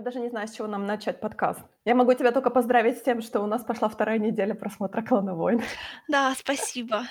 Я даже не знаю, с чего нам начать подкаст. Я могу тебя только поздравить с тем, что у нас пошла вторая неделя просмотра «Клана войн». Да, спасибо.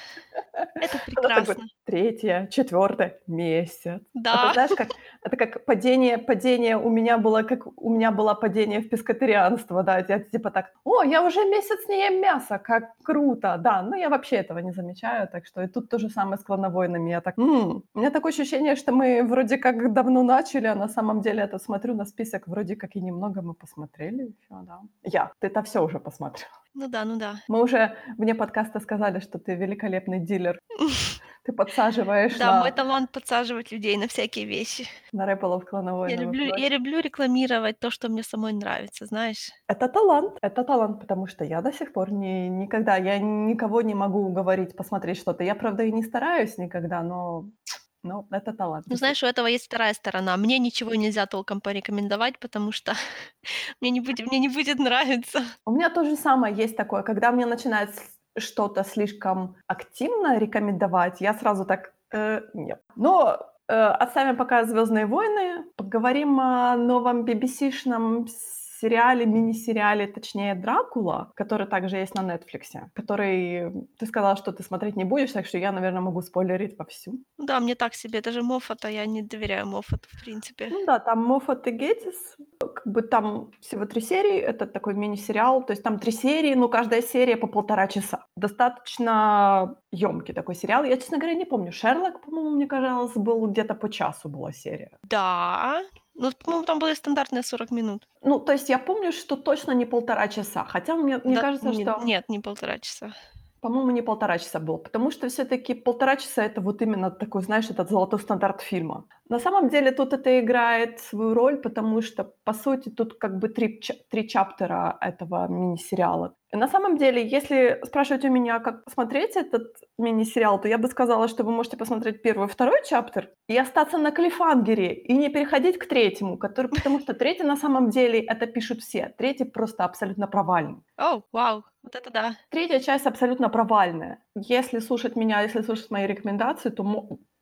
Это прекрасно. третья, четвертая, месяц. А ты Да. знаешь, как это как падение падение у меня было, как у меня было падение в пескотарианство, да. Я типа так: "О, я уже месяц не ем мясо, как круто!" Да, но я вообще этого не замечаю, так что и тут то же самое с «Клана войнами». Я так: "М". У меня такое ощущение, что мы вроде как давно начали, а на самом деле это смотрю на список, вроде как и немного мы посмотрели ещё, да. Я. Ты-то всё уже посмотрела. Ну да, ну да. Мы уже вне подкаста сказали, что ты великолепный дилер. Ты подсаживаешь Да, мой талант подсаживать людей на всякие вещи. на рэпалов «Клана Я войны» люблю я люблю рекламировать то, что мне самой нравится, знаешь. Это талант, это талант, потому что я до сих пор ни никогда, я никого не могу уговорить посмотреть что-то. Я, правда, и не стараюсь никогда, но но это талант, Ну, знаешь, у этого есть вторая сторона. Мне ничего нельзя толком порекомендовать, потому что мне не будет мне не будет нравиться. У меня то же самое есть такое, когда мне начинают с что-то слишком активно рекомендовать, я сразу так: "Э, нет". Но, э, оставим пока "Звёздные войны", поговорим о новом BBC-шном сериале, мини-сериале, точнее, "Дракула", который также есть на "Нетфликсе", который ты сказала, что ты смотреть не будешь, так что я, наверно, могу спойлерить вовсю. Да, мне так себе, даже Моффата, я не доверяю Моффату, в принципе. Ну да, там Моффат и Геттис, как бы там всего 3 серии, это такой мини-сериал, то есть там 3 серии, но каждая серия по 1,5 часа. Достаточно ёмкий такой сериал. Я, честно говоря, не помню, "Шерлок", по-моему, мне казалось, был где-то по часу была серия. Да, ну, по-моему, там были стандартные 40 минут. Ну, то есть я помню, что точно не 1,5 часа, хотя мне мне Да, кажется, не что нет, не 1,5 часа. по-моему, не 1,5 часа было, потому что всё-таки 1,5 часа- это вот именно такой, знаешь, этот золотой стандарт фильма. На самом деле тут это играет свою роль, потому что, по сути, тут как бы 3 ча 3 чаптера этого мини-сериала. На самом деле, если спрашивать у меня, как посмотреть этот мини-сериал, то я бы сказала, что вы можете посмотреть 1 и 2 чаптер и остаться на клиффхангере, и не переходить к 3, который потому что 3 на самом деле это пишут все. 3 просто абсолютно провальный. О, вау, вот это да. 3 часть абсолютно провальная. Если слушать меня, если слушать мои рекомендации, то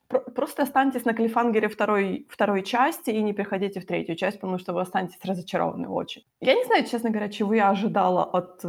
просто останьтесь на клиффхангере 2 2 части и не переходите в 3 часть, потому что вы останетесь разочарованы очень. Я не знаю, честно говоря, чего я ожидала от, э,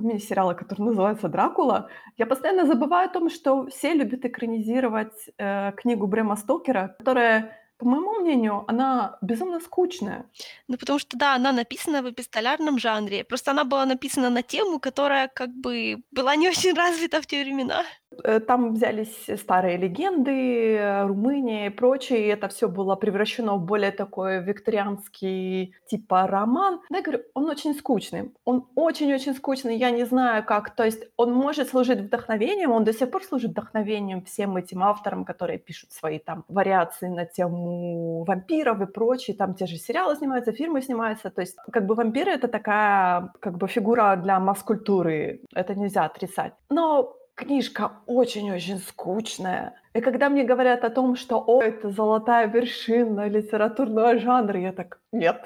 мини-сериала, который называется "Дракула". Я постоянно забываю о том, что все любят экранизировать, э, книгу Брэма Стокера, которая, по моему мнению, она безумно скучная. Ну, потому что, да, она написана в эпистолярном жанре. Просто она была написана на тему, которая как бы была не очень развита в те времена. Э, там взялись старые легенды, Румыния и прочее, и это всё было превращено в более такой викторианский типа роман. Но я говорю, он очень скучный. Он очень-очень скучный. Я не знаю как. То есть он может служить вдохновением, он до сих пор служит вдохновением всем этим авторам, которые пишут свои там вариации на тему вампиров и прочее. Там те же сериалы снимаются, фильмы снимаются. То есть как бы вампиры- это такая как бы фигура для масс-культуры. Это нельзя отрицать. Но книжка очень-очень скучная. И когда мне говорят о том, что: "О, это золотая вершина литературного жанра", я так: "Нет".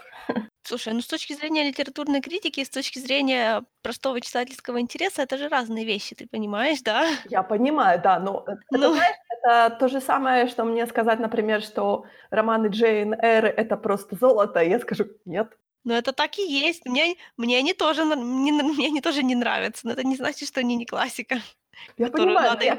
Слушай, ну, с точки зрения литературной критики, с точки зрения простого читательского интереса, это же разные вещи, ты понимаешь, да? Я понимаю, да, но это, Ну. знаешь, это то же самое, что мне сказать, например, что романы Джейн Эйр- это просто золото, я скажу: "Нет". Ну, это так и есть. Мне мне они тоже мне мне они тоже не нравятся, но это не значит, что они не классика, Я которую понимаю, надо я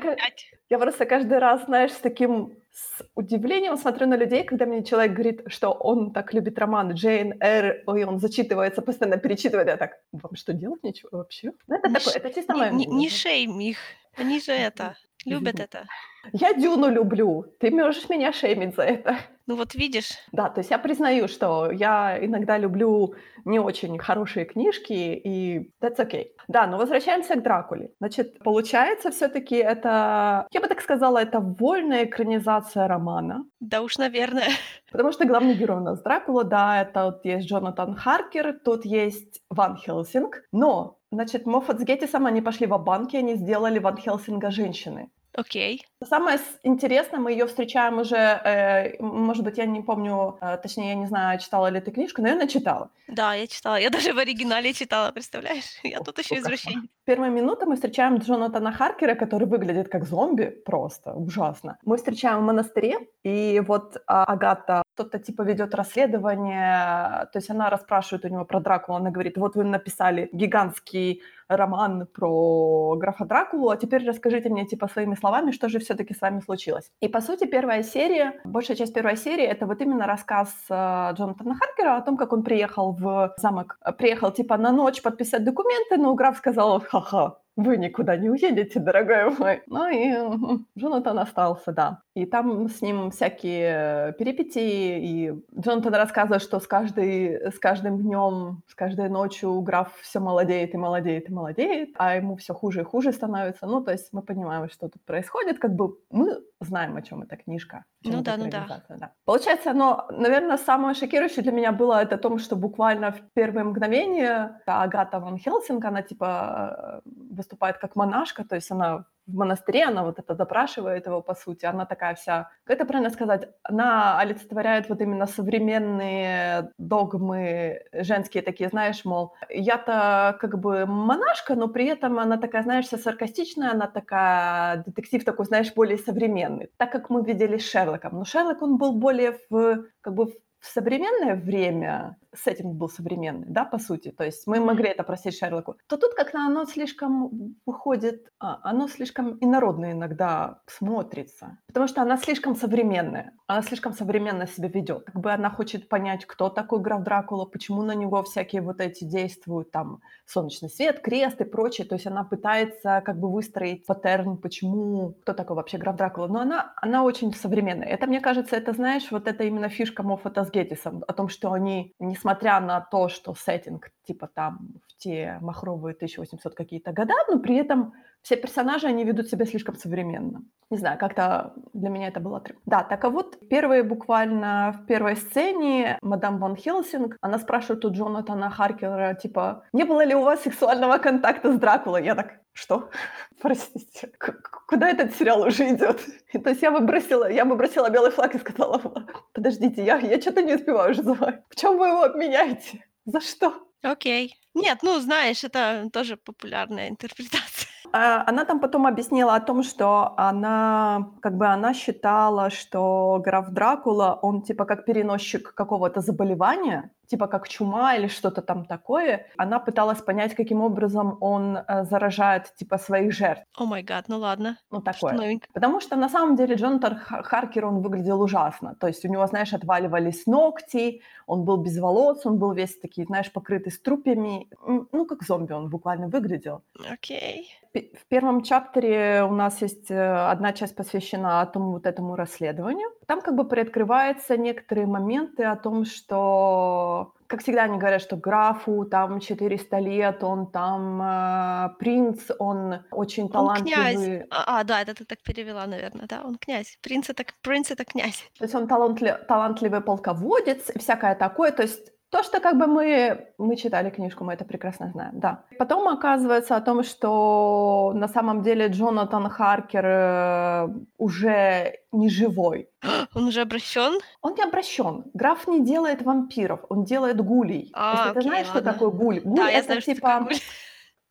я просто каждый раз, знаешь, с таким с удивлением смотрю на людей, когда мне человек говорит, что он так любит романы Джейн Эйр, ой, он зачитывается, постоянно перечитывает. Я так: "Вам что, делать нечего вообще?" Ну, это Не такое, ш это чисто не моё не мнение, не шейм их. Они же это, любят это. Я "Дюну" люблю, ты можешь меня шеймить за это. Ну, вот видишь. Да, то есть я признаю, что я иногда люблю не очень хорошие книжки, и that's okay. Да, но возвращаемся к "Дракуле". Значит, получается, всё-таки это, я бы так сказала, это вольная экранизация романа. Да уж, наверное. Потому что главный герой у нас Дракула, да, это вот есть Джонатан Харкер, тут есть Ван Хельсинг. Но, значит, Моффат с Геттисом, они пошли ва-банк, и они сделали Ван Хельсинга женщиной. Окей. Самое интересное, мы ее встречаем уже, э, может быть, я не помню, э, точнее, я не знаю, читала ли ты книжку, наверное, читала. Да, я читала. Я даже в оригинале читала, представляешь? Я тут еще извращенец. Первые минуты мы встречаем Джонатана Харкера, который выглядит как зомби просто, ужасно. Мы встречаем в монастыре, и вот а, Агата кто-то типа ведет расследование, то есть она расспрашивает у него про Дракулу, она говорит, вот вы написали гигантский роман про графа Дракулу, а теперь расскажите мне типа своими словами, что же все-таки с вами случилось. И по сути первая серия, большая часть первой серии, это вот именно рассказ э, Джонатана Харкера о том, как он приехал в замок, приехал типа на ночь подписать документы, но граф сказал, ха-ха, вы никуда не уедете, дорогой мой. Ну и Джонатан остался, да. И там с ним всякие перипетии, и Джонатан рассказывает, что с, каждой, с каждым днем, с каждой ночью граф все молодеет и молодеет и молодеет, а ему все хуже и хуже становится. Ну, то есть мы понимаем, что тут происходит, как бы мы знаем, о чем эта книжка. Ну да, ну да. да. Получается, но, наверное, самое шокирующее для меня было это то, что буквально в первые мгновения Агата Ван Хелсинг, она типа выступает как монашка, то есть она в монастыре, она вот это допрашивает его, по сути, она такая вся, как это правильно сказать, она олицетворяет вот именно современные догмы женские такие, знаешь, мол, я-то как бы монашка, но при этом она такая, знаешь, вся саркастичная, она такая, детектив такой, знаешь, более современный, так как мы видели с Шерлоком. Но Шерлок, он был более в, как бы в современное время, сеттинг был современный, да, по сути, то есть мы могли это простить Шерлоку, то тут как-то оно слишком выходит, а, оно слишком инородно иногда смотрится, потому что она слишком современная, она слишком современно себя ведет, как бы она хочет понять, кто такой граф Дракула, почему на него всякие вот эти действуют, там, солнечный свет, крест и прочее, то есть она пытается как бы выстроить паттерн, почему, кто такой вообще граф Дракула, но она, она очень современная. Это, мне кажется, это, знаешь, вот это именно фишка Моффата с Геттисом, о том, что они, несмотря на то, что сеттинг типа там в те махровые 1800 какие-то года, но при этом все персонажи, они ведут себя слишком современно. Не знаю, как-то для меня это было трем. Да, так а вот первые буквально в первой сцене мадам Ван Хелсинг, она спрашивает у Джонатана Харкера, типа, не было ли у вас сексуального контакта с Дракулой? Я так, что? Простите, куда этот сериал уже идет? И, то есть я выбросила, я выбросила белый флаг и сказала, подождите, я, я что-то не успеваю уже забывать. В чем вы его обменяете? За что? Окей. Нет, ну, знаешь, это тоже популярная интерпретация. А, она там потом объяснила о том, что она, как бы она считала, что граф Дракула, он типа как переносчик какого-то заболевания, типа как чума или что-то там такое. Она пыталась понять, каким образом он э, заражает типа своих жертв. О май гад, ну ладно. Ну такое. Потому что на самом деле Джонатан Харкер, он выглядел ужасно. То есть у него, знаешь, отваливались ногти, он был без волос, он был весь такой, знаешь, покрытый струпьями. Ну, как зомби он буквально выглядел. Окей. Okay в первом чаптере у нас есть э, одна часть посвящена тому вот этому расследованию. Там как бы приоткрываются некоторые моменты о том, что, как всегда они говорят, что графу там 400 лет, он там э, принц, он очень талантливый. Он князь. А, а, да, это ты так перевела, наверное, да, он князь. Принц это, принц это князь. То есть он талантли, талантливый полководец, всякое такое. То есть то, что как бы мы, мы читали книжку, мы это прекрасно знаем, да. Потом оказывается о том, что на самом деле Джонатан Харкер э, уже не живой. Он уже обращен? Он не обращен. Граф не делает вампиров, он делает гулей. А, Если окей, ты знаешь, ладно. что такое гуль? Гуль да, это я знаю, типа... Что гуль.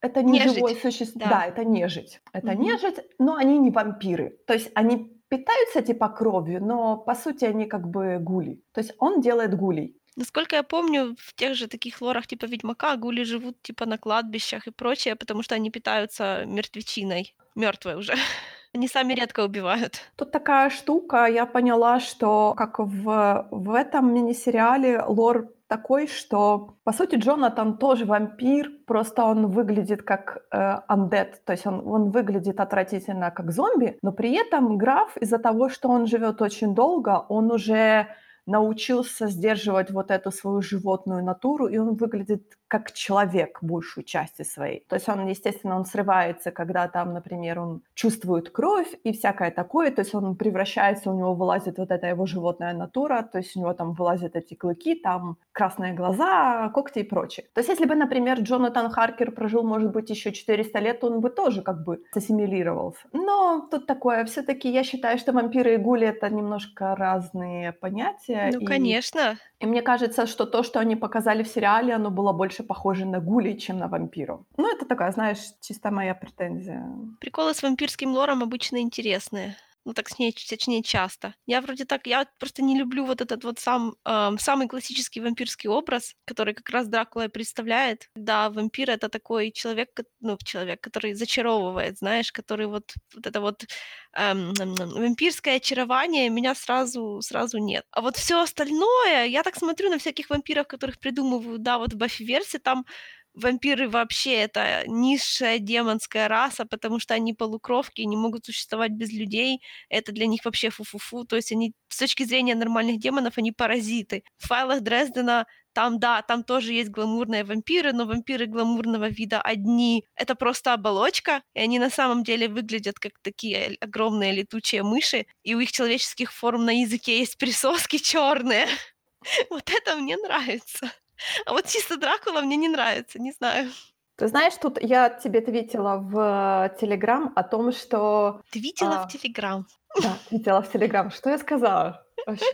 Это не нежить. живое существо. Да. да, это нежить. Это угу. нежить, но они не вампиры. То есть они питаются типа кровью, но по сути они как бы гули. То есть он делает гулей. Насколько я помню, в тех же таких лорах типа Ведьмака гули живут типа на кладбищах и прочее, потому что они питаются мертвечиной, мертвой уже. Они сами редко убивают. Тут такая штука, я поняла, что как в, в этом мини-сериале лор такой, что, по сути, Джонатан тоже вампир, просто он выглядит как э, undead, то есть он, он выглядит отвратительно как зомби, но при этом граф из-за того, что он живет очень долго, он уже научился сдерживать вот эту свою животную натуру, и он выглядит как человек большую часть своей. То есть он, естественно, он срывается, когда там, например, он чувствует кровь и всякое такое, то есть он превращается, у него вылазит вот эта его животная натура, то есть у него там вылазят эти клыки, там красные глаза, когти и прочее. То есть если бы, например, Джонатан Харкер прожил, может быть, еще 400 лет, он бы тоже как бы ассимилировался. Но тут такое, все таки я считаю, что вампиры и гули — это немножко разные понятия. Ну, и... конечно. И мне кажется, что то, что они показали в сериале, оно было больше похоже на гулей, чем на вампиров. Ну, это такая, знаешь, чисто моя претензия. Приколы с вампирским лором обычно интересные. Ну, так, точнее, точнее, часто. Я вроде так, я просто не люблю вот этот вот сам, эм, самый классический вампирский образ, который как раз Дракула представляет. Да, вампир — это такой человек, ну, человек, который зачаровывает, знаешь, который вот, вот это вот эм, вампирское очарование меня сразу, сразу нет. А вот все остальное, я так смотрю на всяких вампиров, которых придумывают, да, вот в Баффи-версии, там вампиры вообще это низшая демонская раса, потому что они полукровки не могут существовать без людей. Это для них вообще фу-фу-фу. То есть они с точки зрения нормальных демонов, они паразиты. В файлах Дрездена там, да, там тоже есть гламурные вампиры, но вампиры гламурного вида одни. Это просто оболочка, и они на самом деле выглядят как такие огромные летучие мыши, и у их человеческих форм на языке есть присоски черные. Вот это мне нравится. А вот чисто Дракула мне не нравится, не знаю. Ты знаешь, тут я тебе ответила в Телеграм о том, что... Ты видела а, в Телеграм? Да, видела в Телеграм. Что я сказала? Вообще.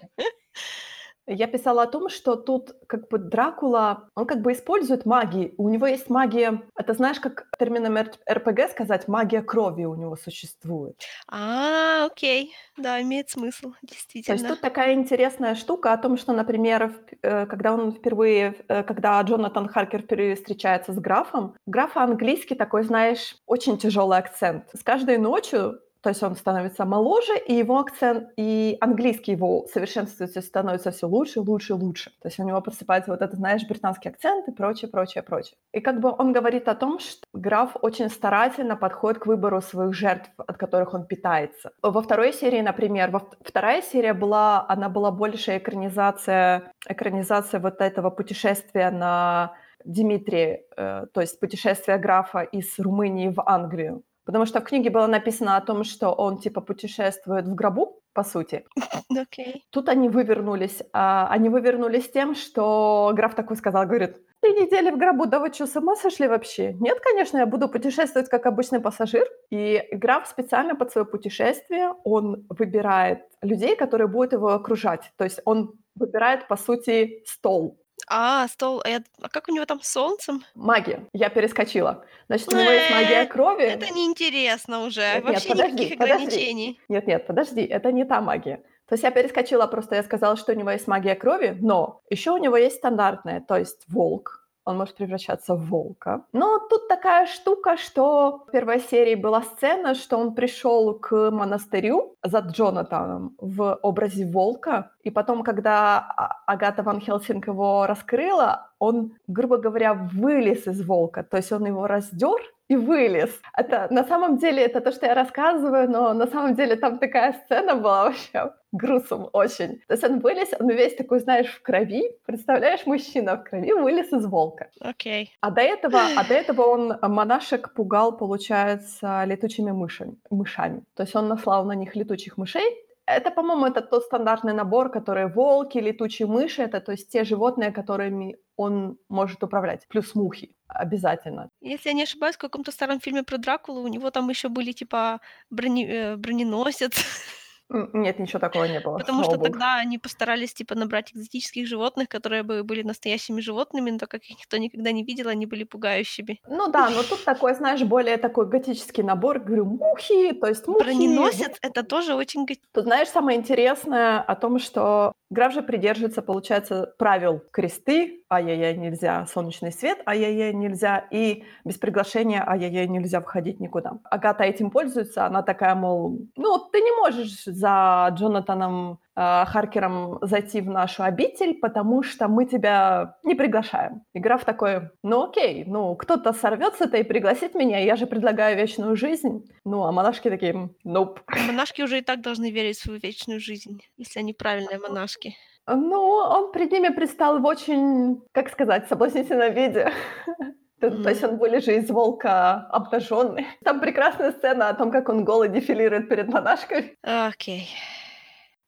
Я писала о том, что тут как бы Дракула, он как бы использует магии. У него есть магия, это знаешь, как термином РПГ сказать, магия крови у него существует. А, окей, да, имеет смысл, действительно. То есть тут такая интересная штука о том, что, например, э, когда он впервые, э, когда Джонатан Харкер впервые встречается с графом, графа английский такой, знаешь, очень тяжелый акцент. С каждой ночью то есть он становится моложе, и его акцент, и английский его совершенствуется, становится все лучше, лучше, лучше. То есть у него просыпается вот этот, знаешь, британский акцент и прочее, прочее, прочее. И как бы он говорит о том, что граф очень старательно подходит к выбору своих жертв, от которых он питается. Во второй серии, например, во вторая серия была, она была больше экранизация, экранизация вот этого путешествия на Дмитрия, э, то есть путешествие графа из Румынии в Англию. Потому что в книге было написано о том, что он типа путешествует в гробу, по сути. Okay. Тут они вывернулись. А, они вывернулись тем, что граф такой сказал, говорит, три недели в гробу, да вы что, с ума сошли вообще? Нет, конечно, я буду путешествовать как обычный пассажир. И граф специально под свое путешествие, он выбирает людей, которые будут его окружать. То есть он выбирает, по сути, стол. А, стол. А, я... а как у него там с солнцем? Магия. Я перескочила. Значит, у него есть магия крови. Это неинтересно уже. Нет, Вообще нет, подожди, никаких ограничений. Нет, нет, подожди, это не та магия. То есть я перескочила, просто я сказала, что у него есть магия крови, но еще у него есть стандартная, то есть волк, он может превращаться в волка. Но тут такая штука, что в первой серии была сцена, что он пришел к монастырю за Джонатаном в образе волка, и потом, когда а, Агата Ван Хелсинг его раскрыла, он, грубо говоря, вылез из волка, то есть он его раздер и вылез. Это на самом деле это то, что я рассказываю, но на самом деле там такая сцена была вообще грустным очень. То есть он вылез, он весь такой, знаешь, в крови. Представляешь, мужчина в крови вылез из волка. Окей. Okay. А до этого, а до этого он монашек пугал, получается, летучими мышами, мышами. То есть он наслал на них летучих мышей, это, по-моему, это тот стандартный набор, который волки, летучие мыши, это то есть те животные, которыми он может управлять, плюс мухи обязательно. Если я не ошибаюсь, в каком-то старом фильме про Дракулу у него там еще были типа брони, э, броненосец. Нет, ничего такого не было. Потому что тогда они постарались типа набрать экзотических животных, которые бы были настоящими животными, но так как их никто никогда не видел, они были пугающими. Ну да, но тут такой, знаешь, более такой готический набор, говорю, мухи, то есть мухи. Броненосец — это тоже очень... Тут знаешь, самое интересное о том, что Граф же придерживается, получается, правил кресты, ай-яй-яй, нельзя, солнечный свет, ай-яй-яй, нельзя, и без приглашения, ай-яй-яй, нельзя входить никуда. Агата этим пользуется, она такая, мол, ну, ты не можешь за Джонатаном э, Харкером зайти в нашу обитель, потому что мы тебя не приглашаем. И граф такой, ну окей, ну кто-то сорвется это и пригласит меня, я же предлагаю вечную жизнь. Ну, а монашки такие, nope. Монашки уже и так должны верить в свою вечную жизнь, если они правильные монашки. Ну, он перед ними предстал в очень, как сказать, соблазнительном виде. То, то есть он были же из волка обнаженный. Там прекрасная сцена о том, как он голый дефилирует перед монашкой. Окей.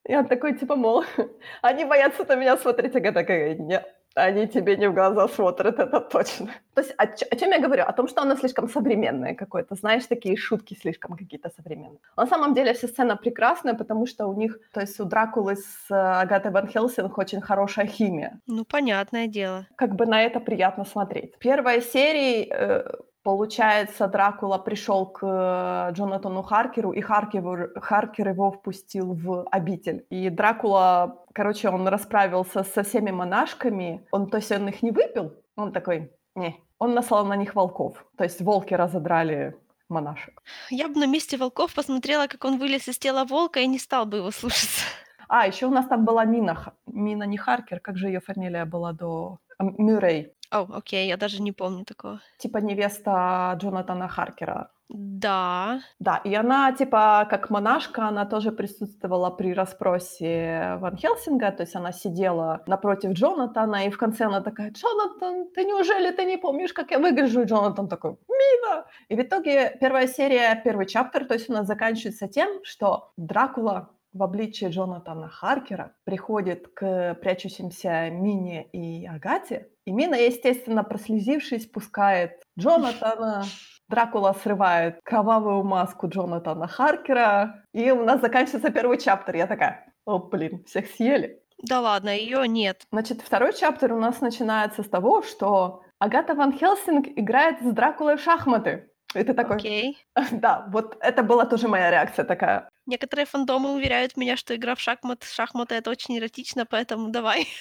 И он такой, типа, мол, они боятся на меня смотреть, а я такая, нет, они тебе не в глаза смотрят, это точно. То есть о, ч- о чем я говорю? О том, что оно слишком современное какое-то, знаешь, такие шутки слишком какие-то современные. На самом деле вся сцена прекрасная, потому что у них, то есть у Дракулы с э, Агатой Ван Хелсинг очень хорошая химия. Ну, понятное дело. Как бы на это приятно смотреть. Первая серия э, Получается, Дракула пришел к э, Джонатану Харкеру, и Харкер, Харкер его впустил в обитель. И Дракула, короче, он расправился со всеми монашками. Он, то есть он их не выпил, он такой, не. Он наслал на них волков. То есть волки разодрали монашек. Я бы на месте волков посмотрела, как он вылез из тела волка и не стал бы его слушаться. А, еще у нас там была Мина. Мина не Харкер, как же ее фамилия была до... Мюррей. О, окей, я даже не помню такого. Типа невеста Джонатана Харкера. Да. Да, и она, типа, как монашка, она тоже присутствовала при расспросе Ван Хелсинга, то есть она сидела напротив Джонатана, и в конце она такая, Джонатан, ты неужели ты не помнишь, как я выгляжу? И Джонатан такой, Мина! И в итоге первая серия, первый чаптер, то есть у нас заканчивается тем, что Дракула в обличии Джонатана Харкера приходит к прячущимся Мине и Агате, и Мина, естественно, прослезившись, пускает Джонатана, Дракула срывает кровавую маску Джонатана Харкера, и у нас заканчивается первый чаптер. Я такая, о, блин, всех съели. Да ладно, ее нет. Значит, второй чаптер у нас начинается с того, что Агата Ван Хелсинг играет с Дракулой в шахматы. И ты такой... Окей. Да, вот это была тоже моя реакция такая. Некоторые фандомы уверяют меня, что игра в шахмат, шахматы это очень эротично, поэтому давай.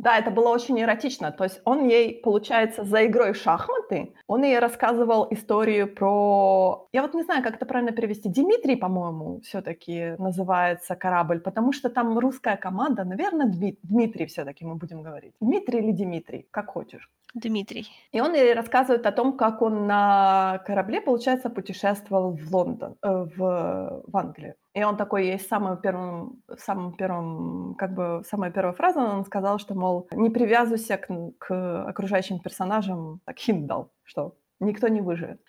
Да, это было очень эротично. То есть он ей, получается, за игрой в шахматы, он ей рассказывал историю про... Я вот не знаю, как это правильно перевести. Дмитрий, по-моему, все-таки называется корабль, потому что там русская команда, наверное, Дми... Дмитрий все-таки мы будем говорить. Дмитрий или Дмитрий, как хочешь. Дмитрий. И он ей рассказывает о том, как он на корабле, получается, путешествовал в Лондон, э, в, в Англию. И он такой, есть самым первым, самым первым, как бы, самая первая фраза, он сказал, что, мол, не привязывайся к, к окружающим персонажам, так хинт дал, что никто не выживет.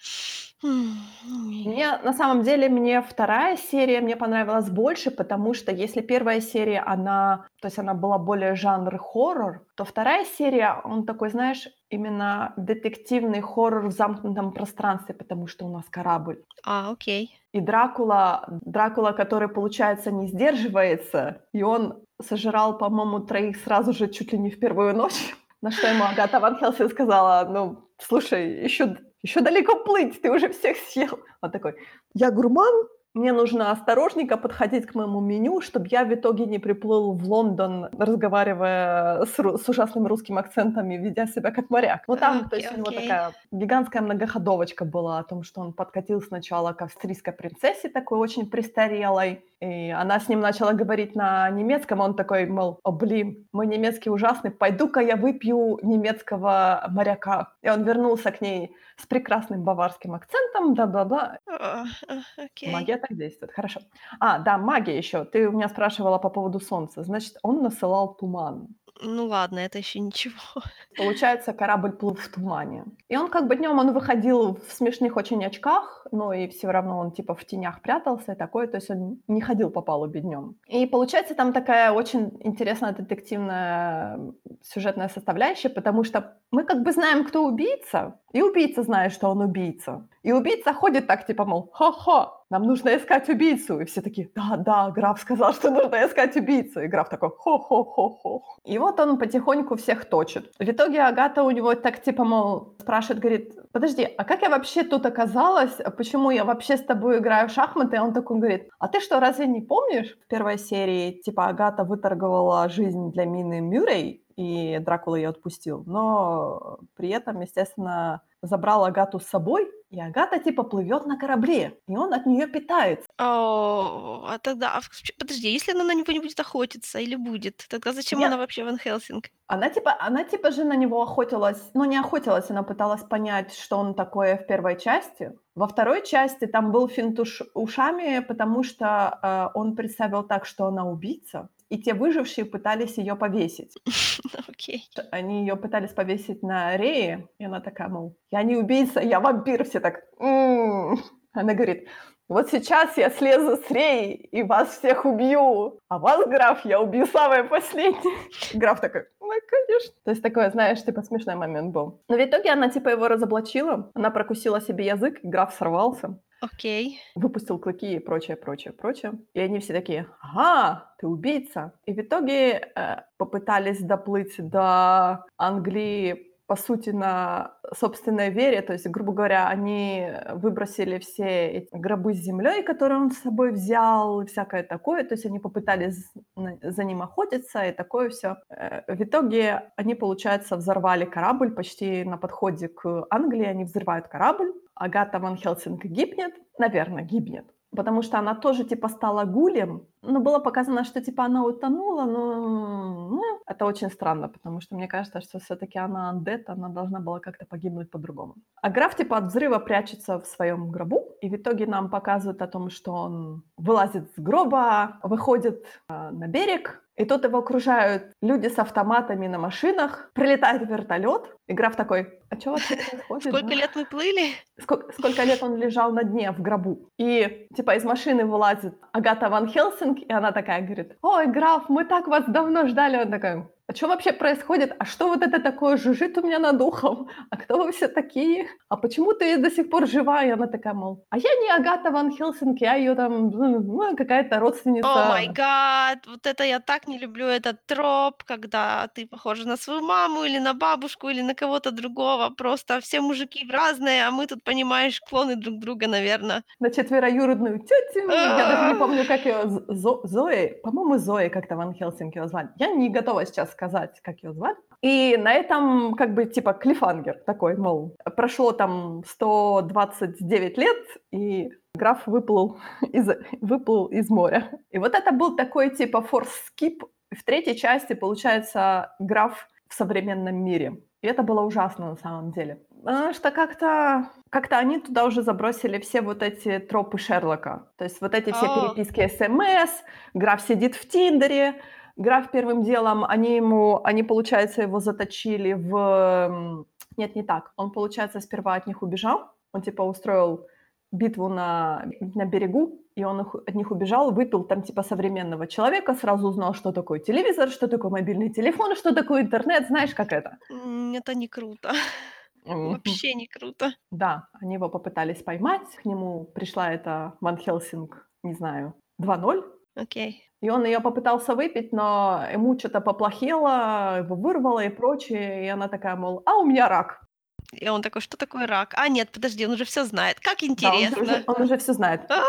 Мне, на самом деле, мне вторая серия мне понравилась больше, потому что если первая серия, она, то есть она была более жанр хоррор, то вторая серия, он такой, знаешь, именно детективный хоррор в замкнутом пространстве, потому что у нас корабль. А, окей. И Дракула, Дракула, который, получается, не сдерживается, и он сожрал, по-моему, троих сразу же чуть ли не в первую ночь. На что ему Агата Ван Хелсин сказала, ну, слушай, еще еще далеко плыть, ты уже всех съел. Он такой, я гурман, мне нужно осторожненько подходить к моему меню, чтобы я в итоге не приплыл в Лондон, разговаривая с, с ужасным русским акцентом и ведя себя как моряк. Ну там, okay, то есть okay. у него такая гигантская многоходовочка была о том, что он подкатил сначала к австрийской принцессе, такой очень престарелой, и она с ним начала говорить на немецком, он такой, мол, о, блин, мой немецкий ужасный, пойду-ка я выпью немецкого моряка. И он вернулся к ней с прекрасным баварским акцентом, да-да-да. Uh, okay. Магия так действует, хорошо. А, да, магия еще. Ты у меня спрашивала по поводу солнца. Значит, он насылал туман. Ну ладно, это еще ничего. Получается, корабль плыл в тумане. И он как бы днем он выходил в смешных очень очках, но и все равно он типа в тенях прятался и такое, то есть он не ходил по палубе днем. И получается там такая очень интересная детективная сюжетная составляющая, потому что мы как бы знаем, кто убийца, и убийца знает, что он убийца. И убийца ходит так, типа, мол, ха-ха, нам нужно искать убийцу. И все такие, да, да, граф сказал, что нужно искать убийцу. И граф такой, хо-хо-хо-хо. И вот он потихоньку всех точит. В итоге Агата у него так, типа, мол, спрашивает, говорит, подожди, а как я вообще тут оказалась? Почему я вообще с тобой играю в шахматы? И он такой говорит, а ты что, разве не помнишь? В первой серии, типа, Агата выторговала жизнь для Мины Мюррей, и Дракула ее отпустил. Но при этом, естественно, забрал Агату с собой, и Агата типа плывет на корабле, и он от нее питается. О, а тогда, а, подожди, если она на него не будет охотиться или будет, тогда зачем Нет. она вообще Ван Хелсинг? Она типа, она типа же на него охотилась, ну не охотилась, она пыталась понять, что он такое в первой части. Во второй части там был финт уш- ушами, потому что э, он представил так, что она убийца. И те выжившие пытались ее повесить. Окей. Они ее пытались повесить на рее, и она такая, мол, я не убийца, я вампир. Все так, «М-м-м». Она говорит, вот сейчас я слезу с рей и вас всех убью, а вас, граф, я убью самое последнее. Граф такой, ну, конечно. То есть такой, знаешь, типа смешной момент был. Но в итоге она типа его разоблачила, она прокусила себе язык, и граф сорвался. Окей. Выпустил клыки и прочее, прочее, прочее. И они все такие, ага, ты убийца. И в итоге э, попытались доплыть до Англии по сути, на собственной вере. То есть, грубо говоря, они выбросили все эти гробы с землей, которые он с собой взял, всякое такое. То есть они попытались за ним охотиться и такое все. Э, в итоге они, получается, взорвали корабль почти на подходе к Англии. Они взрывают корабль. Агата Ван Хелсинг гибнет. Наверное, гибнет потому что она тоже, типа, стала гулем. Ну, было показано, что, типа, она утонула, но ну, это очень странно, потому что мне кажется, что все таки она андет, она должна была как-то погибнуть по-другому. А граф, типа, от взрыва прячется в своем гробу, и в итоге нам показывают о том, что он вылазит с гроба, выходит э, на берег, и тут его окружают люди с автоматами на машинах, прилетает вертолет, и граф такой, а что вообще происходит? Сколько да? лет мы плыли? Сколько, сколько лет он лежал на дне в гробу. И типа из машины вылазит Агата Ван Хелсинг, и она такая говорит, ой, граф, мы так вас давно ждали. Он такой, а что вообще происходит? А что вот это такое жужжит у меня над духом? А кто вы все такие? А почему ты до сих пор жива? И она такая, мол, а я не Агата Ван Хелсинг, я ее там, ну, какая-то родственница. О май гад, вот это я так не люблю этот троп, когда ты похожа на свою маму или на бабушку или на кого-то другого. Просто все мужики разные, а мы тут, понимаешь, клоны друг друга, наверное. На четвероюродную тетю. Я даже не помню, как ее Зо- Зои. По-моему, Зои как-то Ван Хелсинг ее звали. Я не готова сейчас сказать, как ее звать. И на этом как бы типа клифангер такой, мол, прошло там 129 лет, и граф выплыл из, выплыл из моря. И вот это был такой типа форс-скип. В третьей части, получается, граф в современном мире. И это было ужасно на самом деле. Потому что как-то как они туда уже забросили все вот эти тропы Шерлока. То есть вот эти все О. переписки СМС, граф сидит в Тиндере, граф первым делом, они ему, они, получается, его заточили в... Нет, не так. Он, получается, сперва от них убежал. Он, типа, устроил битву на, на берегу, и он их- от них убежал, выпил там, типа, современного человека, сразу узнал, что такое телевизор, что такое мобильный телефон, что такое интернет, знаешь, как это. Это не круто. Вообще не круто. Да, они его попытались поймать, к нему пришла эта Ван Хелсинг, не знаю, 2-0, Окей. и он ее попытался выпить, но ему что-то поплохело, его вырвало и прочее, и она такая, мол, а у меня рак. И он такой, что такое рак? А, нет, подожди, он уже все знает. Как Да, он интересно. уже, он уже все знает. А,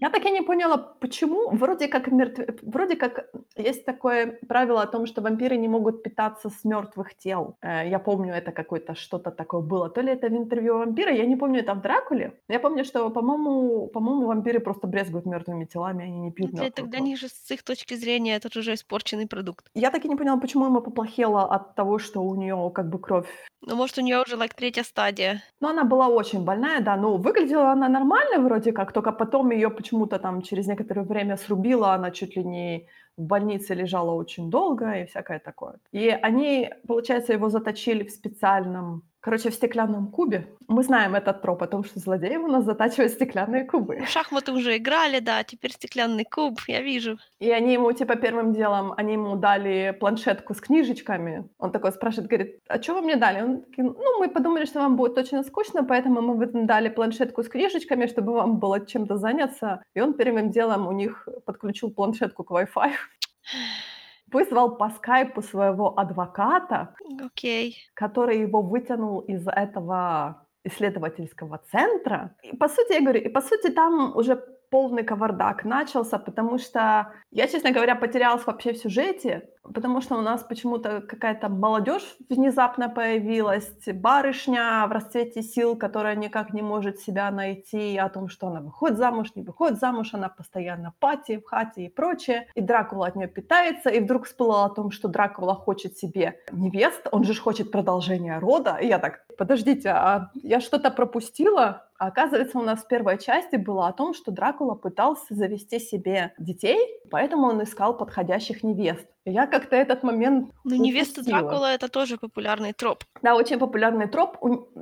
Я так и не поняла, почему вроде как мертв... вроде как есть такое правило о том, что вампиры не могут питаться с мертвых тел. Э, Я помню, это какое-то что-то такое было. То ли это в интервью вампира, я не помню, это в Дракуле. Но Я помню, что, по-моему, по-моему, вампиры просто брезгуют мертвыми телами, они не пьют для, кровь. них же с их точки зрения это уже испорченный продукт. Я так и не поняла, почему ему поплохело от того, что у нее как бы кровь Ну, может, у нее уже like третья стадия. Ну, она была очень больная, да, но выглядела она нормально вроде как, только потом ее почему-то там через некоторое время срубило, она чуть ли не в больнице лежала очень долго и всякое такое. И они, получается, его заточили в специальном, короче, в стеклянном кубе. Мы знаем этот троп о том, что злодеи у нас затачивают стеклянные кубы. В шахматы уже играли, да, теперь стеклянный куб, я вижу. И они ему, типа, первым делом, они ему дали планшетку с книжечками. Он такой спрашивает, говорит, а что вы мне дали? Он такой, ну, мы подумали, что вам будет очень скучно, поэтому мы вам дали планшетку с книжечками, чтобы вам было чем-то заняться. И он первым делом у них подключил планшетку к Wi-Fi. Вызвал по скайпу своего адвоката, Окей. который его вытянул из этого исследовательского центра. И по сути, я говорю, и по сути там уже полный кавардак начался, потому что я, честно говоря, потерялась вообще в сюжете. Потому что у нас почему-то какая-то молодежь внезапно появилась, барышня в расцвете сил, которая никак не может себя найти, о том, что она выходит замуж, не выходит замуж, она постоянно пати в хате и прочее, и Дракула от нее питается, и вдруг всплыла о том, что Дракула хочет себе невест, он же хочет продолжения рода, и я так, подождите, а я что-то пропустила? А оказывается, у нас в первой части было о том, что Дракула пытался завести себе детей, поэтому он искал подходящих невест. Я как-то этот момент Ну, невеста. Дракула- это тоже популярный троп. Да, очень популярный троп.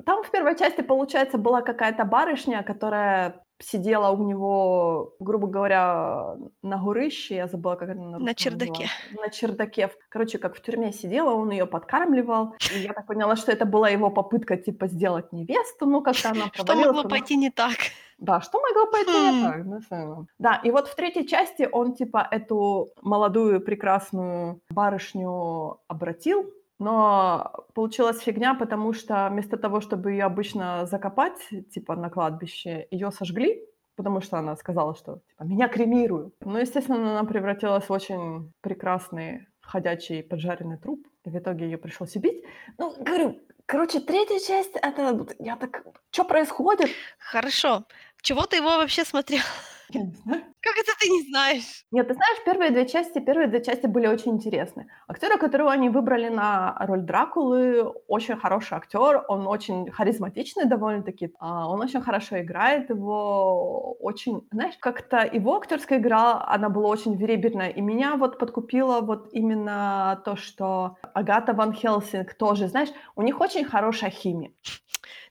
Там в первой части, получается, была какая-то барышня, которая сидела у него, грубо говоря, на горище, я забыла, как это на чердаке. называется. На чердаке. Короче, как в тюрьме сидела, он ее подкармливал. И я так поняла, что это была его попытка, типа, сделать невесту, ну, как-то она Что провалилась. могло она- пойти не так? Да, что могло пойти не Хм. так? да, самое. Да, и вот в третьей части он, типа, эту молодую прекрасную барышню обратил, но получилась фигня, потому что вместо того, чтобы ее обычно закопать, типа, на кладбище, ее сожгли, потому что она сказала, что, типа, меня кремируют. Ну, естественно, она превратилась в очень прекрасный ходячий поджаренный труп, и в итоге ее пришлось убить. Ну, говорю, короче, третья часть, это, я так, что происходит? Хорошо. Чего ты его вообще смотрел? Я не знаю. Как это ты не знаешь? Нет, ты знаешь, первые две части, первые две части были очень интересны. Актера, которого они выбрали на роль Дракулы, очень хороший актер, он очень харизматичный довольно-таки, а, он очень хорошо играет, его очень, знаешь, как-то его актерская игра, она была очень веребельная, и меня вот подкупило вот именно то, что Агата Ван Хелсинг тоже, знаешь, у них очень хорошая химия.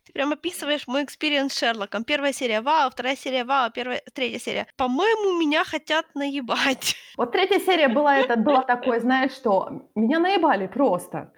Ты прям описываешь мой experience с Шерлоком. Первая серия вау, вторая серия вау, первая, третья серия. По-моему, меня хотят наебать. Вот третья серия была, это было такое, знаешь, что меня наебали просто.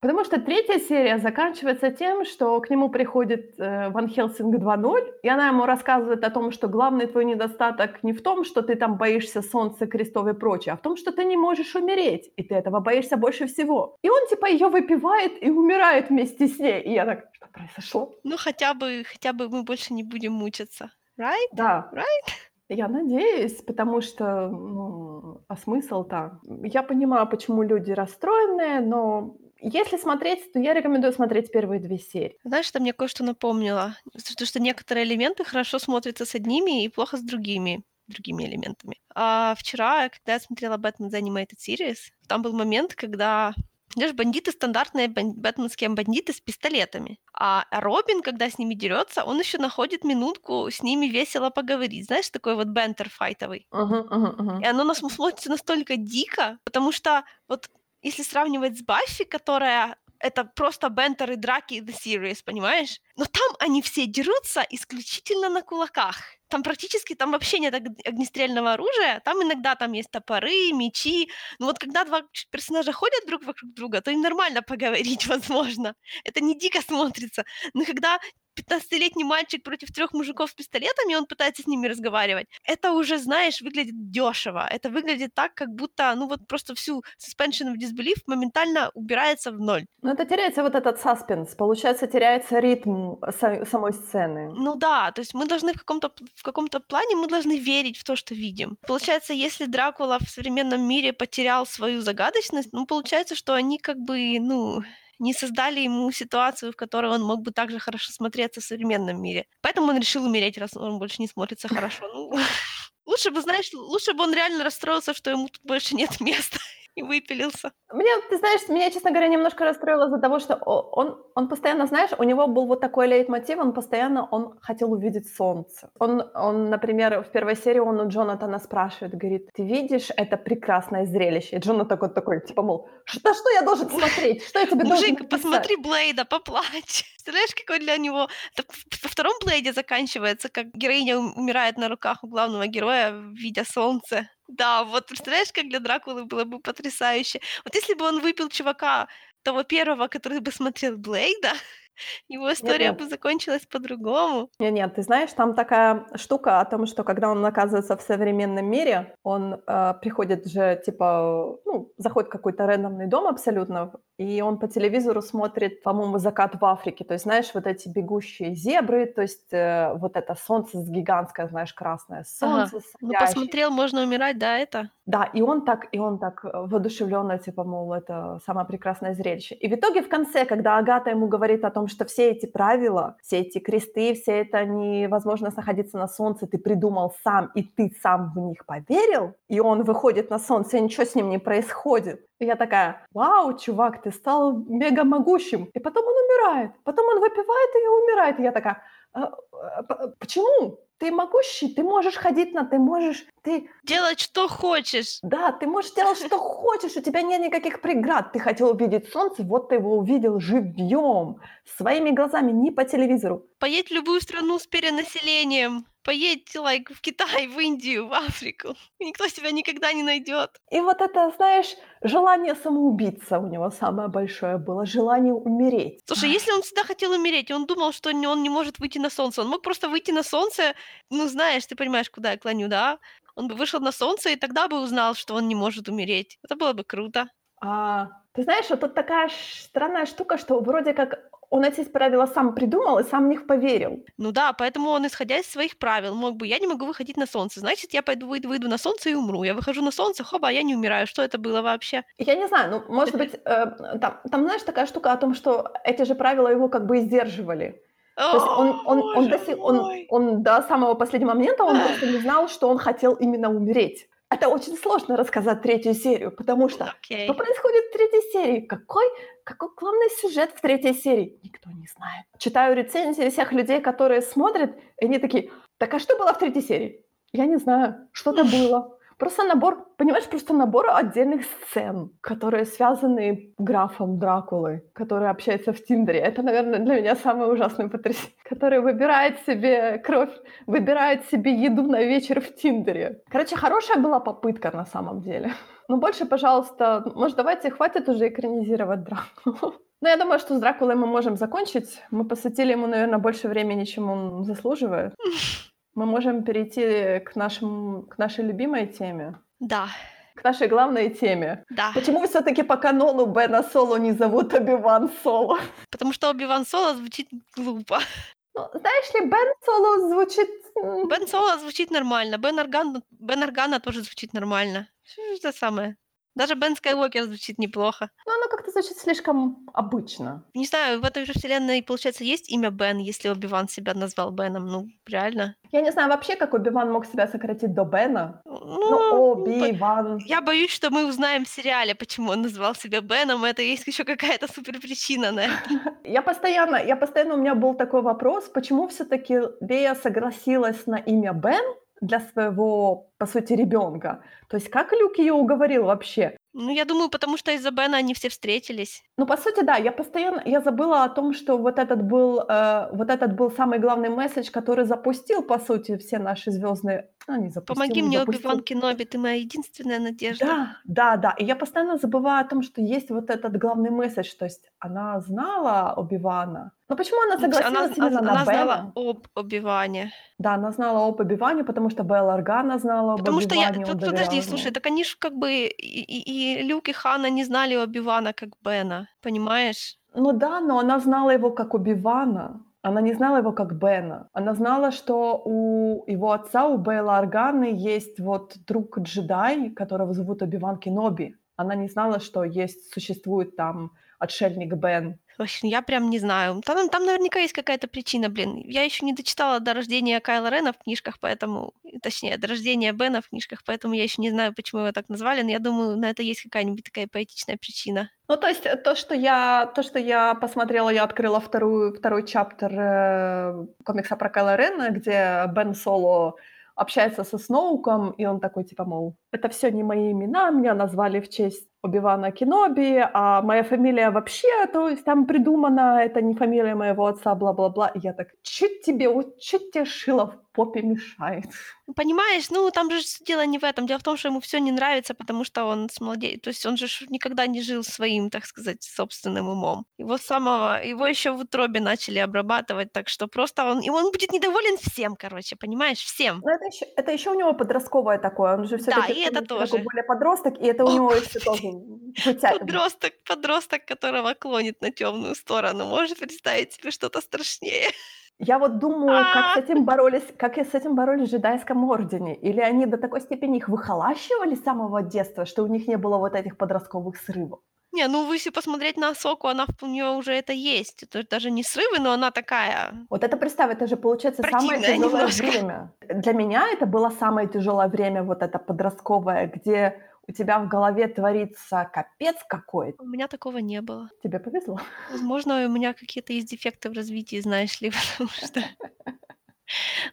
Потому что третья серия заканчивается тем, что к нему приходит э, Ван Хелсинг 2.0, и она ему рассказывает о том, что главный твой недостаток не в том, что ты там боишься солнца, крестов и прочее, а в том, что ты не можешь умереть, и ты этого боишься больше всего. И он типа ее выпивает и умирает вместе с ней. И я так, что произошло? Ну, хотя бы, хотя бы мы больше не будем мучиться. Right? Да. Right? Я надеюсь, потому что, ну, а смысл-то? Я понимаю, почему люди расстроены, но если смотреть, то я рекомендую смотреть первые две серии. Знаешь, это мне кое-что напомнило. Что, что некоторые элементы хорошо смотрятся с одними и плохо с другими другими элементами. А вчера, когда я смотрела Batman The Animated Series, там был момент, когда знаешь, бандиты стандартные бан- бэтменские бандиты с пистолетами. А Робин, когда с ними дерется, он еще находит минутку с ними весело поговорить. Знаешь, такой вот бентер файтовый. Мгм, мгм, мгм. И оно нас смотрится настолько дико, потому что вот если сравнивать с Баффи, которая это просто бентер и драки The Series, понимаешь? Но там они все дерутся исключительно на кулаках. Там практически, там вообще нет ог- огнестрельного оружия, там иногда там есть топоры, мечи. Но вот когда два персонажа ходят друг вокруг друга, то им нормально поговорить возможно. Это не дико смотрится. Но когда 15-летний мальчик против трех мужиков с пистолетами, и он пытается с ними разговаривать. Это уже, знаешь, выглядит дешево. Это выглядит так, как будто, ну вот просто всю suspension of disbelief моментально убирается в ноль. Ну, это теряется вот этот саспенс, получается, теряется ритм са- самой сцены. Ну да, то есть мы должны в каком-то в каком-то плане мы должны верить в то, что видим. Получается, если Дракула в современном мире потерял свою загадочность, ну получается, что они как бы, ну, не создали ему ситуацию, в которой он мог бы также хорошо смотреться в современном мире. Поэтому он решил умереть, раз он больше не смотрится хорошо. Ну, лучше бы, знаешь, лучше бы он реально расстроился, что ему тут больше нет места и выпилился. Мне, ты знаешь, меня, честно говоря, немножко расстроило из-за того, что он, он постоянно, знаешь, у него был вот такой лейтмотив, он постоянно, он хотел увидеть солнце. Он, он, например, в первой серии он у Джонатана спрашивает, говорит, ты видишь это прекрасное зрелище? И Джонатан такой, такой типа, мол, что, что я должен смотреть? Что я тебе должен Мужик, написать?» посмотри Блейда, поплачь. Представляешь, какой для него... Во втором Блейде заканчивается, как героиня ум- умирает на руках у главного героя, видя солнце. Да, вот представляешь, как для Дракулы было бы потрясающе. Вот если бы он выпил чувака, того первого, который бы смотрел Блейда, Его Нет история нет. бы закончилась по-другому. Не нет, ты знаешь, там такая штука о том, что когда он оказывается в современном мире, он, э, приходит же, типа, ну, заходит в какой-то рандомный дом абсолютно, и он по телевизору смотрит, по-моему, закат в Африке. То есть, знаешь, вот эти бегущие зебры, то есть, э, вот это солнце с гигантское, знаешь, красное Ага. солнце Ну, садящееся. посмотрел "Можно умирать", да, это? Да, и он так и он так, э, воодушевлённо, типа, мол, это самое прекрасное зрелище. И в итоге в конце, когда Агата ему говорит о том, что все эти правила, все эти кресты, все это невозможность находиться на солнце ты придумал сам, и ты сам в них поверил, и он выходит на солнце, и ничего с ним не происходит. И я такая: "Вау, чувак, ты стал мега могущим". И потом он умирает, потом он выпивает и умирает. И я такая: "А, п почему? Ты могущий, ты можешь ходить на ты можешь, ты Делать, что хочешь. да, ты можешь делать, что хочешь, у тебя нет никаких преград. Ты хотел увидеть солнце, вот ты его увидел живьем, своими глазами, не по телевизору. Поедь в любую страну с перенаселением. Поедь, like, в Китай, в Индию, в Африку. Никто тебя никогда не найдет. И вот это, знаешь, желание самоубиться у него самое большое было, желание умереть. Слушай, если он всегда хотел умереть, и он думал, что он не может выйти на солнце, он мог просто выйти на солнце, ну, знаешь, ты понимаешь, куда я клоню, да? Он бы вышел на солнце и тогда бы узнал, что он не может умереть. Это было бы круто. А, ты знаешь, вот тут такая странная штука, что вроде как он эти правила сам придумал и сам в них поверил. Ну да, поэтому он, исходя из своих правил, мог бы: "Я не могу выходить на солнце, значит, я пойду выйду выйду на солнце и умру". Я выхожу на солнце, хоба, я не умираю. Что это было вообще? Я не знаю, ну, может быть, э, там там, знаешь, такая штука о том, что эти же правила его как бы и сдерживали. То есть он он он до он он до самого последнего момента он просто не знал, что он хотел именно умереть. Это очень сложно рассказать третью серию, потому что что Окей. происходит в третьей серии? Какой какой главный сюжет в третьей серии? Никто не знает. Читаю рецензии всех людей, которые смотрят, и они такие: "Так а что было в третьей серии?" Я не знаю, что-то было. Просто набор, понимаешь, просто набор отдельных сцен, которые связаны графом Дракулы, который общается в "Тиндере". Это, наверное, для меня самое ужасное потрясение. Который выбирает себе кровь, выбирает себе еду на вечер в "Тиндере". Короче, хорошая была попытка на самом деле. Но больше, пожалуйста, может, давайте хватит уже экранизировать Дракулу. Ну, я думаю, что с Дракулой мы можем закончить. Мы посвятили ему, наверно, больше времени, чем он заслуживает. Мы можем перейти к нашим к нашей любимой теме. Да. К нашей главной теме. Да. Почему всё-таки по канону Бена Соло не зовут Оби-Ван Соло? Потому что Оби-Ван Соло звучит глупо. Ну, знаешь ли, Бен Соло звучит, Бен Соло звучит нормально, Бен Орган Бен Органа тоже звучит нормально. Всё то самое. Даже Бен Скайуокер звучит неплохо. Ну, оно как-то звучит слишком обычно. Не знаю, в этой же вселенной, получается, есть имя Бен, если Оби-Ван себя назвал Беном? Ну, реально. Я не знаю вообще, как Оби-Ван мог себя сократить до Бена. Ну, Ну, Оби-Ван. Я боюсь, что мы узнаем в сериале, почему он назвал себя Беном. Это есть ещё какая-то супер причина на это. Я постоянно я постоянно у меня был такой вопрос, почему всё-таки Лея согласилась на имя Бен для своего, по сути, ребёнка? То есть как Люк её уговорил вообще? Ну, я думаю, потому что из-за Бена они все встретились. Ну, по сути, да. Я постоянно я забыла о том, что вот этот был, э, вот этот был самый главный месседж, который запустил, по сути, все наши звёздные а, не запустил, Помоги не мне, запустил. Оби-Ван Кеноби, ты моя единственная надежда. Да, да-да. И я постоянно забываю о том, что есть вот этот главный месседж. То есть она знала Оби-Вана. Но почему она Ну, она согласилась з именно она на знала Бена? об Оби-Ване. Да, она знала об Оби-Ване, потому что Белла Органа знала об Потому что я подожди, слушай, так они ж как бы и и и Люк, и Ханна не знали Оби-Вана как Бена, понимаешь? Ну да, но она знала его как Оби-Вана. Она не знала его как Бена. Она знала, что у его отца, у Бейла Органы, есть вот друг-джедай, которого зовут Оби-Ван Кеноби. Она не знала, что есть существует там отшельник Бен. В общем, я прям не знаю. Там там наверняка есть какая-то причина, блин. Я ещё не дочитала до рождения Кайла Рена в книжках, поэтому точнее, до рождения Бена в книжках, поэтому я ещё не знаю, почему его так назвали, но я думаю, на это есть какая-нибудь такая поэтичная причина. Ну, то есть, э, то, что я то, что я посмотрела, я открыла вторую второй чаптер, э, комикса про Кайла Рена, где Бен Соло общается со Сноуком, и он такой типа, мол: это все не мои имена, меня назвали в честь Оби-Вана Кеноби, а моя фамилия вообще, то есть там придумана, это не фамилия моего отца, бла-бла-бла. И я так, чуть тебе, вот чуть тебе шило в попе мешает. Ну, понимаешь, ну там же дело не в этом. Дело в том, что ему все не нравится, потому что он с молоде... То есть он же никогда не жил своим, так сказать, собственным умом. Его самого, его еще в утробе начали обрабатывать, так что просто он, и он будет недоволен всем, короче, понимаешь, всем. Но это еще, это еще у него подростковое такое, он же все-таки да, это тоже. более подросток, и это у него еще тоже Подросток, подросток, которого клонит на темную сторону. Можешь представить себе что-то страшнее? Я вот думаю, как с этим боролись, как с этим боролись в джедайском ордене. Или они до такой степени их выхолащивали с самого детства, что у них не было вот этих подростковых срывов. Не, ну если посмотреть на Соку, она у нее уже это есть. Это даже не срывы, но она такая. Вот это представь, это же получается самое тяжелое немножко. время. Для меня это было самое тяжелое время, вот это подростковое, где у тебя в голове творится капец какой-то. У меня такого не было. Тебе повезло. Возможно, у меня какие-то есть дефекты в развитии, знаешь ли, потому что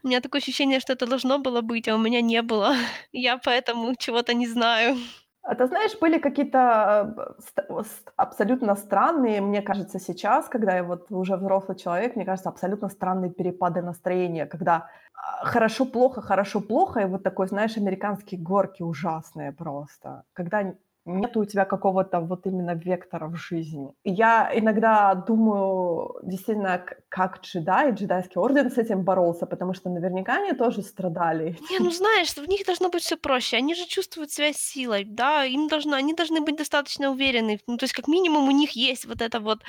у меня такое ощущение, что это должно было быть, а у меня не было. Я поэтому чего-то не знаю. А ты знаешь, были какие-то э, абсолютно странные, мне кажется, сейчас, когда я вот уже взрослый человек, мне кажется, абсолютно странные перепады настроения, когда а, хорошо-плохо, хорошо-плохо, и вот такой, знаешь, американские горки ужасные просто. Когда нет у тебя какого-то вот именно вектора в жизни. Я иногда думаю, действительно, как джедай, джедайский орден с этим боролся, потому что наверняка они тоже страдали. Не, ну знаешь, в них должно быть все проще. Они же чувствуют связь с силой, да, им должно, они должны быть достаточно уверены. Ну, то есть, как минимум, у них есть вот эта вот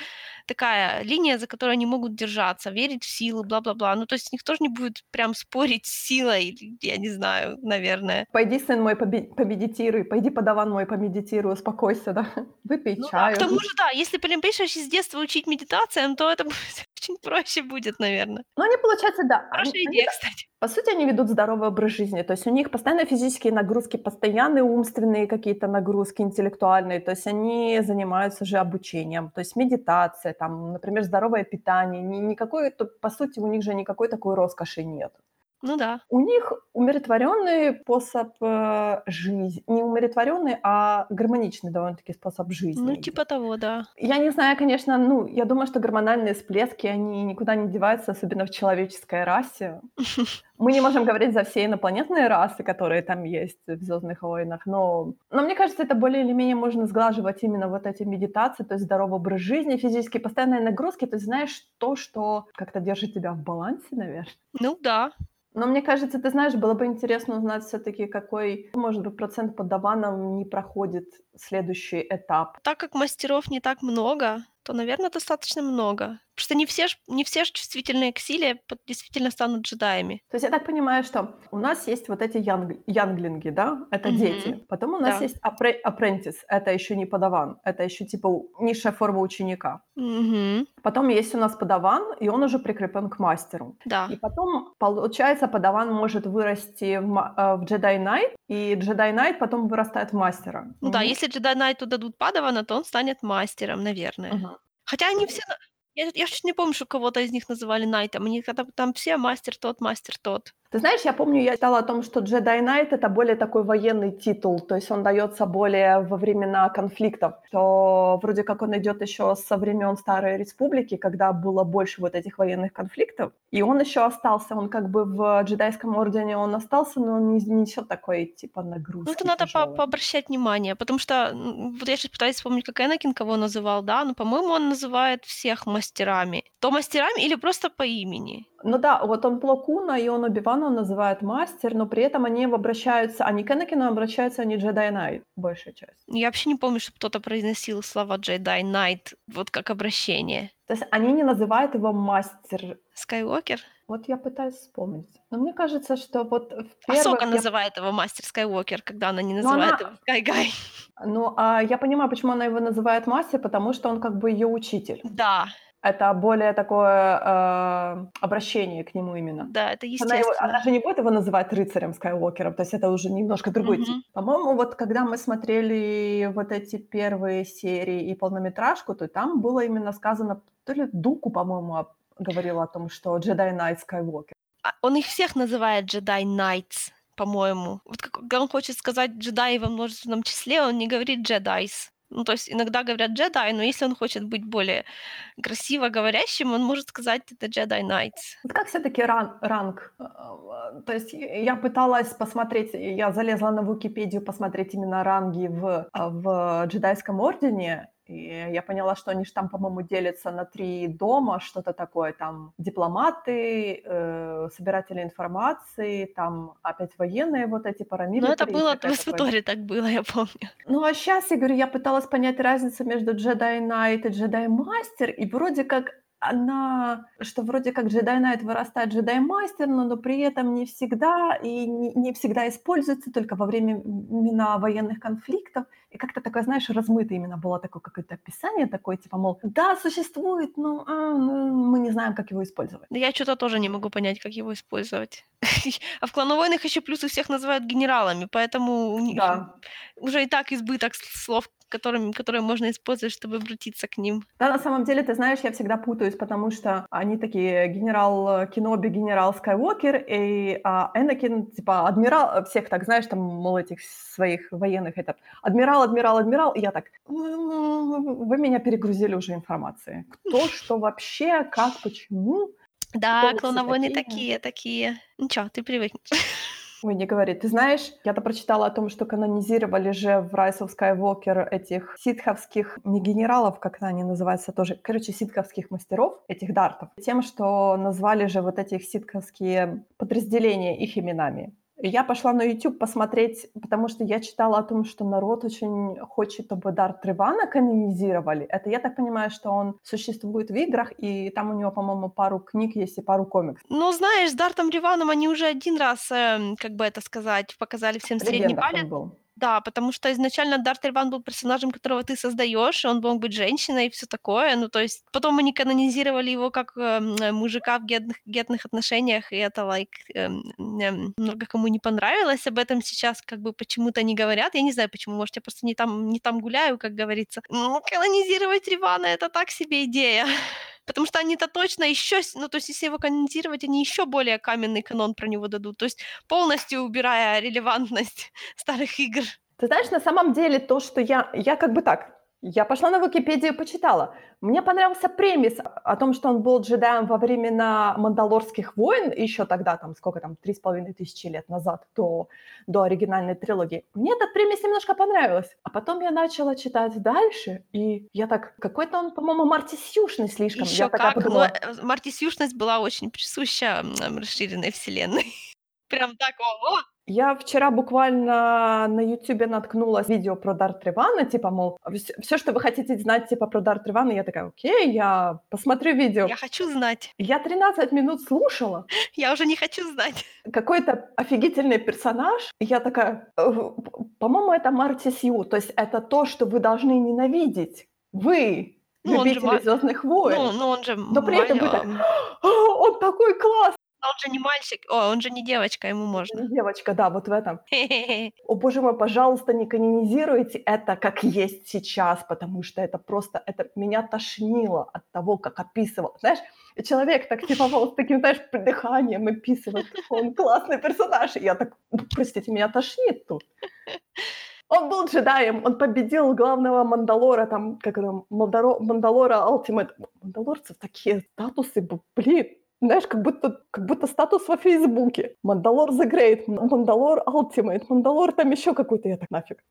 такая линия, за которой они могут держаться, верить в силу, бла-бла-бла. Ну, то есть, никто же не будет прям спорить с силой, я не знаю, наверное. Пойди, сын мой, помедитируй, пойди, подаван мой, помедитируй медитируй, успокойся, да, выпей ну, чаю. Да, к тому же, да, если прям пишешь с детства учить медитациям, то это очень проще будет, наверное. Ну, они, получается, да. Хорошая они, идея, кстати. По сути, они ведут здоровый образ жизни, то есть у них постоянно физические нагрузки, постоянные умственные какие-то нагрузки интеллектуальные, то есть они занимаются же обучением, то есть медитация, там, например, здоровое питание, никакой, то, по сути, у них же никакой такой роскоши нет. Ну да. У них умиротворенный способ э, жизни. Не умиротворенный, а гармоничный довольно-таки способ жизни. Ну, типа того, да. Я не знаю, конечно, ну, я думаю, что гормональные всплески, они никуда не деваются, особенно в человеческой расе. Мы не можем говорить за все инопланетные расы, которые там есть в Звездных войнах, но, но мне кажется, это более или менее можно сглаживать именно вот эти медитации, то есть здоровый образ жизни, физические постоянные нагрузки, ты знаешь то, что как-то держит тебя в балансе, наверное. Ну да, но мне кажется, ты знаешь, было бы интересно узнать все-таки, какой, может быть, процент подаванов не проходит следующий этап. Так как мастеров не так много, то, наверное, достаточно много. Просто не все, ж, не все ж чувствительные к силе действительно станут джедаями. То есть я так понимаю, что у нас есть вот эти янг, янглинги, да, это угу. дети. Потом у нас да. есть апре, апрентис, это еще не подаван, это еще типа низшая форма ученика. Угу. Потом есть у нас подаван, и он уже прикреплен к мастеру. Да. И потом, получается, подаван может вырасти в, э, в Jedi Knight, и Jedi Knight потом вырастает в мастера. Ну угу. да, если Jedi Knightу дадут падавана, то он станет мастером, наверное. Угу. Хотя они все... Я, я чуть не помню, что кого-то из них называли Найтом. Они когда там все мастер тот, мастер тот. Ты знаешь, я помню, я читала о том, что Jedi Knight — это более такой военный титул, то есть он дается более во времена конфликтов, что вроде как он идет еще со времен Старой Республики, когда было больше вот этих военных конфликтов, и он еще остался, он как бы в джедайском ордене он остался, но он не несет такой типа нагрузки. Ну, это надо по пообращать внимание, потому что вот я сейчас пытаюсь вспомнить, как Энакин кого называл, да, но, по-моему, он называет всех мастерами. То мастерами или просто по имени? Ну да, вот он Плокуна и он Убивана называет мастер, но при этом они обращаются, они к Энакину обращаются, они Джедай Найт, большая часть. Я вообще не помню, чтобы кто-то произносил слова Джедай Найт вот как обращение. То есть они не называют его мастер. Скайуокер? Вот я пытаюсь вспомнить. Но мне кажется, что вот в первых... Асока я... называет его мастер Скайуокер, когда она не называет она... его Скайгай. Ну, а я понимаю, почему она его называет мастер, потому что он как бы ее учитель. Да, это более такое э, обращение к нему именно. Да, это естественно. Она, его, она же не будет его называть рыцарем Скайуокером, то есть это уже немножко другой mm-hmm. тип. По-моему, вот когда мы смотрели вот эти первые серии и полнометражку, то там было именно сказано, то ли Дуку, по-моему, говорила о том, что Джедай Найт Скайуокер. Он их всех называет Jedi Knights по-моему. Вот как- он хочет сказать джедаи во множественном числе, он не говорит Jedis. Ну, то есть иногда говорят джедай, но если он хочет быть более красиво говорящим, он может сказать это Jedi Knights. Вот как все-таки ран- ранг? Э, э, То есть я я пыталась посмотреть, я залезла на Википедию посмотреть именно ранги в, а, в джедайском ордене, и я поняла, что они же там, по-моему, делятся на три дома, что-то такое, там дипломаты, э, собиратели информации, там опять военные вот эти paramilitary. это и было, в такое. Эсваторе так было, я помню. Ну, а сейчас, я говорю, я пыталась понять разницу между Jedi Knight и Jedi Master, и вроде как она, что вроде как Jedi Knight вырастает Jedi Master, но, но при этом не всегда, и не, не всегда используется только во время именно военных конфликтов. И как-то такое, знаешь, размытое именно было такое какое-то описание, такое, типа, мол, да, существует, но а, ну, мы не знаем, как его использовать. Да я что-то тоже не могу понять, как его использовать. А в клановойнах еще плюс их всех называют генералами, поэтому Да. уже и так избыток слов, которыми, которые можно использовать, чтобы обратиться к ним. Да, на самом деле, ты знаешь, я всегда путаюсь, потому что они такие генерал э, Кеноби, генерал Скайуокер, и а, Энакин, типа, адмирал, всех так, знаешь, там, мол, этих своих военных, это, адмирал, адмирал, адмирал, и я так, «М, вы меня перегрузили уже информацией. Кто, что вообще, как, почему. Да, такие? такие, такие. Ничего, ты привыкнешь. Ой, не говори. Ты знаешь, я-то прочитала о том, что канонизировали же в Rise of Skywalker этих ситховских, не генералов, как они называются тоже, короче, ситховских мастеров, этих дартов, тем, что назвали же вот этих ситховские подразделения их именами. Я пошла на YouTube посмотреть, потому что я читала о том, что народ очень хочет, чтобы Дарт Ривана канонизировали. Это, я так понимаю, что он существует в играх, и там у него, по-моему, пару книг есть и пару комиксов. Ну, знаешь, с Дартом Риваном они уже один раз, эм, как бы это сказать, показали всем средний легендах палец. он был. Да, потому что изначально Дарт Риван был персонажем, которого ты создаешь, он мог быть женщиной и все такое. Ну, то есть потом они канонизировали его как эм, э, мужика в гетных, гетных отношениях, и это, like, эм, эм, много кому не понравилось. Об этом сейчас как бы почему-то не говорят. Я не знаю почему, может, я просто не там, не там гуляю, как говорится. Ну, канонизировать Ривана — это так себе идея. Потому что они-то точно еще, ну, то есть если его канонизировать, они еще более каменный канон про него дадут. То есть полностью убирая релевантность старых игр. Ты знаешь, на самом деле то, что я, я как бы так, я пошла на Википедию и почитала. Мне понравился премис о том, что он был джедаем во времена Мандалорских войн, еще тогда, там, сколько там, три с половиной тысячи лет назад, до, до оригинальной трилогии. Мне этот премис немножко понравилось. А потом я начала читать дальше, и я так, какой-то он, по-моему, мартисюшный слишком. Еще я как, подумала, Мартисюшность была очень присуща расширенной вселенной. Прям так, ого! Я вчера буквально на Ютубе наткнулась видео про Дарт Ривана, типа, мол, все, что вы хотите знать, типа, про Дарт Ривана, я такая, окей, я посмотрю видео. Я хочу знать. Я 13 минут слушала, Я уже не хочу знать. какой-то офигительный персонаж, я такая, «Э, по-моему, это Марти Сью, то есть это то, что вы должны ненавидеть. Вы, Ну, он же любители Звездных войн. Ну, ну он же Но при этом вы так, «О, он такой классный. Он же не мальчик, о, он же не девочка, ему можно. Девочка, да, вот в этом. О, боже мой, пожалуйста, не канонизируйте это как есть сейчас, потому что это просто, это меня тошнило от того, как описывал. Знаешь, человек так типа вот с таким, знаешь, придыханием описывает, он классный персонаж. И я так, простите, меня тошнит тут. Он был джедаем, он победил главного Мандалора, там, как Мандаро- Мандалора Ultimate. Мандалорцев такие статусы, блин, знаешь, как будто, как будто статус во Фейсбуке. Мандалор the Great, Мандалор Ultimate, Мандалор там еще какой-то, я так нафиг.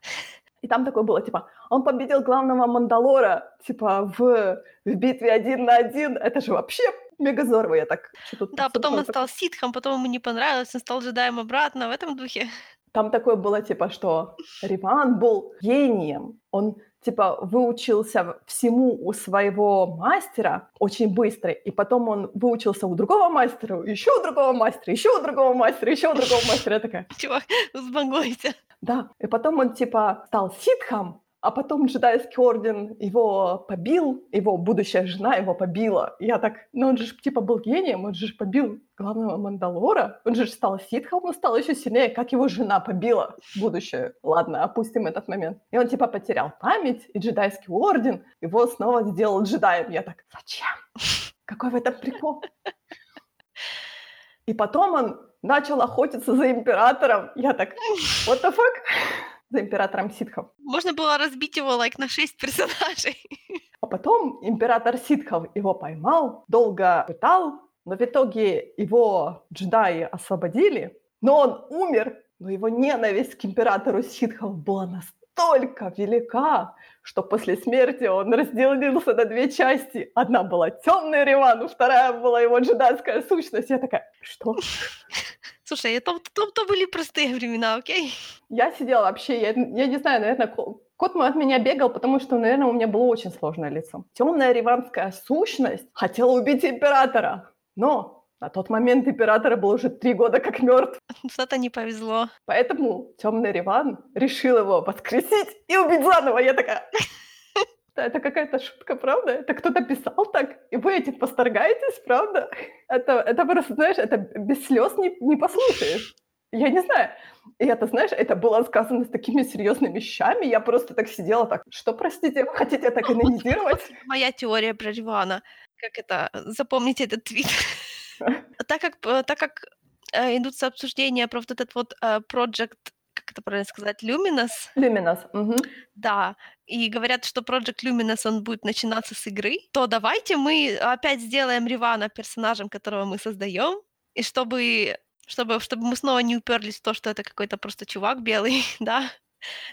И там такое было, типа, он победил главного Мандалора, типа, в, в битве один на один. Это же вообще мега здорово, я так... Да, потом он стал ситхом, потом ему не понравилось, он стал джедаем обратно, в этом духе. Там такое было, типа, что Риван был гением. Он, типа, выучился всему у своего мастера очень быстро, и потом он выучился у другого мастера, еще у другого мастера, еще у другого мастера, еще у другого мастера. Я такая, Чувак, успокойся. да. И потом он, типа, стал ситхом, а потом джедайский орден его побил, его будущая жена его побила. Я так, ну он же типа был гением, он же побил главного Мандалора, он же стал ситхом, он стал еще сильнее, как его жена побила будущее. Ладно, опустим этот момент. И он типа потерял память, и джедайский орден его снова сделал джедаем. Я так, зачем? Какой в этом прикол? И потом он начал охотиться за императором. Я так, what the fuck? За императором ситхов. Можно было разбить его лайк на шесть персонажей. А потом император ситхов его поймал, долго пытал, но в итоге его джедаи освободили, но он умер, но его ненависть к императору ситхов была настолько велика, что после смерти он разделился на две части. Одна была темный Риван, вторая была его джедайская сущность. Я такая, что? Слушай, это то, то были простые времена, окей? Я сидела вообще, я, я не знаю, наверное, кот мой от меня бегал, потому что, наверное, у меня было очень сложное лицо. Темная риванская сущность хотела убить императора, но на тот момент императора был уже три года как мертв. Что-то не повезло. Поэтому темный Риван решил его воскресить и убить заново. Я такая... Это какая-то шутка, правда? Это кто-то писал так, и вы этим посторгаетесь, правда? Это, это просто, знаешь, это без слез не, не послушаешь. Я не знаю. И это, знаешь, это было сказано с такими серьезными вещами. Я просто так сидела так, что, простите, вы хотите это канонизировать? Моя теория про Ривана. Как это? Запомните этот твит. Так как, так как э, идут обсуждения про вот этот вот э, Project, как это правильно сказать, Luminous. Luminous. Угу. Да. И говорят, что Project Luminous, он будет начинаться с игры. То давайте мы опять сделаем Ривана персонажем, которого мы создаем. И чтобы, чтобы, чтобы мы снова не уперлись в то, что это какой-то просто чувак белый, да,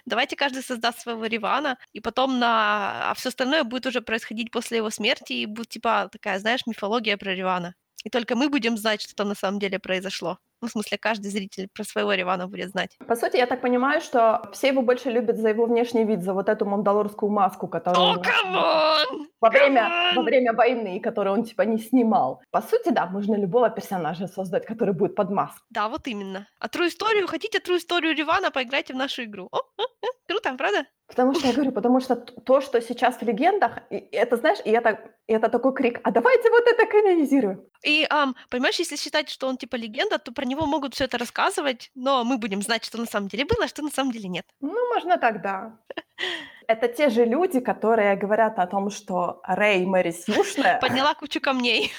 Давайте каждый создаст своего Ривана, и потом на... А все остальное будет уже происходить после его смерти, и будет типа такая, знаешь, мифология про Ривана. И только мы будем знать, что там на самом деле произошло. Ну, в смысле, каждый зритель про своего Ривана будет знать. По сути, я так понимаю, что все его больше любят за его внешний вид, за вот эту мандалорскую маску, которую oh, он come во время, come во время войны, которую он типа не снимал. По сути, да, можно любого персонажа создать, который будет под маску. Да, вот именно. А тру историю, хотите тру историю Ривана, поиграйте в нашу игру. О, о, о, круто, правда? Потому что я говорю, потому что то, что сейчас в легендах, это, знаешь, и это, и это такой крик, а давайте вот это канонизируем. И, um, понимаешь, если считать, что он типа легенда, то про него могут все это рассказывать, но мы будем знать, что на самом деле было, а что на самом деле нет. Ну, можно так, да. Это те же люди, которые говорят о том, что Рэй Мэри Сьюшная... Подняла кучу камней.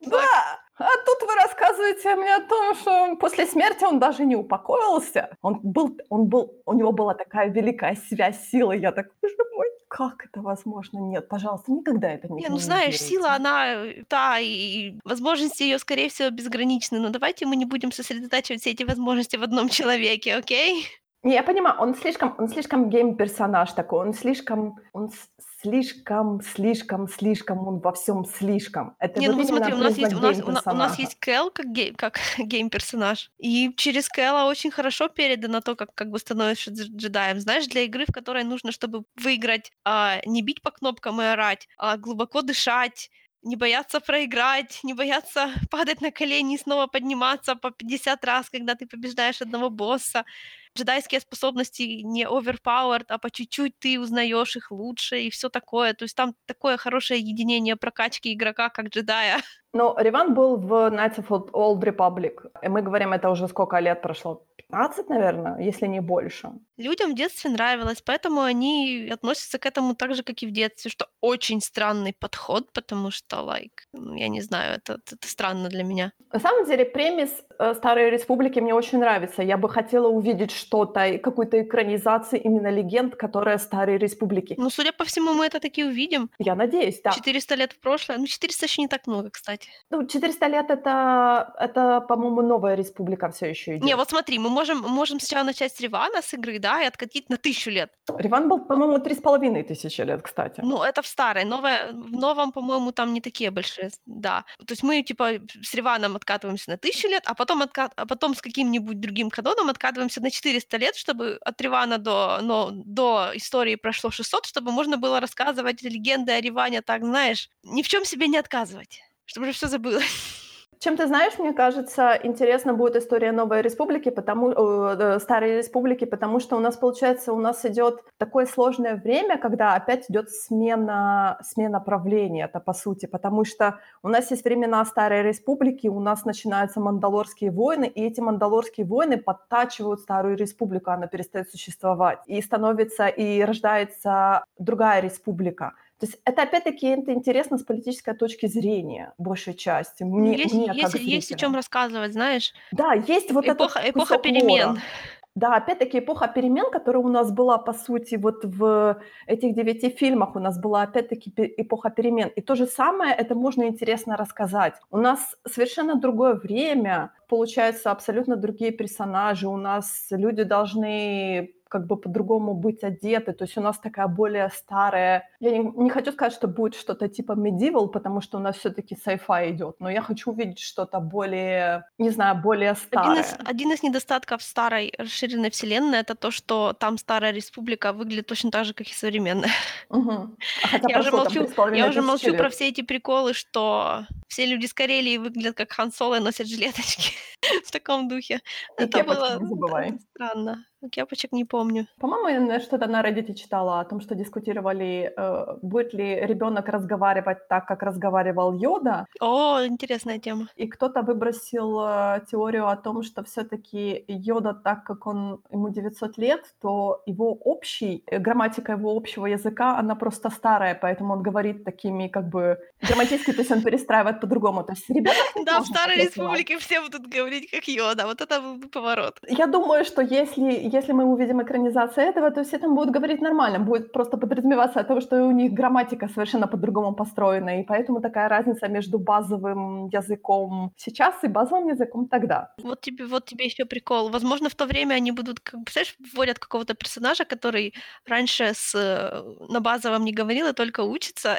Да, а тут вы рассказываете мне о том, что после смерти он даже не упокоился. Он был, он был, у него была такая великая связь силы. Я так, боже мой, как это возможно? Нет, пожалуйста, никогда это не Не, ну знаешь, сила, она э, та, и возможности ее, скорее всего, безграничны. Но давайте мы не будем сосредотачивать все эти возможности в одном человеке, окей? Не, я понимаю, он слишком, он слишком гейм-персонаж такой, он слишком, он слишком, слишком, слишком, он во всем слишком. Это Не, вот ну смотри, у нас, есть, у, нас, у, нас есть Кэл как, гей, как гейм-персонаж, и через Кэла очень хорошо передано то, как, как бы становишься джедаем. Знаешь, для игры, в которой нужно, чтобы выиграть, а, не бить по кнопкам и орать, а глубоко дышать, не бояться проиграть, не бояться падать на колени и снова подниматься по 50 раз, когда ты побеждаешь одного босса джедайские способности не overpowered, а по чуть-чуть ты узнаешь их лучше и все такое. То есть там такое хорошее единение прокачки игрока как джедая. Ну, Риван был в Knights of Old Republic. И мы говорим, это уже сколько лет прошло? 15, наверное, если не больше. Людям в детстве нравилось, поэтому они относятся к этому так же, как и в детстве, что очень странный подход, потому что, like, ну, я не знаю, это, это странно для меня. На самом деле, премис э, Старой Республики мне очень нравится. Я бы хотела увидеть что-то, какую-то экранизацию именно легенд, которые Старой Республики. Ну, судя по всему, мы это таки увидим. Я надеюсь, да. 400 лет в прошлое. Ну, 400 еще не так много, кстати. Ну, 400 лет это, это по-моему, новая республика все еще идет. Не, вот смотри, мы можем, можем сначала начать с Ривана, с игры, да, и откатить на тысячу лет. Риван был, по-моему, три с половиной тысячи лет, кстати. Ну, это в старой. Новое, в новом, по-моему, там не такие большие, да. То есть мы, типа, с Риваном откатываемся на тысячу лет, а потом, откат... а потом с каким-нибудь другим кадоном откатываемся на 400 лет, чтобы от Ривана до, но, до истории прошло 600, чтобы можно было рассказывать легенды о Риване так, знаешь, ни в чем себе не отказывать, чтобы уже все забылось. Чем ты знаешь, мне кажется, интересна будет история Новой Республики, потому, э, Старой Республики, потому что у нас, получается, у нас идет такое сложное время, когда опять идет смена, смена правления, это по сути, потому что у нас есть времена Старой Республики, у нас начинаются мандалорские войны, и эти мандалорские войны подтачивают Старую Республику, она перестает существовать, и становится, и рождается другая республика – То есть это опять-таки это интересно с политической точки зрения, большей части, Ну, мне есть мне есть есть о зрителям. рассказывать, знаешь. Да, есть вот этот Эпоха эпоха кусок перемен. лора. Да, опять-таки эпоха перемен, которая у нас была, по сути, вот в этих 9 фильмах у нас была опять-таки эпоха перемен. И то же самое, это можно интересно рассказать. У нас совершенно другое время, получается, абсолютно другие персонажи, у нас люди должны как бы по-другому быть одеты. То есть у нас такая более старая я не не хочу сказать, что будет что-то типа medieval, потому что у нас всё-таки sci-fi идёт, но я хочу увидеть что-то более, не знаю, более Один из старое. один из недостатков старой расширенной вселенной- это то, что там Старая Республика выглядит точно так же, как и современная. А хотя Я уже молчу я 3,5 уже молчу про все эти приколы, что все люди с Карелии выглядят как Хан Соло и носят жилеточки в таком духе. И Это было, забывай. странно. Кепочек не помню. По-моему, я что-то на "Реддите" читала о том, что дискутировали, э, будет ли ребёнок разговаривать так, как разговаривал Йода. О, интересная тема. И кто-то выбросил, э, теорию о том, что всё-таки Йода, так как он ему 900 лет, то его общий э, грамматика его общего языка, она просто старая, поэтому он говорит такими как бы грамматически, то есть он перестраивает по-другому. То есть ребёнок не Да, в Старой. Республике все будут говорить как Йода. Вот это был бы поворот. Я думаю, что если если мы увидим экранизацию этого, то все там будут говорить нормально. Будет просто подразумеваться от того, что у них грамматика совершенно по-другому построена, и поэтому такая разница между базовым языком сейчас и базовым языком тогда. Вот тебе вот тебе ещё прикол. Возможно, в то время они будут, как представляешь, вводят какого-то персонажа, который раньше с э, на базовом не говорил и только учится.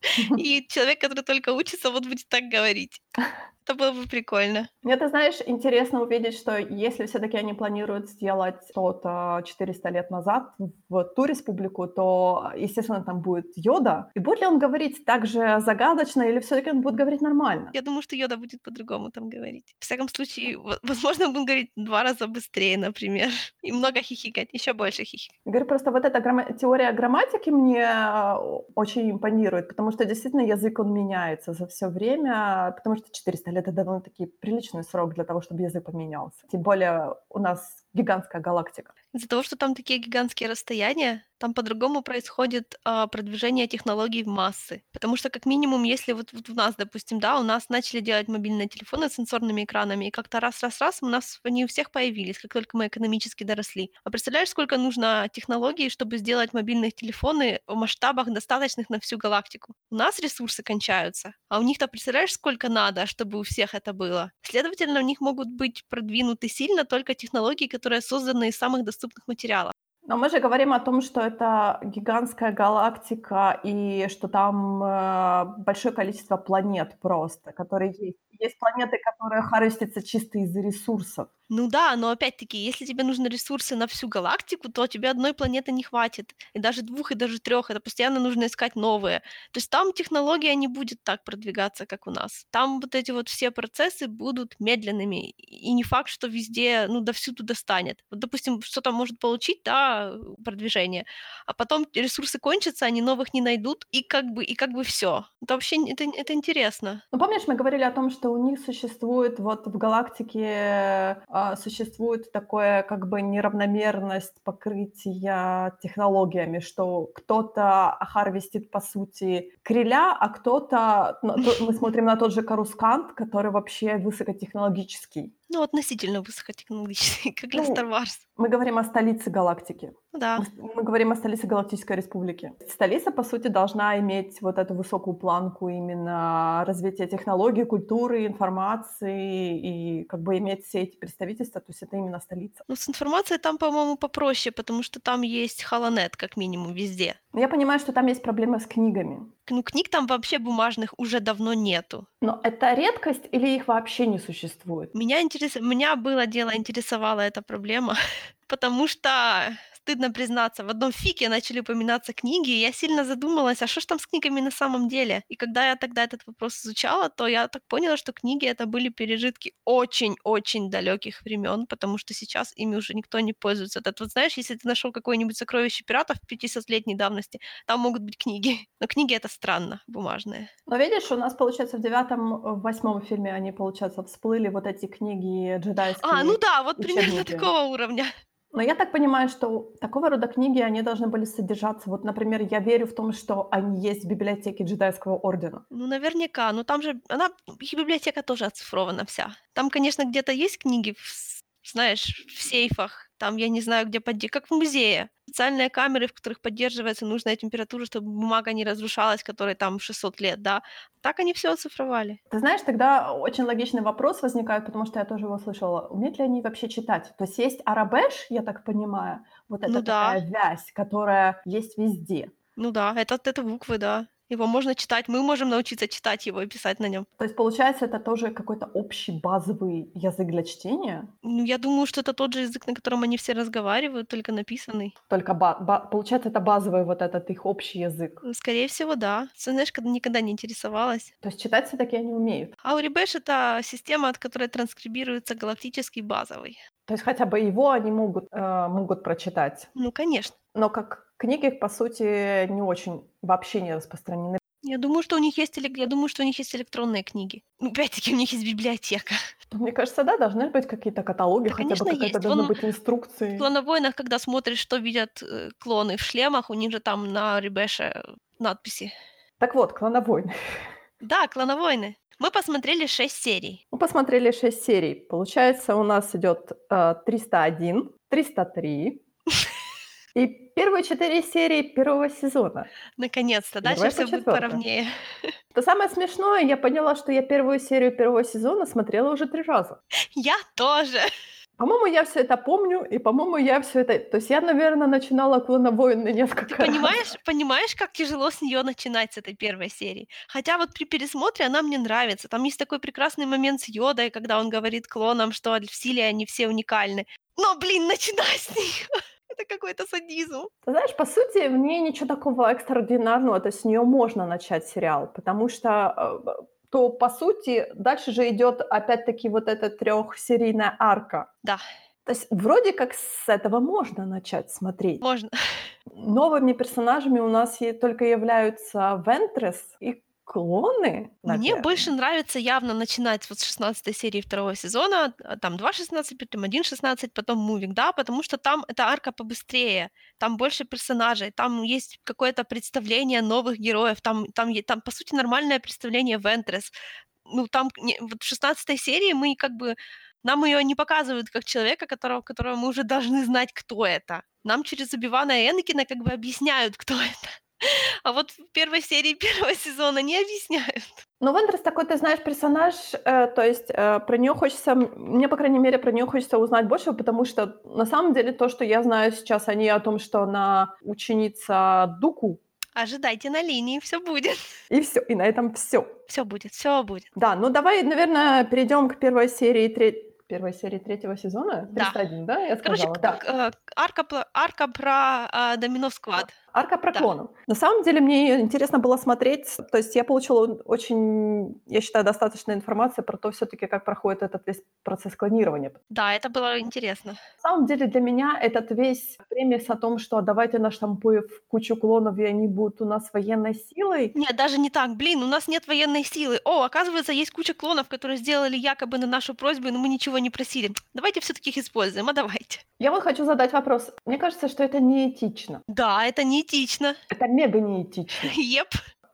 И человек, который только учится, вот будет так говорить. Это было бы прикольно. Мне, ты знаешь, интересно увидеть, что если всё-таки они планируют сделать что-то 400 лет назад в ту республику, то, естественно, там будет Йода. И будет ли он говорить так же загадочно или всё-таки он будет говорить нормально? Я думаю, что Йода будет по-другому там говорить. В всяком случае, во возможно, он будет говорить 2 раза быстрее, например, и много хихикать, ещё больше хихикать. Говорю, просто вот эта грамма теория грамматики мне о очень импонирует, потому что действительно язык, он меняется за всё время, потому что 400 лет- это довольно-таки приличный срок для того, чтобы язык поменялся. Тем более у нас гигантская галактика. Из-за того, что там такие гигантские расстояния, там по-другому происходит, а, продвижение технологий в массы. Потому что, как минимум, если вот вот у нас, допустим, да, у нас начали делать мобильные телефоны с сенсорными экранами, и как-то раз раз раз у нас они у всех появились, как только мы экономически доросли. А представляешь, сколько нужно технологий, чтобы сделать мобильные телефоны в масштабах, достаточных на всю галактику? У нас ресурсы кончаются, а у них-то представляешь, сколько надо, чтобы у всех это было? Следовательно, у них могут быть продвинуты сильно только технологии, которые созданы из самых доступных материалов. Но мы же говорим о том, что это гигантская галактика и что там, э, большое количество планет просто, которые есть. Есть планеты, которые харвестятся чисто из-за ресурсов. Ну да, но опять-таки, если тебе нужны ресурсы на всю галактику, то тебе 1 планеты не хватит, и даже 2, и даже 3. Это постоянно нужно искать новые. То есть там технология не будет так продвигаться, как у нас. Там вот эти вот все процессы будут медленными, и не факт, что везде, ну, довсюду достанет. Вот, допустим, что-то может получить, да, продвижение, а потом ресурсы кончатся, они новых не найдут, и как бы и как бы всё. Это вообще это это интересно. Ну, помнишь, мы говорили о том, что у них существует вот в галактике, а, существует такое как бы неравномерность покрытия технологиями, что кто-то harvest ит, по сути, криля, а кто-то, ну, мы смотрим на тот же Coruscant, который вообще высокотехнологический. Ну, относительно высокотехнологичный, как для Ну, Star Wars. мы говорим о столице галактики. Ну да. Мы мы говорим о столице Галактической Республики. Столица, по сути, должна иметь вот эту высокую планку именно развития технологий, культуры, информации и как бы иметь все эти представительства. То есть это именно столица. Ну, с информацией там, по-моему, попроще, потому что там есть HoloNet как минимум везде. Но я понимаю, что там есть проблемы с книгами. Ну, книг там вообще бумажных уже давно нету. Но это редкость или их вообще не существует? Меня интерес меня было дело, интересовала эта проблема, потому что, стыдно признаться, в одном фике начали упоминаться книги, и я сильно задумалась: а что ж там с книгами на самом деле? И когда я тогда этот вопрос изучала, то я так поняла, что книги- это были пережитки очень-очень далёких времён, потому что сейчас ими уже никто не пользуется. Это вот знаешь, если ты нашёл какое-нибудь сокровище пиратов 500-летней давности, там могут быть книги. Но книги- это странно, бумажные. Но видишь, у нас, получается, в 9, в 8 фильме они, получается, всплыли вот эти книги А, джедайские, ну да, вот примерно такого уровня. Но я так понимаю, что такого рода книги, они должны были содержаться. Вот, например, я верю в том, что они есть в библиотеке джедайского ордена. Ну, наверняка. Но там же она их библиотека тоже оцифрована вся. Там, конечно, где-то есть книги, в знаешь, в сейфах, там, я не знаю, где подде как в музее. Специальные камеры, в которых поддерживается нужная температура, чтобы бумага не разрушалась, которой там 600 лет, да. Так они всё оцифровали. Ты знаешь, тогда очень логичный вопрос возникает, потому что я тоже его слышала. Умеют ли они вообще читать? То есть есть арабеш, я так понимаю, вот Ну эта да. такая вязь, которая есть везде. Ну да, это это буквы, да. Его можно читать, мы можем научиться читать его и писать на нём. То есть, получается, это тоже какой-то общий базовый язык для чтения? Ну, я думаю, что это тот же язык, на котором они все разговаривают, только написанный. Только ба ба получается, это базовый вот этот их общий язык. Скорее всего, да. Знаешь, когда никогда не интересовалась. То есть читать всё-таки они умеют? Аурибэш- это система, от которой транскрибируется галактический базовый. То есть хотя бы его они могут, э, могут прочитать? Ну, конечно. Но как книги, по сути, не очень, вообще не распространены. Я думаю, что у них есть я думаю, что у них есть электронные книги. Ну, опять-таки, у них есть библиотека. Мне кажется, да, должны быть какие-то каталоги, Да, хотя бы конечно, какая-то есть. должны Вон быть инструкции. в "Клоновойнах", когда смотришь, что видят, э, клоны в шлемах, у них же там на Аурибэше надписи. Так вот, "Клоновойны". Да, "Клоновойны". Мы посмотрели 6 серий. Мы посмотрели 6 серий. Получается, у нас идёт, э, 301, 303 и первые 4 серии 1 сезона. Наконец-то, дальше всё будет 4. поровнее. Что самое смешное, я поняла, что я 1 серию 1 сезона смотрела уже 3 раза. Я тоже. По-моему, я всё это помню, и, по-моему, я всё это то есть я, наверно, начинала "Клоновойны" несколько Ты раз. понимаешь понимаешь, как тяжело с неё начинать, с этой 1 серии? Хотя вот при пересмотре она мне нравится. Там есть такой прекрасный момент с Йодой, когда он говорит клонам, что в силе они все уникальны. Но, блин, начинать с неё- это какой-то садизм. Ты знаешь, по сути, в ней ничего такого экстраординарного, то есть с неё можно начать сериал, потому что, э, то, по сути, дальше же идёт опять-таки вот эта трёхсерийная арка. Да. То есть вроде как с этого можно начать смотреть. Можно. Новыми персонажами у нас только являются Вентресс и клоны, Мне наверно. больше нравится явно начинать вот с 16 серии 2 сезона, а, там 2.16, потом 1.16, потом Moving, да, потому что там эта арка побыстрее, там больше персонажей, там есть какое-то представление новых героев, там там там, по сути, нормальное представление Вентресс. Ну, там вот в 16 серии мы как бы нам её не показывают как человека, которого которого мы уже должны знать, кто это. Нам через Оби-Вана и Энакина как бы объясняют, кто это. А вот в 1 серии 1 сезона не объясняют. Ну, Вентресс такой, ты знаешь, персонаж, э, то есть, э, про неё хочется, мне, по крайней мере, про неё хочется узнать больше, потому что на самом деле то, что я знаю сейчас о ней, о том, что она ученица Дуку Ожидайте на линии, всё будет. и всё, и на этом всё. Всё будет, всё будет. Да, ну давай, наверно, перейдём к 1 серии тре 1 серии 3 сезона? Да. 301, да, я Короче, сказала? к Да. э, арка арка про, а, Домино Склад. Арка про Да. На самом деле мне интересно было смотреть. То есть я получила очень, я считаю, достаточно информации про то всё-таки, как проходит этот весь процесс клонирования. Да, это было интересно. На самом деле для меня этот весь премис о том, что давайте наштампуем кучу клонов, и они будут у нас военной силой. Нет, даже не так. Блин, у нас нет военной силы. О, оказывается, есть куча клонов, которые сделали якобы на нашу просьбу, но мы ничего не просили. Давайте всё-таки их используем, а давайте. Я вот хочу задать вопрос. Мне кажется, что это неэтично. Да, это неэтично. Это мега неэтично. Еп.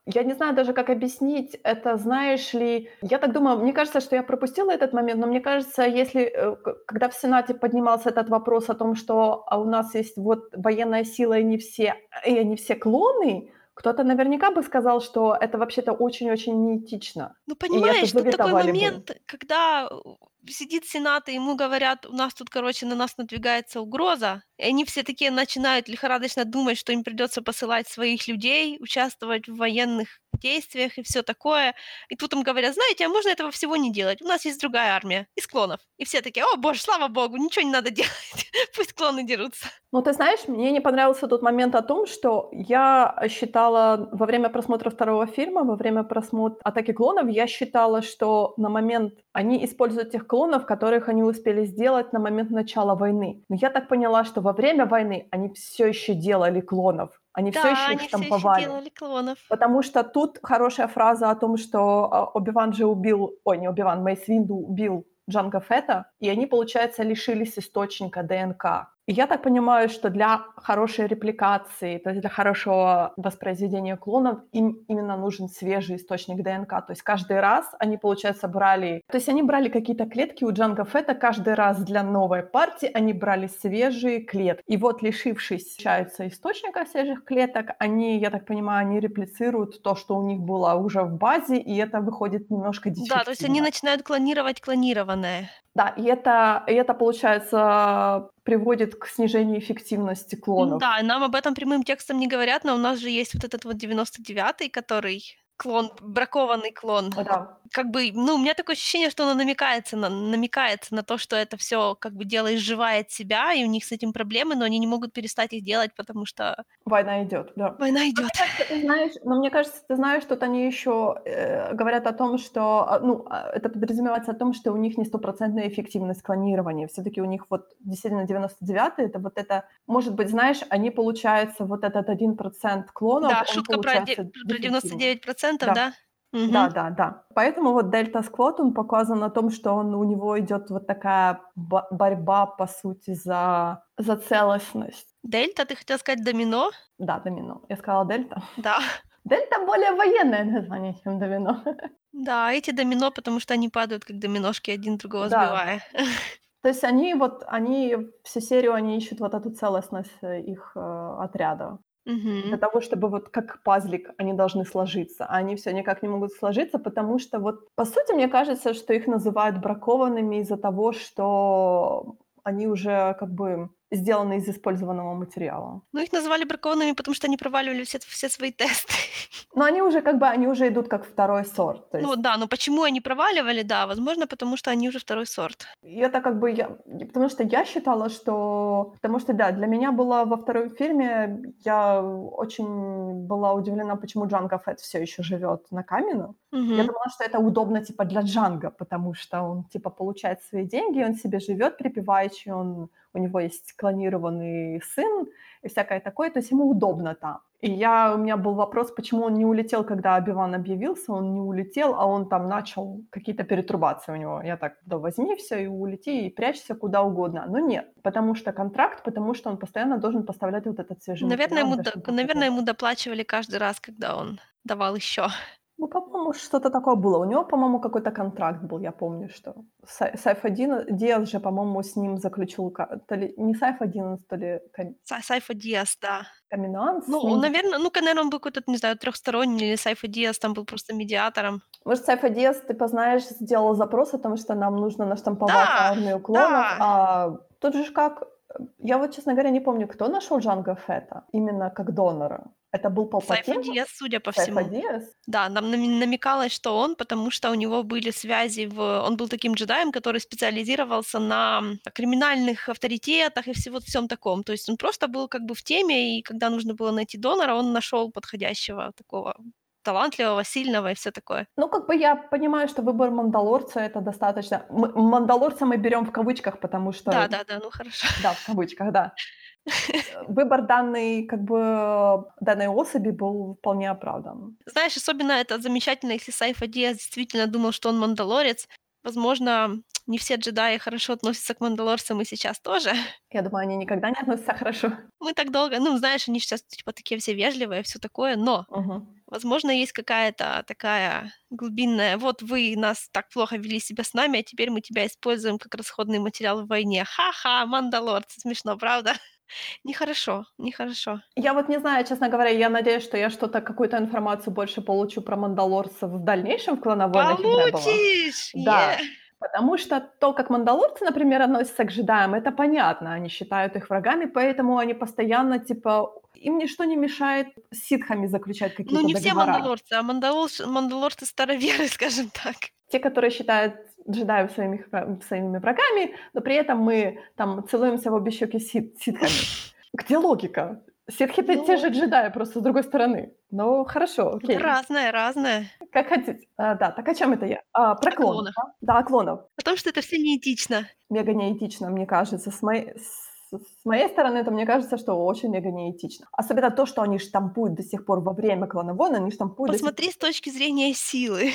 Я не знаю даже, как объяснить это, знаешь ли. Я так думаю, мне кажется, что я пропустила этот момент, но мне кажется, если, э, когда в Сенате поднимался этот вопрос о том, что, а у нас есть вот военная сила, и не все и они все клоны, кто-то наверняка бы сказал, что это вообще-то очень-очень неэтично. Ну, понимаешь, тут такой заветовали бы. момент, когда, э, сидит Сенат, и ему говорят: "У нас тут, короче, на нас надвигается угроза". И они все такие начинают лихорадочно думать, что им придётся посылать своих людей, участвовать в военных действиях и всё такое. И тут им говорят: "Знаете, а можно этого всего не делать? У нас есть другая армия из клонов". И все такие: "О боже, слава богу, ничего не надо делать, пусть клоны дерутся". Ну, ты знаешь, мне не понравился тот момент о том, что я считала во время просмотра 2 фильма, во время просмотра "Атаки клонов", я считала, что на момент они используют тех клонов, которых они успели сделать на момент начала войны. Но я так поняла, что во время войны они всё ещё делали клонов. Они Да, еще они их всё ещё штамповали. делали клонов. Потому что тут хорошая фраза о том, что, Оби-Ван же убил ой, не Оби-Ван, Мейс Винду убил Джанго Фетта, и они, получается, лишились источника ДНК. Я так понимаю, что для хорошей репликации, то есть для хорошего воспроизведения клонов им именно нужен свежий источник ДНК. То есть каждый раз они, получается, брали... То есть они брали какие-то клетки у Джанга Фета, каждый раз для новой партии они брали свежие клетки. И вот, лишившись, получается, источника свежих клеток, они, я так понимаю, они реплицируют то, что у них было уже в базе, и это выходит немножко дефективно. Да, то есть они начинают клонировать клонированное. Да, и это, и это, получается, приводит к снижению эффективности клонов. Да, нам об этом прямым текстом не говорят, но у нас же есть вот этот вот 99-й, который клон, бракованный клон. Да. Как бы, ну, у меня такое ощущение, что оно намекается на, намекается на то, что это все как бы дело изживает себя, и у них с этим проблемы, но они не могут перестать их делать, потому что... Война идет, да. Война идет. ты знаешь, но мне кажется, ты знаешь, что они еще э, говорят о том, что, а, ну, а, это подразумевается о том, что у них не стопроцентная эффективность клонирования. Все-таки у них вот действительно 99 это вот это, может быть, знаешь, они, получается, вот этот 1% клонов, Да, шутка про, про 99%, Да. да? Мгм. Да, да, да. Поэтому вот Дельта Сквот, он показан на том, что он, у него идет вот такая бо- борьба, по сути, за, за целостность. Дельта, ты хотел сказать домино? Да, домино. Я сказала Дельта. Да. Дельта более военное название, чем домино. Да, эти домино, потому что они падают как доминошки, один другого Да. сбивая. То есть они вот, они всю серию, они ищут вот эту целостность э, их э, отряда. Мгм. Для того, чтобы вот как пазлик они должны сложиться, а они все никак не могут сложиться, потому что вот, по сути, мне кажется, что их называют бракованными из-за того, что они уже как бы сделаны из использованного материала. Ну, их назвали бракованными, потому что они проваливали все, все свои тесты. Но они уже как бы, они уже идут как второй сорт. То есть Ну да, но почему они проваливали, да, возможно, потому что они уже второй сорт. И это как бы я, потому что я считала, что, потому что да, для меня было во втором фильме, я очень была удивлена, почему Джанго Фетт все еще живет на Камину. Мгм. Я думала, что это удобно типа для Джанга, потому что он типа получает свои деньги, он себе живет припеваючи, он у него есть клонированный сын и всякое такое, то есть ему удобно там. И я, у меня был вопрос, почему он не улетел, когда Обиван объявился, он не улетел, а он там начал какие-то перетрубации у него. Я так, да возьми все и улети, и прячься куда угодно. Но нет, потому что контракт, потому что он постоянно должен поставлять вот этот свежий Наверное, материал ему, до- наверное, ему доплачивали каждый раз, когда он давал еще. Ну, по-моему, что-то такое было. У него, по-моему, какой-то контракт был, я помню, что Сай- Сайф один, Диас же, по-моему, с ним заключил, то ли не Сайф один, то ли Са- Сайфа Диас, да. Каминанс. Ну, ним наверное, ну, наверное, он был какой-то, не знаю, трехсторонний, или Сайфа Диас там был просто медиатором. Может, Сайфа Диас, ты познаешь, сделал запрос о том, что нам нужно наштамповать Да, армию клонов. да. А тут же как... Я вот, честно говоря, не помню, кто нашел Джанго Фета именно как донора. Это был Сайфа Палпатин? Диас, судя по Сайфа всему. Диас? Да, нам намекалось, что он, потому что у него были связи в... Он был таким джедаем, который специализировался на криминальных авторитетах и всего всем таком. То есть он просто был как бы в теме, и когда нужно было найти донора, он нашел подходящего такого талантливого, сильного и все такое. Ну, как бы я понимаю, что выбор Мандалорца это достаточно... М- Мандалорца мы берем в кавычках, потому что... Да, да, да, ну хорошо. Да, в кавычках, да. Выбор данной, как бы, данной особи был вполне оправдан. Знаешь, особенно это замечательно, если Сайфа Диас действительно думал, что он мандалорец. Возможно, не все джедаи хорошо относятся к мандалорцам и сейчас тоже. Я думаю, они никогда не относятся хорошо. Мы так долго, ну, знаешь, они сейчас типа такие все вежливые, все такое, но Мгм. Возможно, есть какая-то такая глубинная, вот вы нас так плохо вели себя с нами, а теперь мы тебя используем как расходный материал в войне. Ха-ха, мандалорцы, смешно, правда? Нехорошо, нехорошо. Я вот не знаю, честно говоря, я надеюсь, что я что-то, какую-то информацию больше получу про мандалорцев в дальнейшем в «Ребелах». Получишь! Да, Е! потому что то, как мандалорцы, например, относятся к джедаям, это понятно. Они считают их врагами, поэтому они постоянно, типа, им ничто не мешает с ситхами заключать Ну, какие-то не все договора. мандалорцы, а мандалорцы, мандалорцы староверы, скажем так. Те, которые считают джедаев своими, своими врагами, но при этом мы там целуемся в обе щеки сит- ситхами. Где логика? Ситхи это Ну- те же джедаи, просто с другой стороны. Ну, хорошо, окей. Разное, разное. Как хотите. А, да, так о чем это я? А, про О клонов. клонах. да? О клонов. О том, что это все неэтично. Мега неэтично, мне кажется. С моей, с, с моей стороны, то мне кажется, что очень мега неэтично. Особенно то, что они штампуют до сих пор во время клана войн, они штампуют до сих Посмотри с точки зрения силы.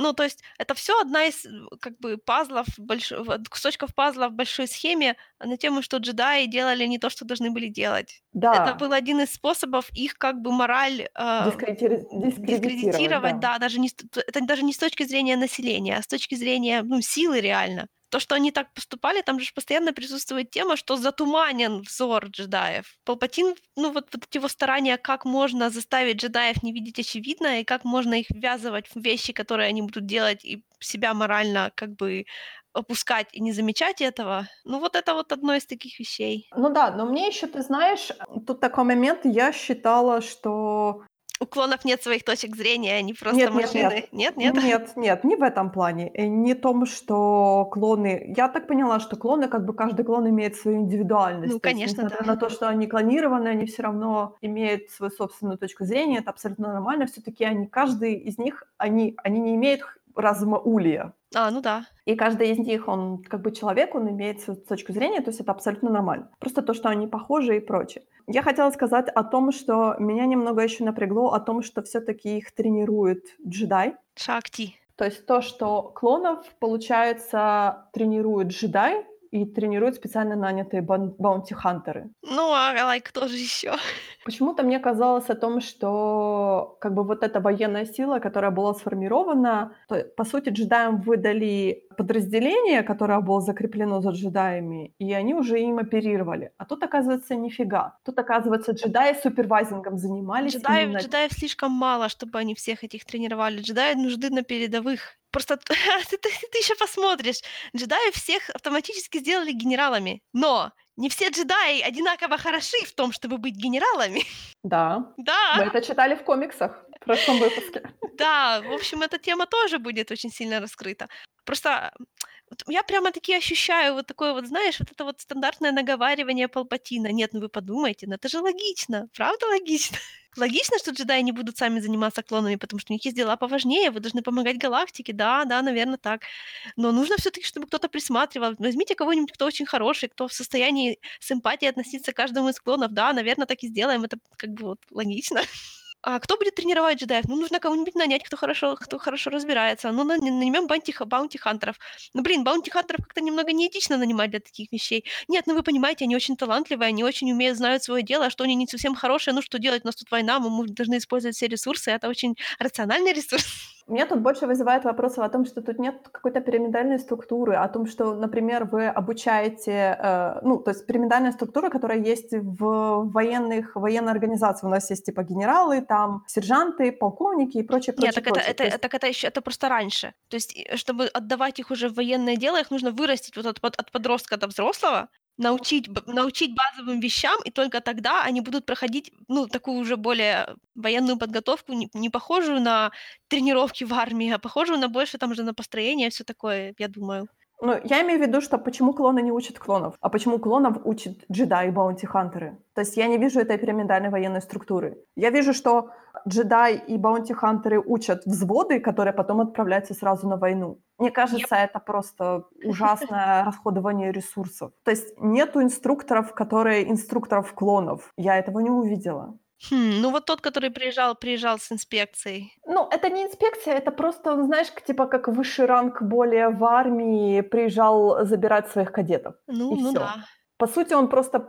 Ну, то есть это все одна из э, как бы пазлов, больш... кусочков пазла в большой схеме на тему, что джедаи делали не то, что должны были делать. Это Да, был один из способов их как бы мораль э, дискредити- дискредитировать, дискредитировать, да. да, даже не, это даже не с точки зрения населения, а с точки зрения ну, силы реально. То, что они так поступали, там же постоянно присутствует тема, что затуманен взор джедаев. Палпатин, ну вот, вот эти его старания, как можно заставить джедаев не видеть очевидное, и как можно их ввязывать в вещи, которые они будут делать, и себя морально как бы опускать и не замечать этого. Ну вот это вот одно из таких вещей. Ну да, но мне еще, ты знаешь, тут такой момент, я считала, что У клонов нет своих точек зрения, они просто Нет, нет, машины. нет. Нет, нет. Нет, нет, не в этом плане. Э, Не том, что клоны... Я так поняла, что клоны, как бы каждый клон имеет свою индивидуальность. Ну, То есть, конечно, несмотря да. на то, что они клонированы, они все равно имеют свою собственную точку зрения. Это абсолютно нормально. Все-таки они, каждый из них, они, они не имеют х- разума Улия. А, ну да. И каждый из них, он как бы человек, он имеет свою точку зрения, то есть это абсолютно нормально. Просто то, что они похожи и прочее. Я хотела сказать о том, что меня немного еще напрягло о том, что все-таки их тренирует джедай. Шакти. То есть то, что клонов, получается, тренирует джедай и тренируют специально нанятые баунти-хантеры. Ну, а лайк кто же еще? Почему-то мне казалось о том, что как бы вот эта военная сила, которая была сформирована, то, по сути, джедаям выдали подразделение, которое было закреплено за джедаями, и они уже им оперировали. А тут, оказывается, нифига. Тут, оказывается, джедаи супервайзингом занимались. Джедаев, именно- джедаев слишком мало, чтобы они всех этих тренировали. Джедаи нужны на передовых. Просто ты, ты- ты еще посмотришь. Джедаи всех автоматически сделали генералами. Но не все джедаи одинаково хороши в том, чтобы быть генералами. Да, мы Да, это читали в комиксах в прошлом выпуске. да. В общем, эта тема тоже будет очень сильно раскрыта. Просто вот я прямо таки ощущаю вот такое вот, знаешь, вот это вот стандартное наговаривание Палпатина. Нет, ну вы подумайте, ну это же логично. Правда логично? Логично, что джедаи не будут сами заниматься клонами, потому что у них есть дела поважнее, вы должны помогать галактике, да, да, наверное, так. Но нужно все таки чтобы кто-то присматривал. Возьмите кого-нибудь, кто очень хороший, кто в состоянии с эмпатией относиться к каждому из клонов. Да, наверное, так и сделаем. Это как бы вот логично. А кто будет тренировать джедаев? Ну, нужно кого-нибудь нанять, кто хорошо, кто хорошо разбирается. Ну, нанимем bounty, bounty hunter ов. Ну, блин, bounty hunter ов как-то немного неэтично нанимать для таких вещей. Нет, ну вы понимаете, они очень талантливые, они очень умеют, знают свое дело, а что они не совсем хорошие, ну что делать, у нас тут война, мы должны использовать все ресурсы, это очень рациональный ресурс. Меня тут больше вызывает вопросы о том, что тут нет какой-то пирамидальной структуры, о том, что, например, вы обучаете, э, ну, то есть пирамидальная структура, которая есть в военных, военной организации. У нас есть типа генералы, там сержанты, полковники и прочее, прочее, Нет, так это, прочее. это, То есть- так это еще, это просто раньше. То есть, и чтобы отдавать их уже в военное дело, их нужно вырастить вот от, от подростка до взрослого, научить, научить базовым вещам, и только тогда они будут проходить, ну, такую уже более военную подготовку, не, не похожую на тренировки в армии, а похожую на больше там же на построение, все такое, я думаю. Ну, я имею в виду, что почему клоны не учат клонов, а почему клонов учат джедаи и баунти-хантеры. То есть я не вижу этой пирамидальной военной структуры. Я вижу, что джедаи и баунти-хантеры учат взводы, которые потом отправляются сразу на войну. Мне кажется, это просто ужасное расходование ресурсов. То есть нету инструкторов, которые инструкторов клонов. Я этого не увидела. Хм, ну вот тот, который приезжал, приезжал с инспекцией. Ну, это не инспекция, это просто, он, знаешь, типа как высший ранг более в армии приезжал забирать своих кадетов. Ну, И ну всё. да. По сути, он просто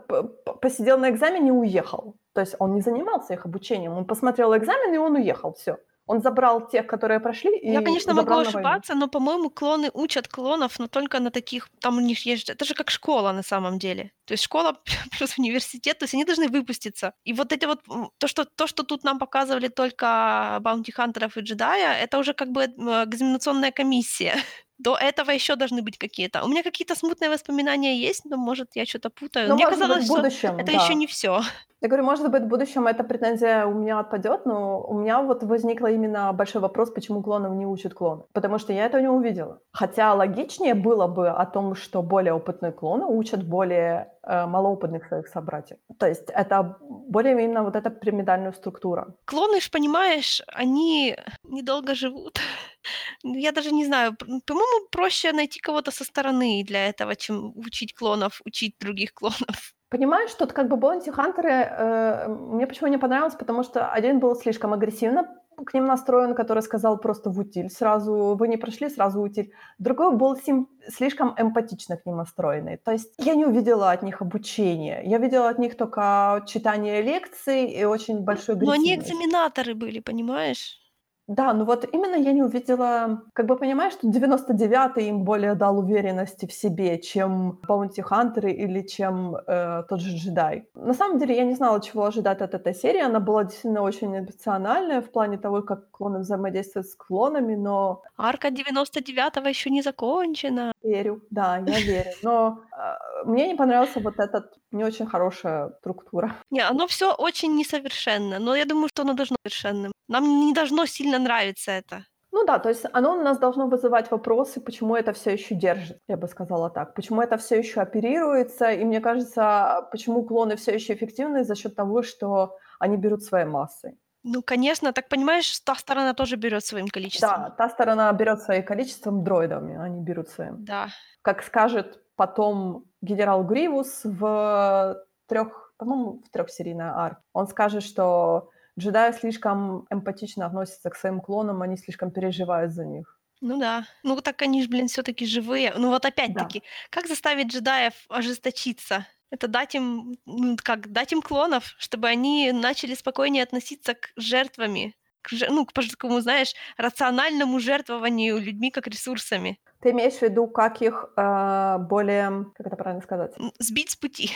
посидел на экзамене и уехал. То есть он не занимался их обучением. Он посмотрел экзамен, и он уехал. Все. Он забрал тех, которые прошли, и Я, конечно, могу ошибаться, но, по-моему, клоны учат клонов, но только на таких, там у них есть, это же как школа на самом деле. То есть школа плюс университет, то есть они должны выпуститься. И вот эти вот, то, что, то, что тут нам показывали только баунти-хантеров и джедая, это уже как бы м, экзаменационная комиссия. До этого еще должны быть какие-то. У меня какие-то смутные воспоминания есть, но, может, я что-то путаю. Ну, Мне может быть, казалось, в что будущем, это да. еще не все. Я говорю, может быть, в будущем эта претензия у меня отпадет, но у меня вот возникла именно большой вопрос, почему клонов не учат клоны. Потому что я этого не увидела. Хотя логичнее было бы о том, что более опытные клоны учат более э, малоопытных своих собратьев. То есть это более именно вот эта пирамидальная структура. Клоны ж, понимаешь, они недолго живут. Я даже не знаю, по-моему, проще найти кого-то со стороны для этого, чем учить клонов, учить других клонов. Понимаешь, тут как бы Bounty Хантеры э, мне почему не понравилось, потому что один был слишком агрессивно к ним настроен, который сказал просто в утиль сразу, вы не прошли, сразу утиль. Другой был сим, слишком эмпатично к ним настроенный. То есть я не увидела от них обучения. Я видела от них только читание лекций и очень большой Но они экзаменаторы были, понимаешь? Да, ну вот именно я не увидела, как бы понимаешь, что 99-й им более дал уверенности в себе, чем Баунти Хантеры или чем э, тот же джедай. На самом деле я не знала, чего ожидать от этой серии. Она была действительно очень эмоциональная в плане того, как клоны взаимодействуют с клонами, но Арка 99-го еще не закончена. Верю, да, я верю. Но э, мне не понравился вот этот не очень хорошая структура. Не, оно все очень несовершенно, но я думаю, что оно должно быть совершенным. Нам не должно сильно нравиться это. Ну да, то есть оно у нас должно вызывать вопросы, почему это все еще держит, я бы сказала так. Почему это все еще оперируется, и мне кажется, почему клоны все еще эффективны за счет того, что они берут своей массой. Ну, конечно, так понимаешь, та сторона тоже берет своим количеством. Да, та сторона берет своим количеством дроидами, они берут своим. Да. Как скажет потом генерал Гривус в трех, по-моему, в трехсерийной арке, он скажет, что джедаи слишком эмпатично относятся к своим клонам, они слишком переживают за них. Ну да. Ну так они же, блин, все-таки живые. Ну вот Да. опять-таки, как заставить джедаев ожесточиться? Это дать им, как, дать им клонов, чтобы они начали спокойнее относиться к жертвами, к, ну, к такому, знаешь, рациональному жертвованию людьми как ресурсами. Ты имеешь в виду, как их э, более, как это правильно сказать? Сбить с пути.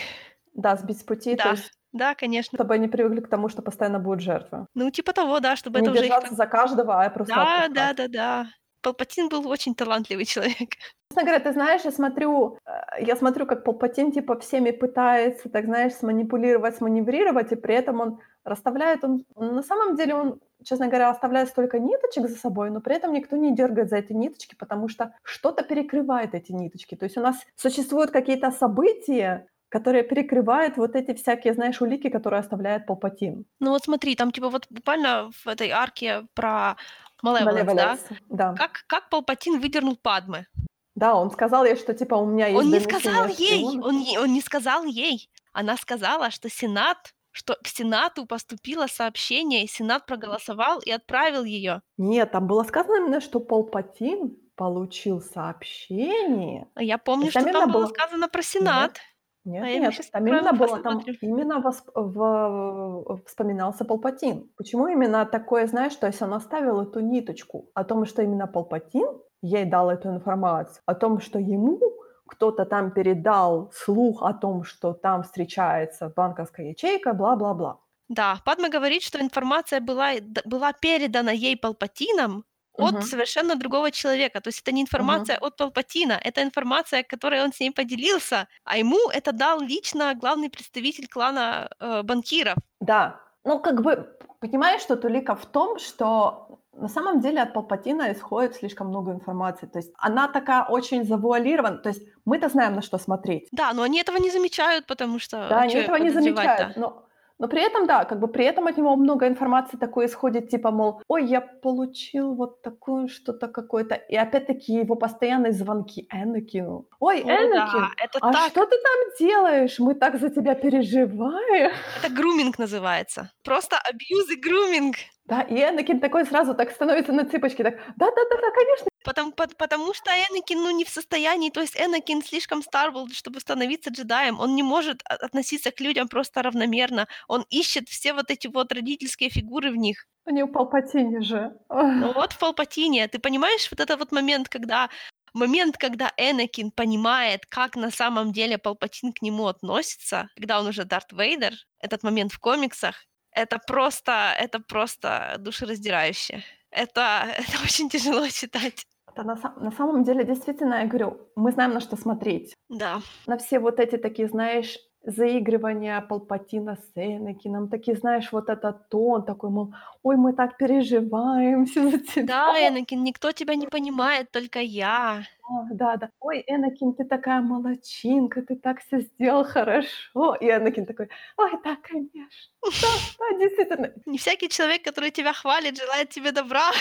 Да, сбить с пути, то Да, есть да, конечно. чтобы они привыкли к тому, что постоянно будут жертвы. Ну, типа того, да, чтобы Не это уже их держаться за каждого, а просто Да, отпускать. да, да, да. Палпатин был очень талантливый человек. Честно говоря, ты знаешь, я смотрю, э, я смотрю, как Палпатин типа всеми пытается, так знаешь, сманипулировать, сманеврировать, и при этом он расставляет, он на самом деле он, честно говоря, оставляет столько ниточек за собой, но при этом никто не дергает за эти ниточки, потому что что-то перекрывает эти ниточки. То есть у нас существуют какие-то события, которые перекрывают вот эти всякие, знаешь, улики, которые оставляет Палпатин. Ну вот смотри, там типа вот буквально в этой арке про Malevolence, да? Да. Как, как Палпатин выдернул Падме? Да, он сказал ей, что типа у меня есть Он не сказал ей, он, не- он не сказал ей. Она сказала, что Сенат, что к Сенату поступило сообщение, и Сенат проголосовал и отправил ее. Нет, там было сказано именно, что Палпатин получил сообщение. Я помню, что там было было- сказано про Сенат. Нет, А нет, там именно было, там именно восп- в- вспоминался Палпатин. Почему именно такое, знаешь, то есть он оставил эту ниточку о том, что именно Палпатин ей дал эту информацию, о том, что ему кто-то там передал слух о том, что там встречается банковская ячейка, бла-бла-бла. Да, Падма говорит, что информация была, была передана ей Палпатином от Мгм. совершенно другого человека. То есть это не информация от Палпатина, это информация, которой он с ней поделился, а ему это дал лично главный представитель клана э, банкиров. Да, ну как бы, понимаешь, что Тулика в том, что на самом деле от Палпатина исходит слишком много информации. То есть она такая очень завуалирована. То есть мы-то знаем, на что смотреть. Да, но они этого не замечают, потому что... Да, они этого не замечают. Но, но при этом, да, как бы при этом от него много информации такой исходит, типа, мол, ой, я получил вот такое что-то какое-то. И опять-таки его постоянные звонки Энакину. Ой, О, Энакин, да, это а так, что ты там делаешь? Мы так за тебя переживаем. это груминг называется. Просто абьюз и груминг. Да, и Энакин такой сразу так становится на цыпочки, так, да-да-да, конечно. Потому, пот- потому что Энакин, ну, не в состоянии, то есть Энакин слишком стар был, чтобы становиться джедаем, он не может относиться к людям просто равномерно, он ищет все вот эти вот родительские фигуры в них. У него Палпатине же. Ну вот в Палпатине, ты понимаешь вот этот вот момент, когда момент, когда Энакин понимает, как на самом деле Палпатин к нему относится, когда он уже Дарт Вейдер, этот момент в комиксах, это просто, это просто душераздирающе. Это, это очень тяжело читать. Это на, на самом деле, действительно, я говорю, мы знаем, на что смотреть. Да. На все вот эти такие, знаешь, заигрывания Палпатина с Энакином, такие, знаешь, вот этот тон такой, мол, ой, мы так переживаем все за тебя. Да, Энакин, никто тебя не понимает, только я. А, Да, да. Ой, Энакин, ты такая молочинка, ты так все сделал хорошо. И Энакин такой, ой, да, конечно. Да, да, действительно. Не всякий человек, который тебя хвалит, желает тебе добра.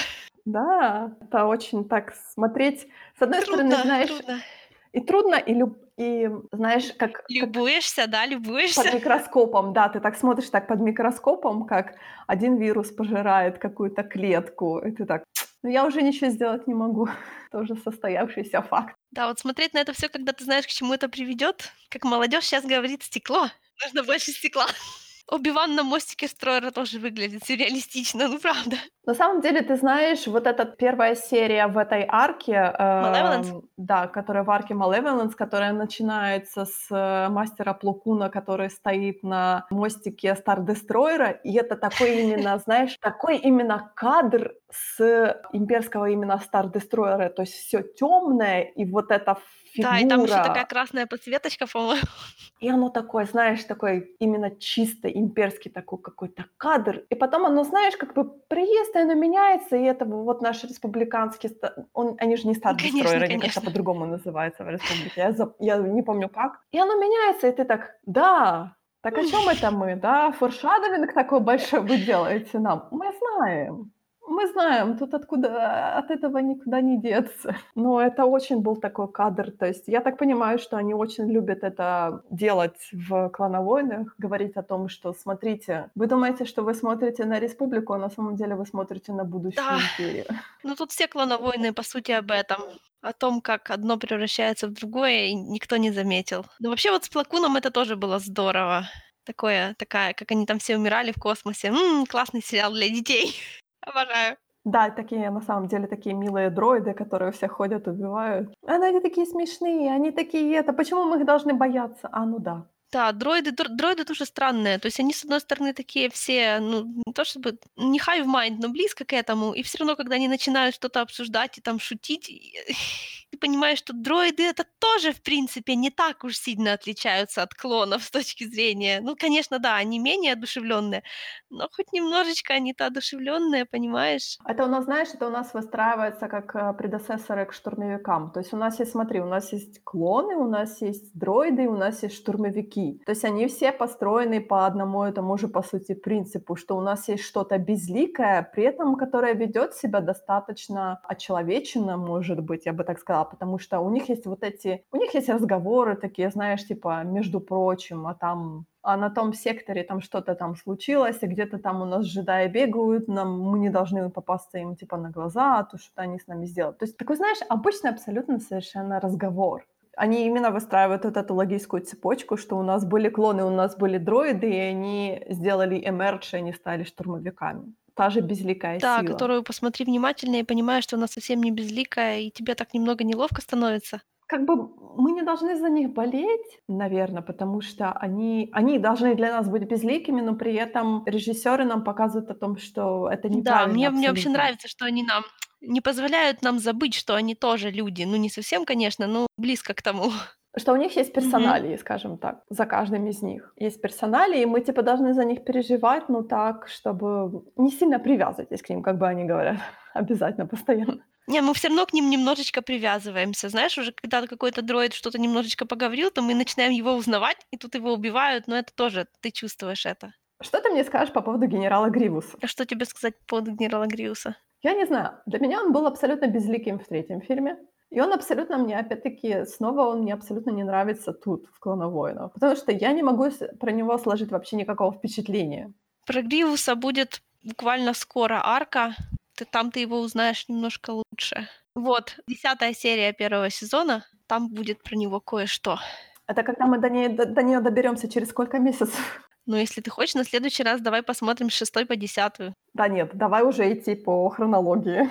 Да, это очень так смотреть. С одной стороны, Трудно, знаешь, трудно. И трудно, и, люб... и знаешь, как, как Любуешься, да, под любуешься. микроскопом, да, ты так смотришь так под микроскопом, как один вирус пожирает какую-то клетку, и ты так, ну я уже ничего сделать не могу, тоже состоявшийся факт. Да, вот смотреть на это все, когда ты знаешь, к чему это приведет, как молодежь сейчас говорит, стекло. Нужно больше стекла. Оби-Ван на мостике Строера тоже выглядит сюрреалистично, ну правда. На самом деле, ты знаешь, вот эта первая серия в этой арке, Malevolence? эм, да, которая в арке Malevolence, которая начинается с э, мастера Плукуна, который стоит на мостике Star Destroyer, и это такой именно, знаешь, такой именно кадр с имперского именно Star Destroyer, то есть все темное, и вот эта Да, и там еще такая фигура, красная подсветочка, по-моему. и оно такое, знаешь, такой именно чисто имперский такой какой-то кадр. И потом оно, знаешь, как бы приезд, и оно меняется, и это вот наш республиканский... Он, они же не Конечно, Destroyer, они как-то по-другому называются в республике. Я, за- я не помню как. И оно меняется, и ты так, да, так о чем это мы, да? Форшадовинг такой большой вы делаете нам. Мы знаем. Мы знаем, тут откуда от этого никуда не деться. Но это очень был такой кадр. То есть я так понимаю, что они очень любят это делать в клановойнах, говорить о том, что смотрите, вы думаете, что вы смотрите на республику, а на самом деле вы смотрите на будущую Да. империю. Ну тут все клоновойны, по сути, об этом. О том, как одно превращается в другое, и никто не заметил. Ну вообще вот с Плакуном это тоже было здорово. Такое, такая, как они там все умирали в космосе. М, классный сериал для детей. Обожаю. Да, такие на самом деле такие милые дроиды, которые все ходят, убивают. А они такие смешные, они такие это. Почему мы их должны бояться? А, ну да. Да, дроиды, др- дроиды тоже странные. То есть они, с одной стороны, такие все, ну, не то чтобы, не high в mind, но близко к этому. И все равно, когда они начинают что-то обсуждать и там шутить, ты понимаешь, что дроиды это тоже, в принципе, не так уж сильно отличаются от клонов с точки зрения. Ну, конечно, да, они менее одушевленные, но хоть немножечко они-то одушевленные, понимаешь? Это у нас, знаешь, это у нас выстраивается как э, предецессоры к штурмовикам. То есть у нас есть, смотри, у нас есть клоны, у нас есть дроиды, у нас есть штурмовики. То есть они все построены по одному и тому же, по сути, принципу, что у нас есть что-то безликое, при этом которое ведет себя достаточно очеловеченно, может быть, я бы так сказала, потому что у них есть вот эти, у них есть разговоры такие, знаешь, типа, между прочим, а там а на том секторе там что-то там случилось, и где-то там у нас джедаи бегают, нам, мы не должны попасться им типа на глаза, а то что они с нами сделают. То есть такой, знаешь, обычный абсолютно совершенно разговор. Они именно выстраивают вот эту логическую цепочку, что у нас были клоны, у нас были дроиды, и они сделали эмердж, и они стали штурмовиками. Та же безликая Да, сила. которую посмотри внимательнее и понимаешь, что она совсем не безликая, и тебе так немного неловко становится. Как бы мы не должны за них болеть, наверное, потому что они, они должны для нас быть безликими, но при этом режиссеры нам показывают о том, что это Да, неправильно мне, мне вообще нравится, что они нам не позволяют нам забыть, что они тоже люди. Ну, не совсем, конечно, но близко к тому. Что у них есть персоналии, скажем так, за каждым из них. Есть персоналии, и мы типа должны за них переживать, ну так, чтобы не сильно привязывайтесь к ним, как бы они говорят, обязательно, постоянно. Не, мы все равно к ним немножечко привязываемся. Знаешь, уже когда какой-то дроид что-то немножечко поговорил, то мы начинаем его узнавать, и тут его убивают, но это тоже, ты чувствуешь это. Что ты мне скажешь по поводу генерала Гривуса? А что тебе сказать по поводу генерала Гриуса? Я не знаю, для меня он был абсолютно безликим в третьем фильме. И он абсолютно мне, опять-таки, снова он мне абсолютно не нравится тут, в «Клоновойнах». Потому что я не могу про него сложить вообще никакого впечатления. Про Гривуса будет буквально скоро арка. Ты, там ты его узнаешь немножко лучше. Вот, десятая серия первого сезона. Там будет про него кое-что. Это когда мы до, нее, до, до нее доберемся через сколько месяцев? Но если ты хочешь, на следующий раз давай посмотрим с шестой по десятую. Да нет, давай уже идти по хронологии.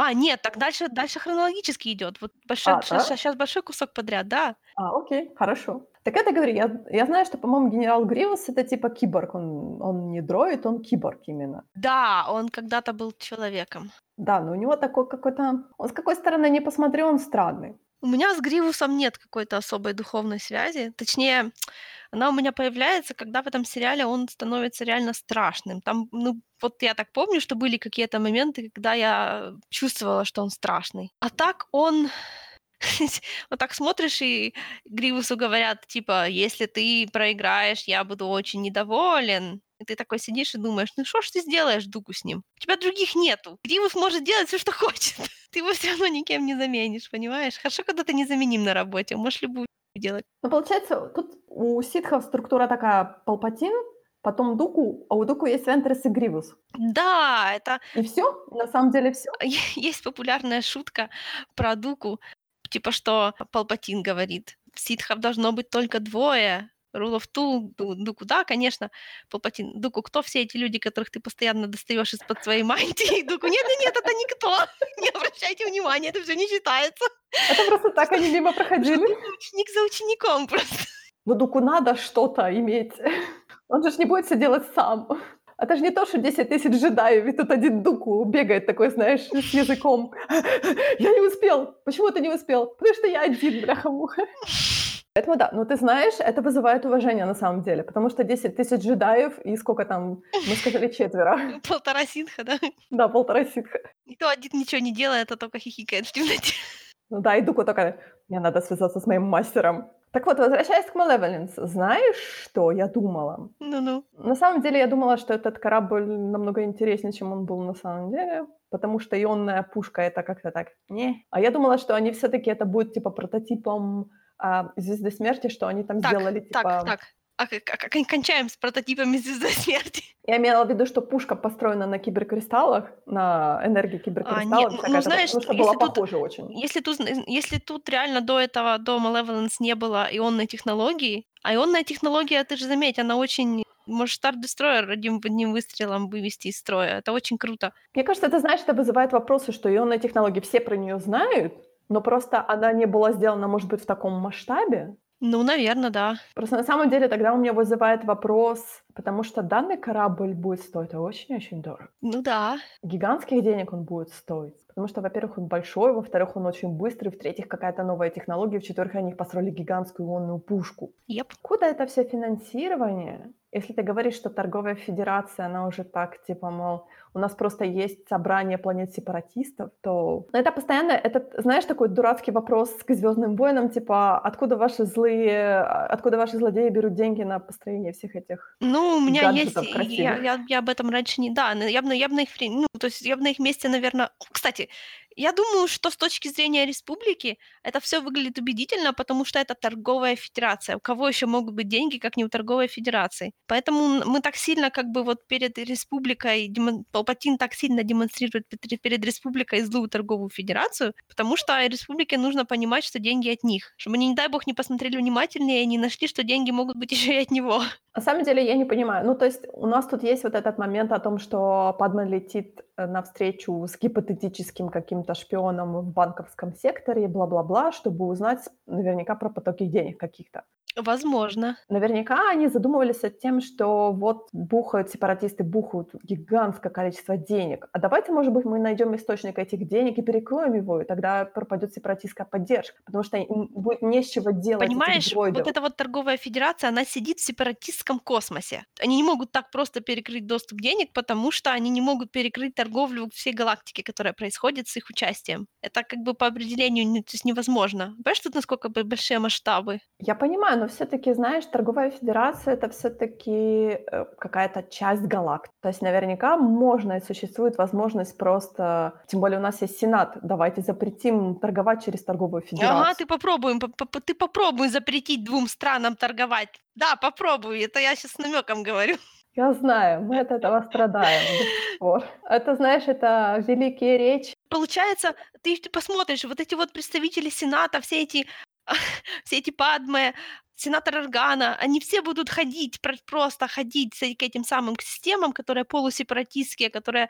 А, нет, так дальше, дальше хронологически идет. Вот большой, А, да? сейчас большой кусок подряд, да. А, окей, хорошо. Так это говорю, я, я знаю, что, по-моему, генерал Гривус это типа киборг. Он, он не дроид, он киборг именно. Да, он когда-то был человеком. Да, но у него такой какой-то... Он с какой стороны не посмотри, он странный. У меня с Гривусом нет какой-то особой духовной связи. Точнее, она у меня появляется, когда в этом сериале он становится реально страшным. Там, ну, вот я так помню, что были какие-то моменты, когда я чувствовала, что он страшный. А так он... Вот так смотришь, и Гривусу говорят, типа, если ты проиграешь, я буду очень недоволен. И ты такой сидишь и думаешь, ну что ж ты сделаешь Дуку с ним? У тебя других нету. Гривов может делать все, что хочет. Ты его все равно никем не заменишь, понимаешь? Хорошо, когда ты незаменим на работе, можешь любую делать. Ну, получается, тут у ситхов структура такая Палпатин, потом Дуку, а у Дуку есть Вентрес и Гривус. Да, это И все? На самом деле все? есть популярная шутка про Дуку, типа что Палпатин говорит, ситхов должно быть только двое, Rule of Two, Дуку, да, конечно, Палпатин, Дуку, кто все эти люди, которых ты постоянно достаешь из-под своей мантии? Дуку, нет-нет-нет, это никто, не обращайте внимания, это все не считается. Это просто так они мимо проходили. Ученик за учеником просто. Но Дуку надо что-то иметь. Он же не будет все делать сам. Это же не то, что 10 тысяч джедаев, и тут один Дуку бегает такой, знаешь, с языком. Я не успел. Почему ты не успел? Потому что я один, бляха-муха. Поэтому да, но ты знаешь, это вызывает уважение на самом деле, потому что 10 тысяч джедаев и сколько там, мы сказали, четверо. Полтора ситха, да? Да, полтора ситха. Никто один ничего не делает, а только хихикает в темноте. Ну да, и Дуку такая, мне надо связаться с моим мастером. Так вот, возвращаясь к Malevolence, знаешь, что я думала? Ну-ну. На самом деле, я думала, что этот корабль намного интереснее, чем он был на самом деле, потому что ионная пушка — это как-то так, не. А я думала, что они все таки это будет, типа, прототипом а, «Звезды смерти», что они там Так, сделали, типа... так, так. А как кончаем с прототипами звезды смерти? Я имела в виду, что пушка построена на киберкристаллах, на энергии киберкристаллов, не, ну, какая-то, знаешь, потому что если было тут- похоже очень. Если тут, если тут реально до этого, до Malevolence не было ионной технологии, а ионная технология, ты же заметь, она очень... Может Star Destroyer одним, одним выстрелом вывести из строя. Это очень круто. Мне кажется, это, знаешь, это вызывает вопросы, что ионные технологии, все про нее знают, но просто она не была сделана, может быть, в таком масштабе. Ну, наверное, да. Просто на самом деле тогда у меня вызывает вопрос, потому что данный корабль будет стоить очень-очень дорого. Ну да. Гигантских денег он будет стоить. Потому что, во-первых, он большой, во-вторых, он очень быстрый, в-третьих, какая-то новая технология, в-четвертых, они построили гигантскую ионную пушку. Еп. Куда это все финансирование? Если ты говоришь, что торговая федерация, она уже так, типа, мол, у нас просто есть собрание планет сепаратистов, то... Но это постоянно, это, знаешь, такой дурацкий вопрос к Звездным войнам, типа, откуда ваши злые, откуда ваши злодеи берут деньги на построение всех этих... Ну, у меня есть... Я, я, я об этом раньше не... Да, но я бы, я бы на их... Ну, то есть я бы на их месте, наверное... Кстати, я думаю, что с точки зрения республики это все выглядит убедительно, потому что это торговая федерация. У кого еще могут быть деньги, как не у торговой федерации? Поэтому мы так сильно как бы вот перед республикой, демон- Палпатин так сильно демонстрирует перед республикой злую торговую федерацию, потому что республике нужно понимать, что деньги от них. Чтобы они, не дай бог, не посмотрели внимательнее и не нашли, что деньги могут быть еще и от него. На самом деле я не понимаю. Ну, то есть у нас тут есть вот этот момент о том, что Падма летит э, навстречу с гипотетическим каким-то шпионом в банковском секторе бла-бла-бла, чтобы узнать наверняка про потоки денег каких-то. Возможно. Наверняка они задумывались над тем, что вот бухают сепаратисты, бухают гигантское количество денег. А давайте, может быть, мы найдем источник этих денег и перекроем его, и тогда пропадет сепаратистская поддержка, потому что им будет не с чего делать Понимаешь, вот эта вот торговая федерация, она сидит в сепаратистском космосе. Они не могут так просто перекрыть доступ денег, потому что они не могут перекрыть торговлю всей галактики, которая происходит с их участием. Это как бы по определению то есть невозможно. Понимаешь, тут насколько большие масштабы? Я понимаю, но все-таки, знаешь, торговая федерация это все-таки какая-то часть галактики. То есть наверняка можно и существует возможность просто, тем более у нас есть Сенат, давайте запретим торговать через торговую федерацию. Ага, ты попробуем, по- по- ты попробуй запретить двум странам торговать. Да, попробуй. Это я сейчас с намеком говорю. Я знаю, мы от этого страдаем. Это, знаешь, это великие речи. Получается, ты, ты посмотришь, вот эти вот представители Сената, все эти, все эти падмы, сенатор Органа, они все будут ходить, про- просто ходить к этим самым системам, которые полусепаратистские, которые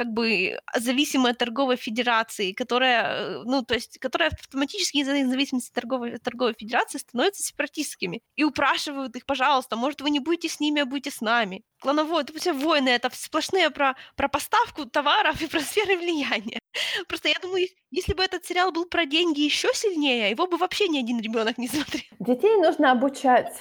как бы зависимые от торговой федерации, которая, э, ну, то есть, которые автоматически из-за зависимости торговой, торговой федерации становятся сепаратистскими. И упрашивают их, пожалуйста, может, вы не будете с ними, а будете с нами. Клановой, это все войны, это сплошные про, про поставку товаров и про сферы влияния. Просто я думаю, ес- если бы этот сериал был про деньги еще сильнее, его бы вообще ни один ребенок не смотрел. Детей нужно обучать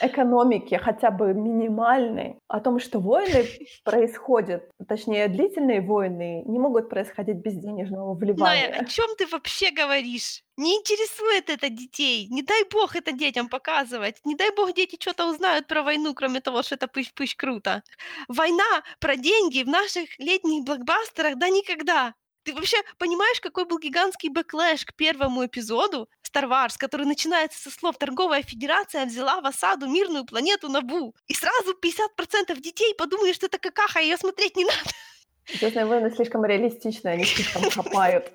экономики хотя бы минимальной, о том, что войны происходят, точнее, длительные войны не могут происходить без денежного Ная, о вливания. чём ты вообще говоришь? Не интересует это детей. Не дай бог это детям показывать. Не дай бог дети чё-то узнают про войну, кроме того, что это пыщ-пыщ круто. Война про деньги в наших летних блокбастерах? Да никогда. Ты вообще понимаешь, какой был гигантский backlash к первому эпизоду Star Wars, который начинается со слов «Торговая Федерация взяла в осаду мирную планету Набу». И сразу 50% детей подумали, что это какаха, её смотреть не надо. "Звездные войны" слишком реалистичны, они слишком копают.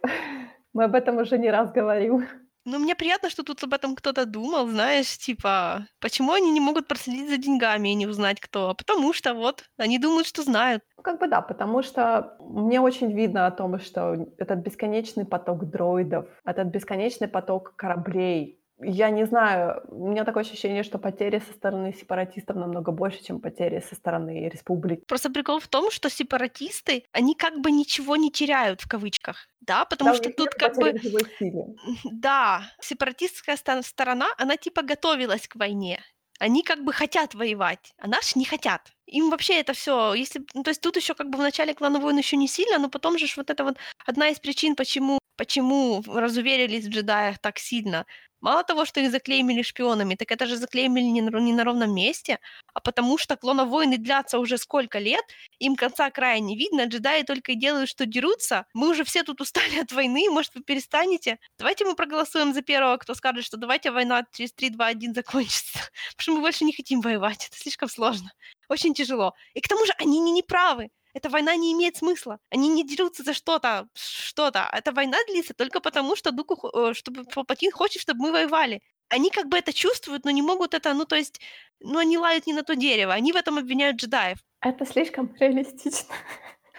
Мы об этом уже не раз говорим. Ну, мне приятно, что тут об этом кто-то думал, знаешь, типа, почему они не могут проследить за деньгами и не узнать, кто? А потому что вот они думают, что знают. Ну, как бы да, потому что мне очень видно о том, что этот бесконечный поток дроидов, этот бесконечный поток кораблей, я не знаю, у меня такое ощущение, что потери со стороны сепаратистов намного больше, чем потери со стороны республики. Просто прикол в том, что сепаратисты, они как бы ничего не теряют в кавычках, да, потому Да, что тут как бы да, сепаратистская сторона, она типа готовилась к войне. Они как бы хотят воевать, а наши не хотят. Им вообще это всё, если ну, то есть тут ещё как бы в начале "Клана войн" ещё не сильно, но потом же вот это вот одна из причин, почему почему разуверились в джедаях так сильно. Мало того, что их заклеймили шпионами, так это же заклеймили не на не на ровном месте, а потому что "Клона войны" длятся уже сколько лет, им конца края не видно, джедаи только и делают, что дерутся. Мы уже все тут устали от войны, может, вы перестанете? Давайте мы проголосуем за первого, кто скажет, что давайте война через 3, 2, 1 закончится, потому что мы больше не хотим воевать, это слишком сложно, очень тяжело. И к тому же они не неправы. Эта война не имеет смысла. Они не дерутся за что-то, что-то. Эта война длится только потому, что Дуку э, чтобы Палпатин хочет, чтобы мы воевали. Они как бы это чувствуют, но не могут это, ну, то есть, ну, они лают не на то дерево. Они в этом обвиняют джедаев. Это слишком реалистично.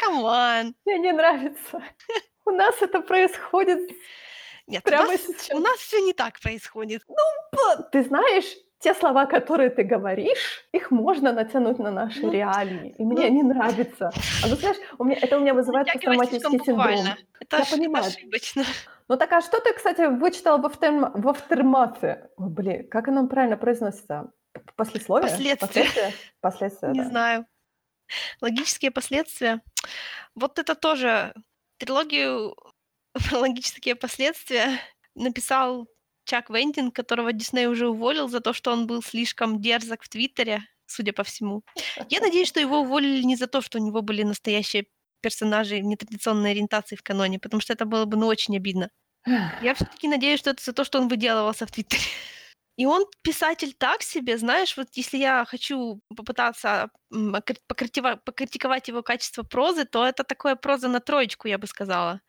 On. Мне не нравится. У нас это происходит Нет, у прямо нас сейчас. у нас всё не так происходит. Ну, ты знаешь, те слова, которые ты говоришь, их можно натянуть на наши Ну, реалии, и ну мне они нравятся. А вот знаешь, у меня это у меня вызывает посттравматический синдром. буквально. Это Я это понимаю. ошибочно. Ну так, а что ты, кстати, вычитал в афтерма в афтермафе? Ой, блин, как оно правильно произносится? Послесловие? Последствия. Последствия? Последствия, Не да. знаю. Логические последствия. Вот это тоже трилогию логические последствия написал Чак Вендин, которого Дисней уже уволил за то, что он был слишком дерзок в "Твиттере", судя по всему. Я надеюсь, что его уволили не за то, что у него были настоящие персонажи нетрадиционной ориентации в каноне, потому что это было бы, ну, очень обидно. Я всё-таки надеюсь, что это за то, что он выделывался в "Твиттере". И он писатель так себе, знаешь, вот если я хочу попытаться, покритиковать его качество прозы, то это такое проза на троечку, я бы сказала.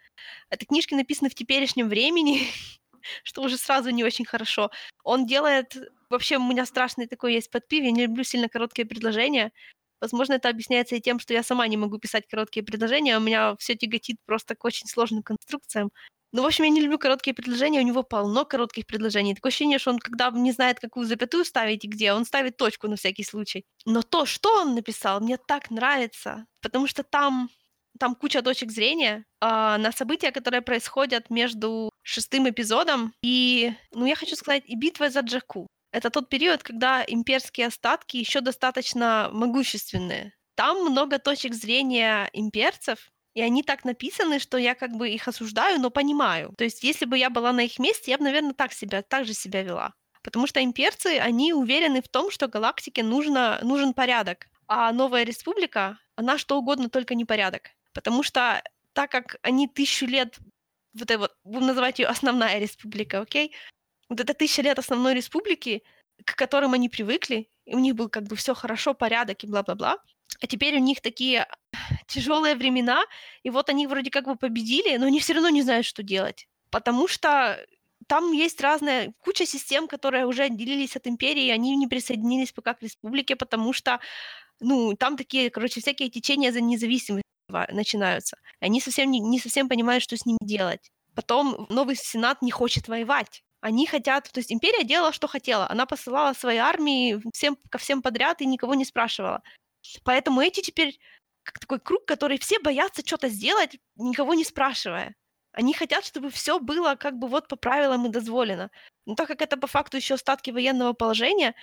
Это книжки написаны в теперешнем времени, что уже сразу не очень хорошо. Он делает вообще у меня страшный такой есть peeve, я не люблю сильно короткие предложения. Возможно, это объясняется и тем, что я сама не могу писать короткие предложения, у меня всё тяготит просто к очень сложным конструкциям. Ну, в общем, я не люблю короткие предложения, у него полно коротких предложений. Такое ощущение, что он, когда не знает, какую запятую ставить и где, он ставит точку на всякий случай. Но то, что он написал, мне так нравится, потому что там там куча точек зрения, а, на события, которые происходят между 6 эпизодом и, ну, я хочу сказать, и битвой за Jakku. Это тот период, когда имперские остатки ещё достаточно могущественные. Там много точек зрения имперцев, и они так написаны, что я как бы их осуждаю, но понимаю. То есть если бы я была на их месте, я б, наверно, так себя так же себя вела. Потому что имперцы, они уверены в том, что галактике нужно нужен порядок, а новая республика, она что угодно, только не порядок. Потому что так как они 1000 лет вот это вот, будем называть её основная республика, окей? Вот это 1000 лет основной республики, к которым они привыкли, и у них был как бы всё хорошо, порядок и бла-бла-бла. А теперь у них такие тяжёлые времена, и вот они вроде как бы победили, но они всё равно не знают, что делать. Потому что там есть разная куча систем, которые уже отделились от империи, и они не присоединились пока к республике, потому что, ну, там такие, короче, всякие течения за независимость начинаются. Они совсем не не совсем понимают, что с ними делать. Потом новый сенат не хочет воевать. Они хотят то есть империя делала, что хотела. Она посылала свои армии всем ко всем подряд и никого не спрашивала. Поэтому эти теперь как такой круг, который все боятся чё-то сделать, никого не спрашивая. Они хотят, чтобы всё было как бы вот по правилам и дозволено. Но так как это по факту ещё остатки военного положения,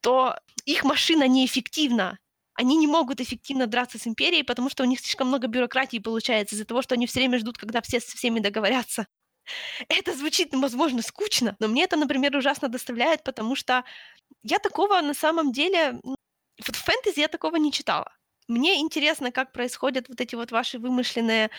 то их машина неэффективна. Они не могут эффективно драться с империей, потому что у них слишком много бюрократии получается из-за того, что они все время ждут, когда все со всеми договорятся. Это звучит, возможно, скучно, но мне это, например, ужасно доставляет, потому что я такого на самом деле... В фэнтези я такого не читала. Мне интересно, как происходят вот эти вот ваши вымышленные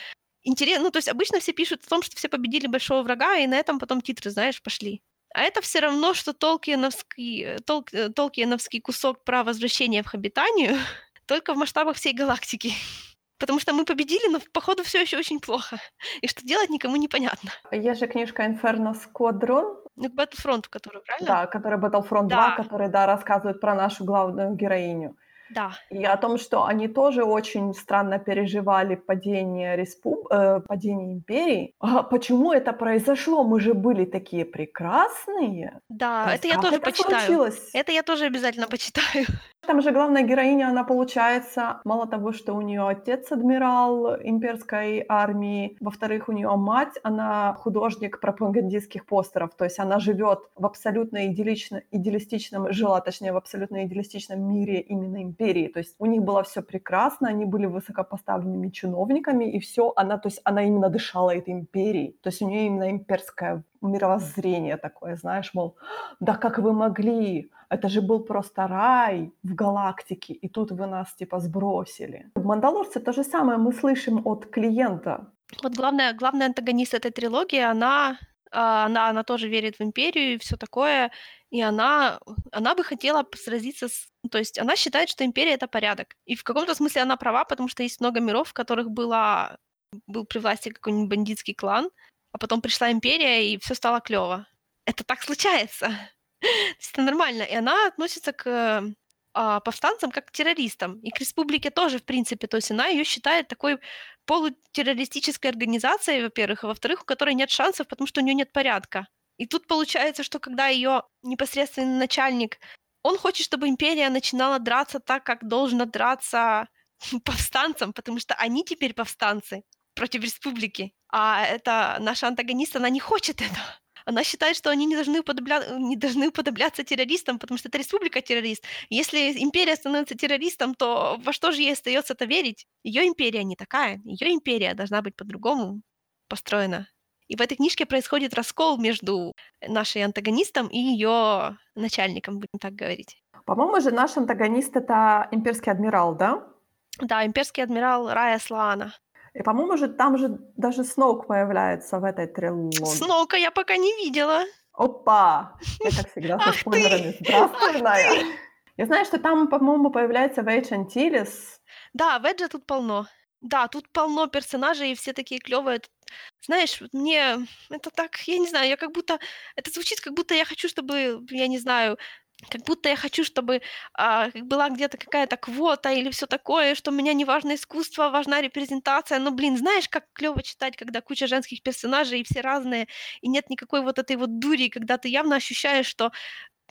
интересно, ну, то есть обычно все пишут о том, что все победили большого врага, и на этом потом титры, знаешь, пошли. А это все равно, что толкиеновский, э, тол, э, толкиеновский кусок про возвращение в Хабитанию, только в масштабах всей галактики. Потому что мы победили, но походу все еще очень плохо. И что делать никому непонятно. Есть же книжка Inferno Squadron. Ну, Battlefront, который, правильно? Да, который Battlefront Да. 2, который, да, рассказывает про нашу главную героиню. Да. И о том, что они тоже очень странно переживали падение, респуб... э, падение империи. А почему это произошло? Мы же были такие прекрасные. Да, То это я тоже это почитаю. случилось? Это я тоже обязательно почитаю. Там же главная героиня, она получается, мало того, что у нее отец адмирал имперской армии, во-вторых, у нее мать, она художник пропагандистских постеров, то есть она живет в абсолютно идиллично, идеалистичном, жила, точнее, в абсолютно идеалистичном мире именно империи, то есть у них было все прекрасно, они были высокопоставленными чиновниками, и все, она, то есть она именно дышала этой империей, то есть у нее именно имперское мировоззрение такое, знаешь, мол, да как вы могли, это же был просто рай в галактике, и тут вы нас типа сбросили. В «Мандалорце» то же самое мы слышим от клиента. Вот главная, главная антагонист этой трилогии, она, а, она, она тоже верит в империю и все такое, и она, она бы хотела сразиться с... То есть она считает, что империя — это порядок. И в каком-то смысле она права, потому что есть много миров, в которых была, был при власти какой-нибудь бандитский клан, а потом пришла империя, и все стало клево. Это так случается. Это нормально. И она относится к а, повстанцам как к террористам. И к республике тоже, в принципе. То есть она ее считает такой полутеррористической организацией, во-первых, а во-вторых, у которой нет шансов, потому что у нее нет порядка. И тут получается, что когда ее непосредственный начальник, он хочет, чтобы империя начинала драться так, как должна драться повстанцам, потому что они теперь повстанцы против республики. А это наша антагонист, она не хочет этого. Она считает, что они не должны, уподобля... не должны уподобляться террористам, потому что это республика террорист. Если империя становится террористом, то во что же ей остается это верить? Ее империя не такая. Ее империя должна быть по-другому построена. И в этой книжке происходит раскол между нашей антагонистом и ее начальником, будем так говорить. По-моему же наш антагонист это имперский адмирал, да? Да, имперский адмирал Рая Слаана. И, по-моему же там же даже Сноук появляется в этой трилогии. Сноука я пока не видела. Опа! Я, как всегда, со спойлерами. Здравствуй, Ная. Я знаю, что там, по-моему, появляется Вейдж Антилис. Да, Веджа тут полно. Да, тут полно персонажей, и все такие клевые. Знаешь, мне это так, я не знаю, я как будто... Это звучит, как будто я хочу, чтобы, я не знаю, как будто я хочу, чтобы а, была где-то какая-то квота или все такое, что у меня не важно искусство, важна репрезентация. Но, блин, знаешь, как клево читать, когда куча женских персонажей, и все разные, и нет никакой вот этой вот дури, когда ты явно ощущаешь, что,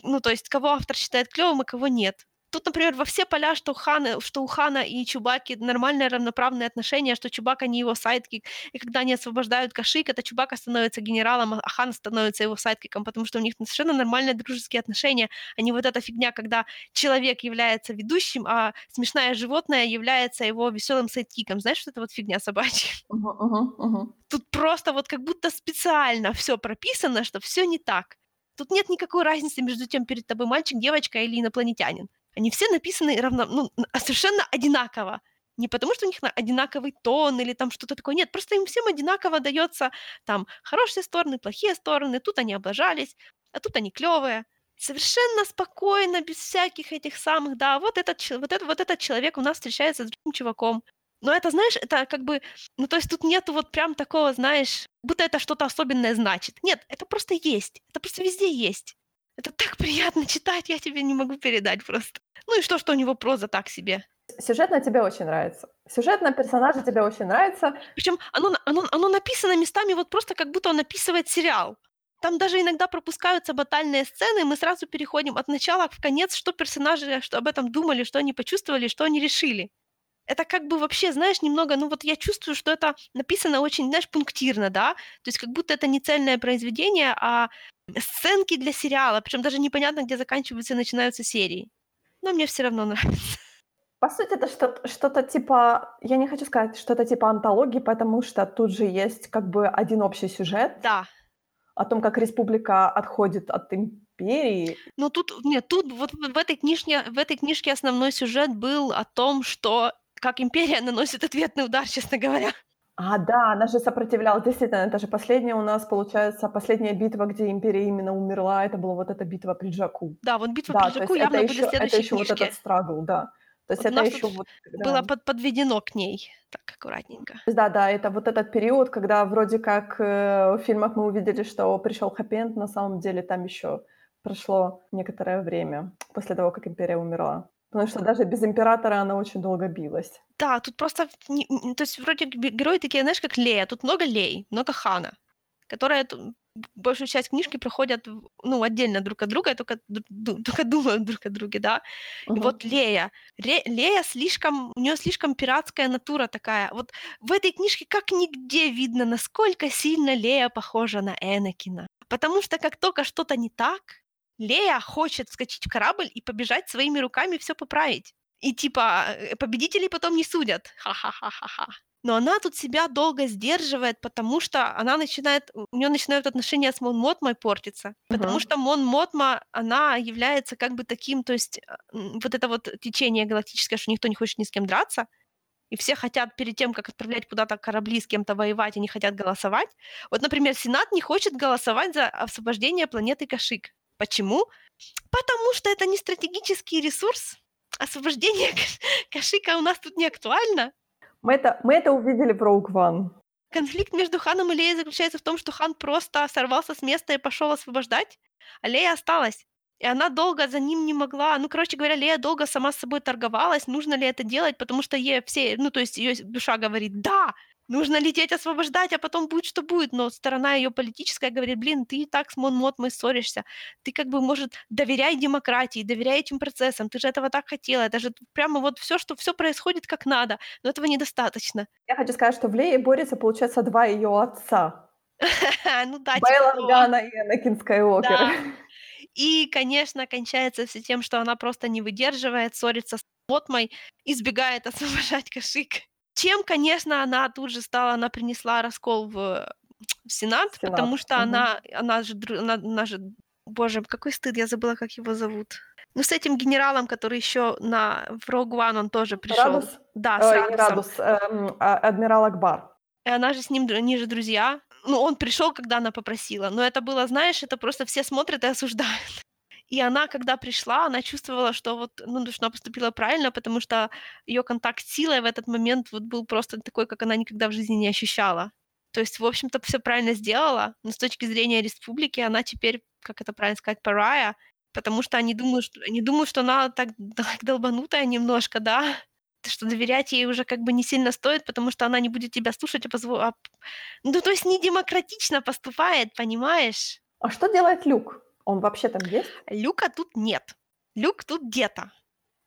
ну, то есть, кого автор считает клевым, а кого нет. Тут, например, во все поля, что, Хана, что у Хана и Чубаки нормальные равноправные отношения, что Чубака не его sidekick, и когда они освобождают Кашик, это Чубака становится генералом, а Хан становится его sidekick ом, потому что у них совершенно нормальные дружеские отношения, а не вот эта фигня, когда человек является ведущим, а смешное животное является его веселым сайдкиком. Знаешь, что это вот фигня собачья? Мгм, мгм. Тут просто вот как будто специально все прописано, что все не так. Тут нет никакой разницы между тем, перед тобой мальчик, девочка или инопланетянин. Они все написаны равно, ну, а совершенно одинаково. Не потому, что у них на- одинаковый тон или там что-то такое. Нет, просто им всем одинаково дается там хорошие стороны, плохие стороны. Тут они облажались, а тут они клевые. Совершенно спокойно, без всяких этих самых, да, вот этот, вот, это, вот этот человек у нас встречается с другим чуваком. Но это, знаешь, это как бы, ну то есть тут нету вот прям такого, знаешь, будто это что-то особенное значит. Нет, это просто есть. Это просто везде есть. Это так приятно читать, я тебе не могу передать просто. Ну и что, что у него проза так себе. Сюжетно тебе очень нравится. Сюжетно персонажи тебе очень нравится. Причем оно, оно, оно написано местами вот просто как будто он описывает сериал. Там даже иногда пропускаются батальные сцены, и мы сразу переходим от начала в конец, что персонажи что об этом думали, что они почувствовали, что они решили. Это как бы вообще, знаешь, немного, ну вот я чувствую, что это написано очень, знаешь, пунктирно, да, то есть как будто это не цельное произведение, а Сценки для сериала, причем даже непонятно, где заканчиваются и начинаются серии. Но мне все равно нравится. По сути, это что-то что типа, я не хочу сказать, что-то типа антологии, потому что тут же есть как бы один общий сюжет Да. о том, как республика отходит от империи. Ну тут, нет, тут вот в этой книжке, в этой книжке основной сюжет был о том, что как империя наносит ответный удар, честно говоря. А, да, она же сопротивлялась. Действительно, это же последняя у нас, получается, последняя битва, где империя именно умерла. Это была вот эта битва при Джаку. Да, вот битва Да, при Джаку явно это будет еще, это еще вот книжке. этот страгл, да. То есть Вот это еще вот Было когда... под- подведено к ней так аккуратненько. Да, да, это вот этот период, когда вроде как э, в фильмах мы увидели, что пришел хэппи на самом деле там еще прошло некоторое время после того, как империя умерла. Потому что даже без императора она очень долго билась. Да, тут просто, не- то есть вроде ге- герои такие, знаешь, как Лея. Тут много Лей, много Хана, которые большую часть книжки проходят, ну, отдельно друг от друга, и только, только думают друг о друге, да. И Мгм. вот Лея. Ре- Лея слишком, у нее слишком пиратская натура такая. Вот в этой книжке как нигде видно, насколько сильно Лея похожа на Энакина. Потому что как только что-то не так, Лея хочет вскочить в корабль и побежать своими руками все поправить. И типа э, победителей потом не судят. Ха-ха-ха-ха-ха. Но она тут себя долго сдерживает, потому что она начинает, у нее начинают отношения с Мон Мотмой портиться. Потому Мгм. что Мон Мотма, она является как бы таким, то есть вот это вот течение галактическое, что никто не хочет ни с кем драться, и все хотят перед тем, как отправлять куда-то корабли с кем-то воевать, они хотят голосовать. Вот, например, Сенат не хочет голосовать за освобождение планеты Кашик. Почему? Потому что это не стратегический ресурс. Освобождение Каш- Кашика у нас тут не актуально. Мы это, мы это увидели Rogue One. Конфликт между Ханом и Леей заключается в том, что Хан просто сорвался с места и пошел освобождать, а Лея осталась. И она долго за ним не могла. Ну, короче говоря, Лея долго сама с собой торговалась, нужно ли это делать, потому что ей все, ну, то есть ее душа говорит, да, нужно лететь освобождать, а потом будет, что будет. Но сторона ее политическая говорит, блин, ты и так с Мон Мотмой ссоришься. Ты как бы, может, доверяй демократии, доверяй этим процессам. Ты же этого так хотела. Это же прямо вот все, что все происходит как надо. Но этого недостаточно. Я хочу сказать, что в Лее борется, получается, два ее отца. Ну да, Бэйл того. Органа и Энакин Скайуокер. И, конечно, кончается все тем, что она просто не выдерживает, ссорится с Мотмой, избегает освобождать Кашик. Чем, конечно, она тут же стала, она принесла раскол в, в Сенат, Сенат, потому что мгм. она, она же, она, она же, боже, какой стыд, я забыла, как его зовут. Ну, с этим генералом, который еще на в Rogue One, он тоже пришел. Радус? Да, с Ой, Радусом. Радус, эм, а- Адмирал Акбар. И она же с ним, они же друзья. Ну, он пришел, когда она попросила. Но это было, знаешь, это просто все смотрят и осуждают. И она, когда пришла, она чувствовала, что вот, ну, что она поступила правильно, потому что ее контакт с силой в этот момент вот был просто такой, как она никогда в жизни не ощущала. То есть, в общем-то, все правильно сделала, но с точки зрения республики она теперь, как это правильно сказать, парая, потому что они думают, что, они думают, что она так, долбанутая немножко, да, что доверять ей уже как бы не сильно стоит, потому что она не будет тебя слушать, а позво... а Ну, то есть не демократично поступает, понимаешь? А что делает Люк? Он вообще там есть? Люка тут нет. Люк тут где-то.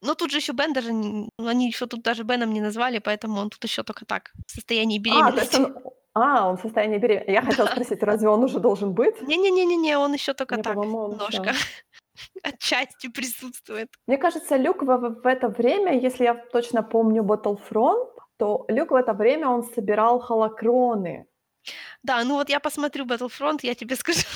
Но тут же еще Бен даже... не- ну, Они еще тут даже Беном не назвали, поэтому он тут еще только так, в состоянии А, беременности. он... А, он в состоянии беременности. Я хотела спросить, разве он уже должен быть? Не-не-не-не, он еще только Не, так, немножко. Отчасти присутствует. Мне кажется, Люк в, в это время, если я точно помню Battlefront, то Люк в это время он собирал холокроны. Да, ну вот я посмотрю Battlefront, я тебе скажу.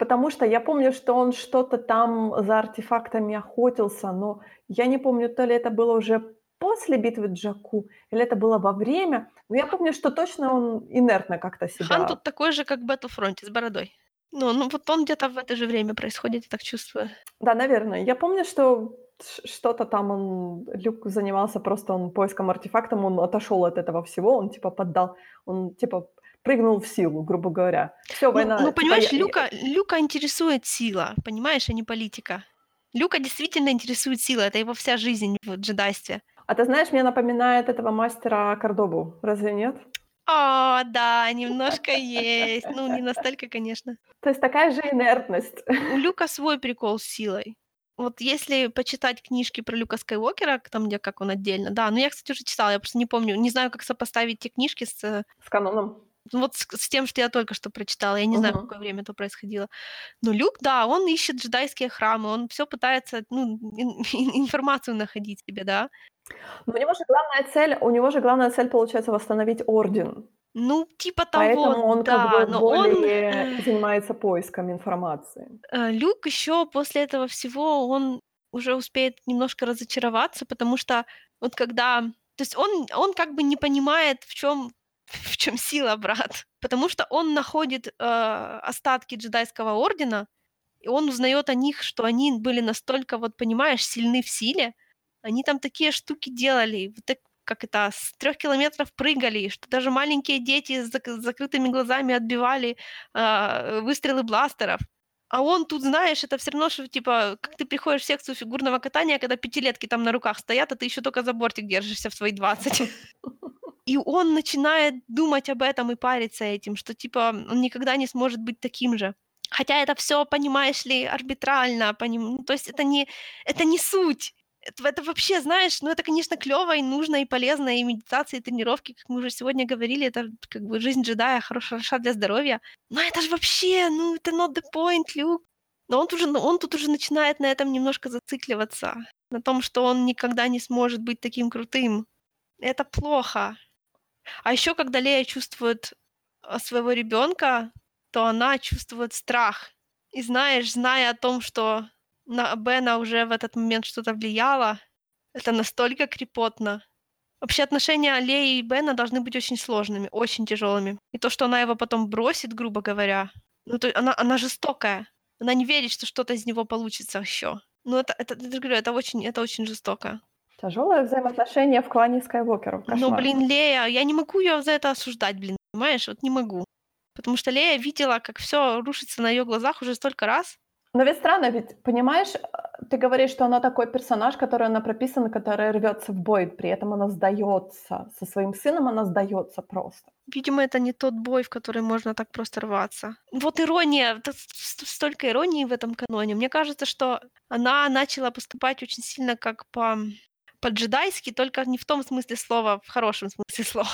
Потому что я помню, что он что-то там за артефактами охотился, но я не помню, то ли это было уже после битвы Джаку, или это было во время. Но я помню, что точно он инертно как-то себя... Хан тут такой же, как Battlefront, с бородой. Ну, ну вот он где-то в это же время происходит, я так чувствую. Да, наверное. Я помню, что что-то там он, Люк занимался просто он поиском артефактом, он отошел от этого всего, он типа поддал, он типа прыгнул в силу, грубо говоря. Все, Ну, война. ну, типа, понимаешь, я- Люка, Люка интересует сила, понимаешь, а не политика. Люка действительно интересует сила, это его вся жизнь в джедайстве. А ты знаешь, мне напоминает этого мастера Кордобу, разве нет? О, да, немножко есть. Ну, не настолько, конечно. То есть такая же инертность. У Люка свой прикол с силой. Вот если почитать книжки про Люка Скайуокера, там, где как он отдельно, да, ну я, кстати, уже читала, я просто не помню, не знаю, как сопоставить те книжки с... э, С каноном. Ну, вот с, с тем, что я только что прочитала. Я не знаю, в какое время это происходило. Но Люк, да, он ищет джедайские храмы, он все пытается, ну, ин- информацию находить себе, да. Но у него же главная цель у него же главная цель, получается, восстановить орден. Ну, типа того, Поэтому он как да, бы но он, более э, занимается поиском информации. э, Люк еще после этого всего, он уже успеет немножко разочароваться, потому что вот когда... То есть он, он как бы не понимает, в чем в чем сила, брат. Потому что он находит э, остатки джедайского ордена, и он узнает о них, что они были настолько, вот понимаешь, сильны в силе. Они там такие штуки делали, вот так, как это, с трех километров прыгали, что даже маленькие дети с зак- закрытыми глазами отбивали а, выстрелы бластеров. А он тут, знаешь, это все равно, что, типа, как ты приходишь в секцию фигурного катания, когда пятилетки там на руках стоят, а ты еще только за бортик держишься в свои 20. И он начинает думать об этом и париться этим, что, типа, он никогда не сможет быть таким же. Хотя это все, понимаешь ли, арбитрально, поним... ну, то есть это не, это не суть. Это, это вообще, знаешь, ну это, конечно, клево и нужно, и полезно, и медитации, и тренировки, как мы уже сегодня говорили, это как бы жизнь джедая хороша, для здоровья. Но это же вообще, ну это not the point, Люк. Но он, уже, он тут уже начинает на этом немножко зацикливаться, на том, что он никогда не сможет быть таким крутым. Это плохо. А еще, когда Лея чувствует а, своего ребенка, то она чувствует страх. И знаешь, зная о том, что на Бена уже в этот момент что-то влияло, это настолько крепотно. Вообще отношения Леи и Бена должны быть очень сложными, очень тяжелыми. И то, что она его потом бросит, грубо говоря, ну то она, она жестокая. Она не верит, что что-то из него получится еще. Ну это, это, я говорю, это очень, это очень жестоко. Тяжелое взаимоотношение в клане Скайуокеров. Но, Кошмар. блин, Лея, я не могу ее за это осуждать, блин, понимаешь? Вот не могу. Потому что Лея видела, как все рушится на ее глазах уже столько раз. Но ведь странно, ведь, понимаешь, э, ты говоришь, что она такой персонаж, который она прописана, который рвется в бой, при этом она сдается. Со своим сыном она сдается просто. Видимо, это не тот бой, в который можно так просто рваться. Вот ирония, столько иронии в этом каноне. Мне кажется, что она начала поступать очень сильно как по по-джедайски, только не в том смысле слова, в хорошем смысле слова,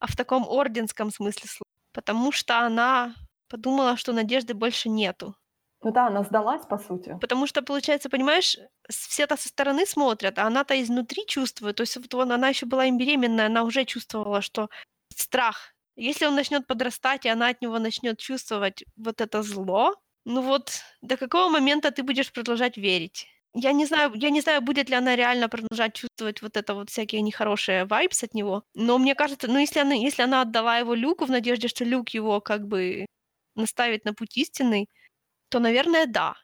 а в таком орденском смысле слова. Потому что она подумала, что надежды больше нету. Ну да, она сдалась, по сути. Потому что, получается, понимаешь, все-то со стороны смотрят, а она-то изнутри чувствует. То есть вот вон она еще была им беременная, она уже чувствовала, что страх. Если он начнет подрастать, и она от него начнет чувствовать вот это зло, ну вот до какого момента ты будешь продолжать верить? Я не знаю, я не знаю, будет ли она реально продолжать чувствовать вот это вот всякие нехорошие вайбс от него. Но мне кажется, ну если она, если она отдала его Люку в надежде, что Люк его как бы наставит на путь истинный, то, наверное, да.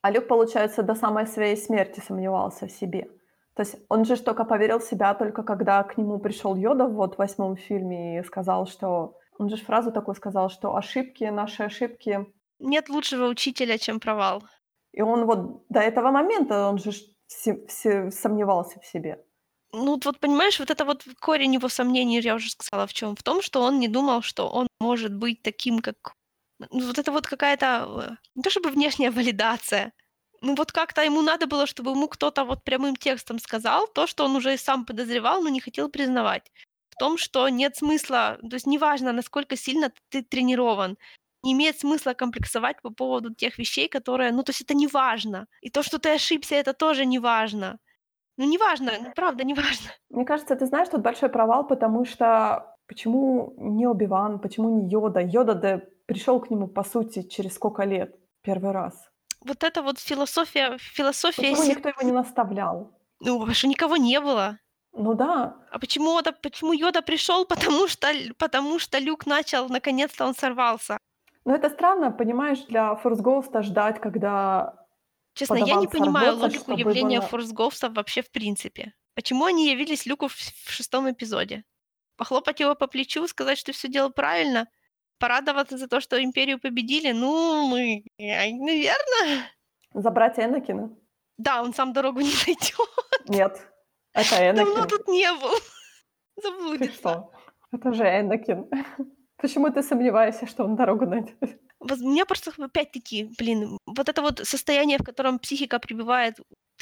А Люк, получается, до самой своей смерти сомневался в себе. То есть он же только поверил в себя только когда к нему пришел Йода вот в восьмом фильме и сказал, что... Он же фразу такую сказал, что ошибки, наши ошибки... Нет лучшего учителя, чем провал. И он вот до этого момента, он же все- все сомневался в себе. Ну вот, вот понимаешь, вот это вот корень его сомнений, я уже сказала, в чем? В том, что он не думал, что он может быть таким, как... Ну, вот это вот какая-то... э, Не то чтобы внешняя валидация. Ну вот как-то ему надо было, чтобы ему кто-то вот прямым текстом сказал то, что он уже и сам подозревал, но не хотел признавать. В том, что нет смысла, то есть неважно, насколько сильно ты тренирован, не имеет смысла комплексовать по поводу тех вещей, которые... Ну то есть это не важно. И то, что ты ошибся, это тоже не важно. Ну неважно, ну правда, неважно. Мне кажется, ты знаешь, тут большой провал, потому что почему не Оби-Ван, почему не Йода? Йода да пришел к нему, по сути, через сколько лет? Первый раз. Вот это вот философия, философия... Почему никто его не наставлял? Ну, потому что никого не было. Ну да, А почему, это, почему Йода пришел? Потому что, потому что Люк начал, наконец-то он сорвался. Но это странно, понимаешь, для Форс Гоуста ждать, когда Честно, я не понимаю логику явления его на- форс-гоустов вообще в принципе. Почему они явились Люку в, в шестом эпизоде? Похлопать его по плечу, сказать, что все делал правильно? Порадоваться за то, что Империю победили? Ну, мы... Наверное. забрать Энакина? Да, он сам дорогу не найдет. Нет, это Давно Энакин. тут не был. Ты Заблудится. что? Это же Энакин. Почему ты сомневаешься, что он дорогу найдет? У меня просто опять-таки, блин, вот это вот состояние, в котором психика пребывает,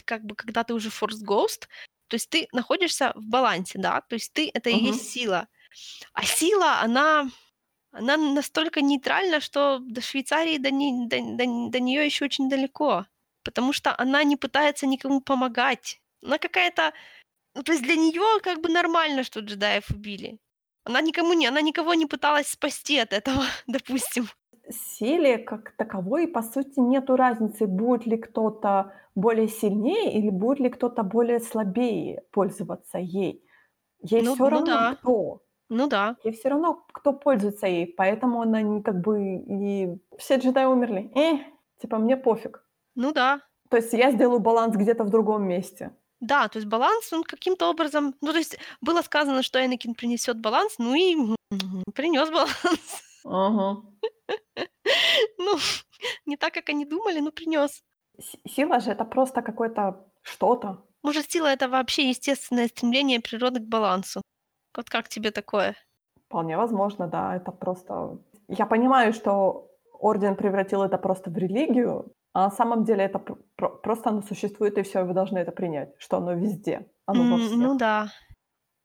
как бы, когда ты уже force ghost, то есть ты находишься в балансе, да, то есть ты — это и Мгм. есть сила. А сила, она она настолько нейтральна, что до Швейцарии до не до до до неё ещё очень далеко, потому что она не пытается никому помогать. Она какая-то ну, то есть для неё как бы нормально, что джедаев убили. Она никому не она никого не пыталась спасти от этого, допустим. Силе как таковой, по сути, нету разницы, будет ли кто-то более сильнее или будет ли кто-то более слабее пользоваться ей. Ей Ну всё ну равно да. кто. Ну да. Ей всё равно, кто пользуется ей, поэтому она не как бы и все джедаи умерли. Э, типа мне пофиг. Ну да. То есть я сделаю баланс где-то в другом месте. Да, то есть баланс, он каким-то образом ну, то есть было сказано, что Энакин принесёт баланс, ну и принёс баланс. Ага. Ну, не так, как они думали, но принёс. Си сила же- это просто какое-то что-то. Может, сила- это вообще естественное стремление природы к балансу? Вот как тебе такое? Вполне возможно, да. Это просто Я понимаю, что Орден превратил это просто в религию, а на самом деле это про просто оно существует, и всё, и вы должны это принять, что оно везде, оно во М, ну всех. да.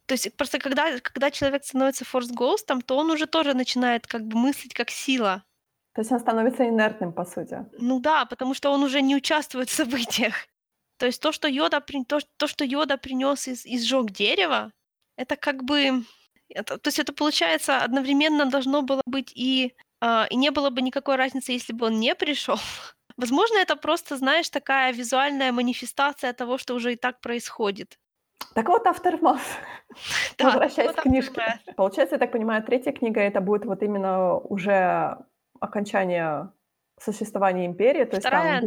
То есть просто когда когда человек становится форс-гоустом, то он уже тоже начинает как бы мыслить как сила. То есть он становится инертным, по сути. Ну да, потому что он уже не участвует в событиях. То есть то, что Йода то то, что Йода принёс и и сжёг дерево, это как бы это то есть это, получается, одновременно должно было быть и, а, и не было бы никакой разницы, если бы он не пришёл. Возможно, это просто, знаешь, такая визуальная манифестация того, что уже и так происходит. Так вот, Aftermath. Да, Возвращаясь вот к книжке. Aftermath. Получается, я так понимаю, 3 книга- это будет вот именно уже окончание существования Империи, то есть там Вторая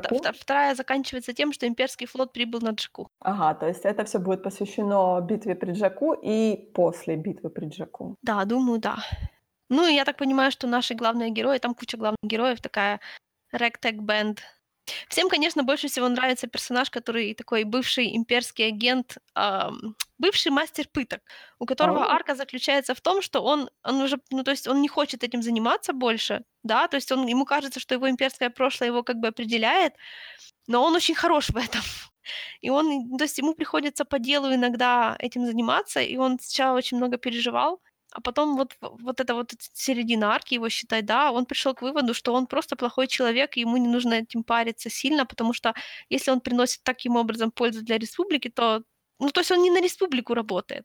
вторая вторая заканчивается тем, что имперский флот прибыл на Джаку. Ага, то есть это всё будет посвящено битве при Джаку и после битвы при Джаку. Да, думаю, да. Ну, и я так понимаю, что наши главные герои, там куча главных героев, такая ragtag band. Всем, конечно, больше всего нравится персонаж, который такой бывший имперский агент, ам, бывший мастер пыток, у которого О. арка заключается в том, что он он уже, ну, то есть он не хочет этим заниматься больше, да, то есть он ему кажется, что его имперское прошлое его как бы определяет, но он очень хорош в этом. И он то есть ему приходится по делу иногда этим заниматься, и он сначала очень много переживал, а потом вот вот эта вот середина арки его, считай, да, он пришёл к выводу, что он просто плохой человек, и ему не нужно этим париться сильно, потому что если он приносит таким образом пользу для республики, то ну, то есть он не на республику работает.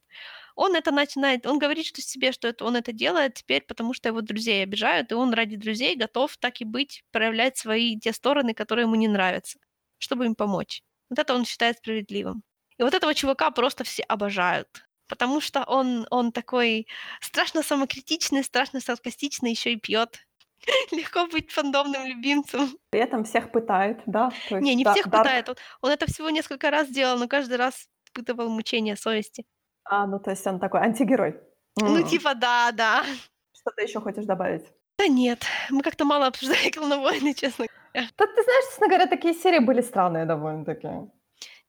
Он это начинает он говорит, что себе, что это он это делает теперь, потому что его друзей обижают, и он ради друзей готов, так и быть, проявлять свои те стороны, которые ему не нравятся, чтобы им помочь. Вот это он считает справедливым. И вот этого чувака просто все обожают, потому что он он такой страшно самокритичный, страшно саркастичный, ещё и пьёт. Легко быть фандомным любимцем. При этом всех пытает, да? То Не, есть не да всех Дарк пытает. Он он это всего несколько раз делал, но каждый раз испытывал мучения совести. А, ну, то есть он такой антигерой. Ну, М. типа да, да. Что ты ещё хочешь добавить? Да нет, мы как-то мало обсуждали "Клоновойны", честно говоря. Да ты знаешь, честно говоря, такие серии были странные довольно-таки.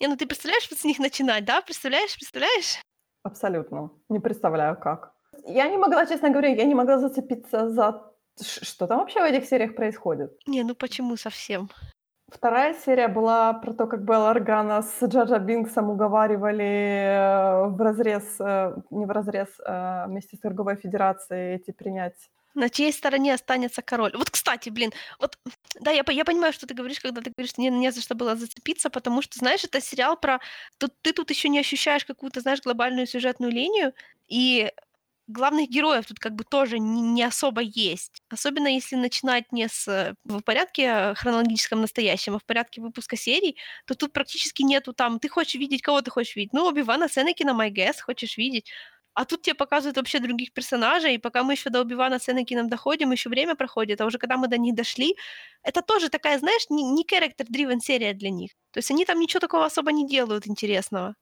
Не, ну ты представляешь, вот с них начинать, да? Представляешь представляешь? Абсолютно. Не представляю, как. Я не могла, честно говоря, я не могла зацепиться за что там вообще в этих сериях происходит. Не, ну почему совсем? 2 серия была про то, как Белла Органа с Джар Бинксом уговаривали, э, вразрез, э, не вразрез, а вместе с торговой федерацией эти принять На чьей стороне останется король? Вот, кстати, блин, вот да, я я понимаю, что ты говоришь, когда ты говоришь, что не не за что было зацепиться, потому что, знаешь, это сериал про тут ты тут ещё не ощущаешь какую-то, знаешь, глобальную сюжетную линию, и главных героев тут как бы тоже н не особо есть. Особенно если начинать не с в порядке хронологическом настоящем, а в порядке выпуска серий, то тут практически нету там ты хочешь видеть кого ты хочешь видеть? Ну, Оби-Вана с Энакином, I guess, хочешь видеть. А тут те показывают вообще других персонажей, и пока мы ещё до Оби-Вана с Энакином доходим, ещё время проходит, а уже когда мы до них дошли, это тоже такая, знаешь, не не character driven серия для них. То есть они там ничего такого особо не делают интересного.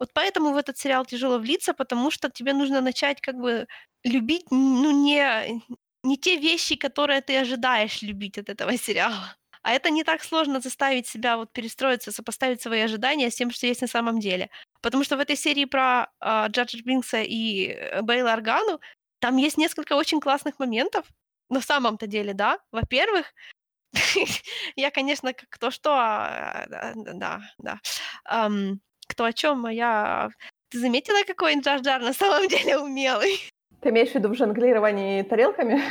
Вот поэтому в этот сериал тяжело влиться, потому что тебе нужно начать как бы любить, ну, не не те вещи, которые ты ожидаешь любить от этого сериала. А это не так сложно заставить себя вот перестроиться, сопоставить свои ожидания с тем, что есть на самом деле. Потому что в этой серии про, а, Джар Джар Бинкса и Бейл Органу там есть несколько очень классных моментов. На самом-то деле, да. Во-первых, я, конечно, кто что, а, да, да, кто о чём, а я Ты заметила, какой Джар-Джар на самом деле умелый? Ты имеешь в виду в жонглировании тарелками?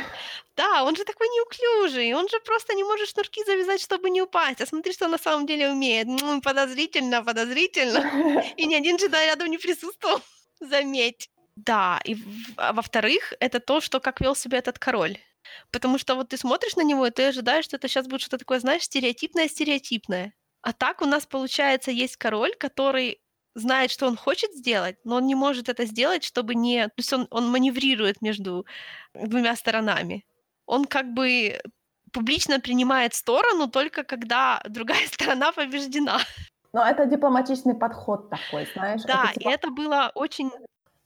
Да, он же такой неуклюжий, он же просто не может шнурки завязать, чтобы не упасть. А смотри, что он на самом деле умеет. М, подозрительно, подозрительно. И ни один джедай рядом не присутствовал, заметь. Да, и а во-вторых, это то, что как вел себя этот король. Потому что вот ты смотришь на него, и ты ожидаешь, что это сейчас будет что-то такое, знаешь, стереотипное-стереотипное. А так у нас, получается, есть король, который знает, что он хочет сделать, но он не может это сделать, чтобы не... То есть он, он маневрирует между двумя сторонами. Он как бы публично принимает сторону только когда другая сторона побеждена. Но это дипломатичный подход такой, знаешь. Да, это, типа, и это было очень...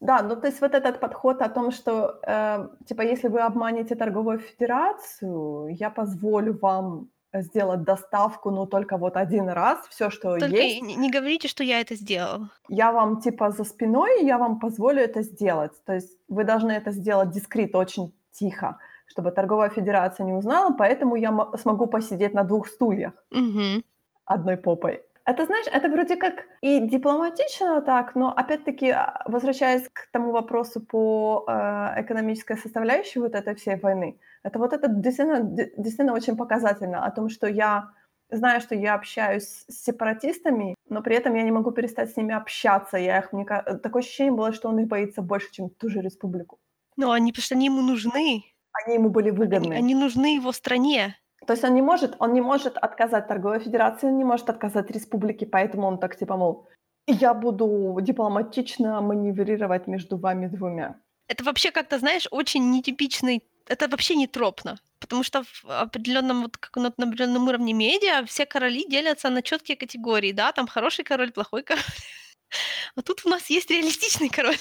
Да, ну то есть вот этот подход о том, что, э, типа, если вы обманете торговую федерацию, я позволю вам сделать доставку, но только вот один раз, все, что Только есть, не, не говорите, что я это сделал. я вам, типа, за спиной, я вам позволю это сделать. То есть вы должны это сделать дискрет, очень тихо, чтобы торговая федерация не узнала, поэтому я мо- смогу посидеть на двух стульях Мгм. одной попой. Это, знаешь, это вроде как и дипломатично так, но опять-таки, а, возвращаясь к тому вопросу по э, экономической составляющей вот этой всей войны, это вот это действительно, де- действительно очень показательно о том, что я знаю, что я общаюсь с сепаратистами, но при этом я не могу перестать с ними общаться. Я их, мне, такое ощущение было, что он их боится больше, чем ту же республику. Но они, потому что они ему нужны. Они ему были Они, выгодны. они нужны его стране. То есть он не может, он не может отказать торговой федерации, он не может отказать республике, поэтому он так типа, мол, я буду дипломатично маневрировать между вами двумя. Это вообще как-то, знаешь, очень нетипичный... Это вообще не тропно. Потому что в определенном, вот как на определенном уровне медиа все короли делятся на четкие категории, да, там хороший король, плохой король. А тут у нас есть реалистичный король.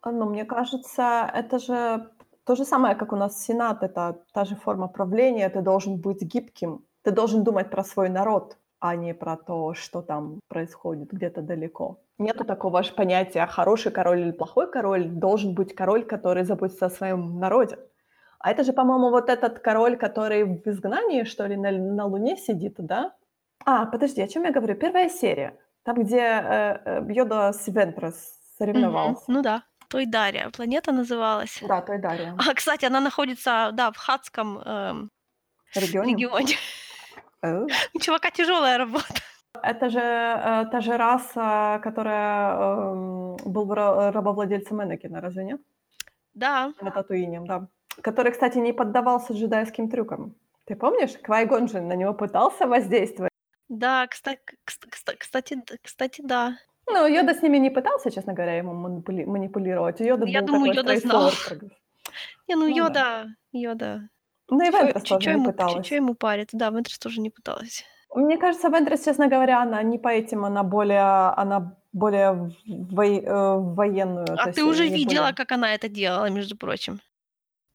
А, Ну, мне кажется, это же то же самое, как у нас Сенат, это та же форма правления, ты должен быть гибким, ты должен думать про свой народ, а не про то, что там происходит где-то далеко. Нету такого же понятия хороший король или плохой король, должен быть король, который заботится о своем народе. А это же, по-моему, вот этот король, который в изгнании, что ли, на, на Луне сидит, да? А, подожди, о чем я говорю? Первая серия, там, где э, э, Йода с Вентрос Мгм. соревновался. Ну да. Тойдария. Планета называлась. Да, той Дарья. А, кстати, она находится, да, в Хадском эм, Регионе? регионе. Э. У чувака тяжелая работа. Это же э, та же раса, которая эм, был ра- рабовладельцем Энакина, разве нет? Да. На Татуине, да. Который, кстати, не поддавался джедайским трюкам. Ты помнишь? Квайгон же на него пытался воздействовать. Да, кстати, кстати, кстати, да. Ну, Йода с ними не пытался, честно говоря, ему манипули- манипулировать. Йода Я был думаю, такой Йода знал. Не, ну Ну да. Йода, Йода. Ну и Вентрес тоже чё не ему, пыталась. чё ему париться? Да, Вентрес тоже не пыталась. Мне кажется, Вентрес, честно говоря, она не по этим, она более, она более в вой- э, военную. А ты уже не видела, более- как она это делала, между прочим.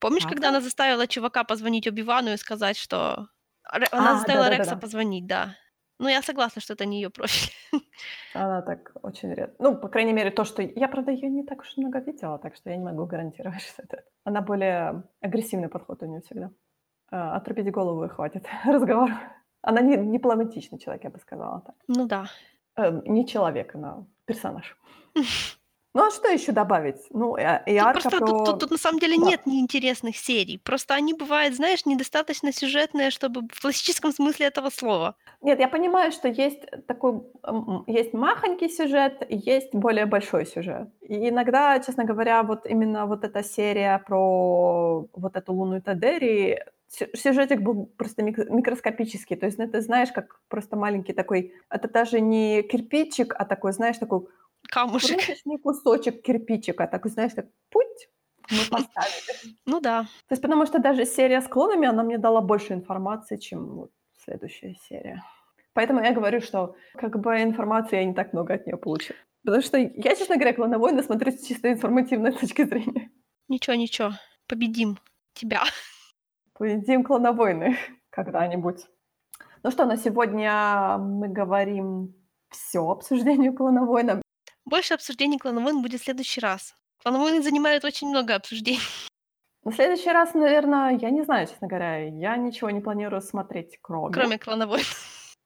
Помнишь, Как когда она? она заставила чувака позвонить Оби-Вану и сказать, что... Она А, заставила да-да-да-да. Рекса позвонить, да. Ну, я согласна, что это не ее профиль. Она так очень редко. Ну, по крайней мере, то, что... Я, правда, ее не так уж много видела, так что я не могу гарантировать, что это... Она более агрессивный подход у нее всегда. А, отрубить голову и хватит разговор. Она не дипломатичный человек, я бы сказала так. Ну да. Э, не человек, она персонаж. Ну, а что еще добавить? Ну, и, и Тут просто про... тут, тут- тут на самом деле Да. нет неинтересных серий. Просто они бывают, знаешь, недостаточно сюжетные, чтобы в классическом смысле этого слова. Нет, я понимаю, что есть такой, есть махонький сюжет, и есть более большой сюжет. И иногда, честно говоря, вот именно вот эта серия про вот эту лунную Тадери, сю- сюжетик был просто мик- микроскопический. То есть, ну, ты знаешь, как просто маленький такой, это даже не кирпичик, а такой, знаешь, такой Камушек. крошечный кусочек кирпичика, такой, знаешь, так путь, мы поставили. Ну да. То есть, потому что даже серия с клонами, она мне дала больше информации, чем вот следующая серия. Поэтому я говорю, что как бы информации я не так много от нее получила. Потому что я, честно говоря, «Клоновойны» смотрю с чисто информативной точки зрения. Ничего, ничего. Победим тебя. Победим «Клоновойны» когда-нибудь. Ну что, на сегодня мы говорим все обсуждению «Клоновойна». Больше обсуждений клановойн будет в следующий раз. Клановойны занимают очень много обсуждений. На следующий раз, наверное, я не знаю, честно говоря, я ничего не планирую смотреть, кроме... Кроме клановойн.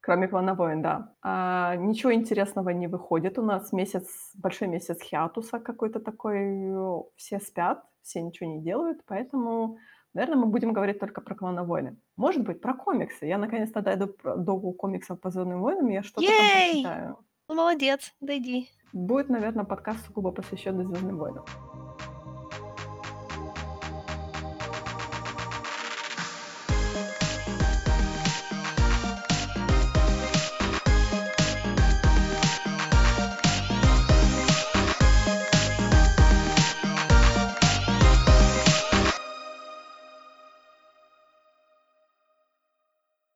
Кроме «Клана войн», да. А, ничего интересного не выходит. У нас месяц, большой месяц хиатуса какой-то такой. Все спят, все ничего не делают, поэтому, наверное, мы будем говорить только про «Клана войны». Может быть, про комиксы. Я наконец-то дойду до комиксов по «Звездным войнам», я что-то там прочитаю. Ну, молодец, дойди. Будет, наверное, подкаст сугубо посвященный «Звездным войнам».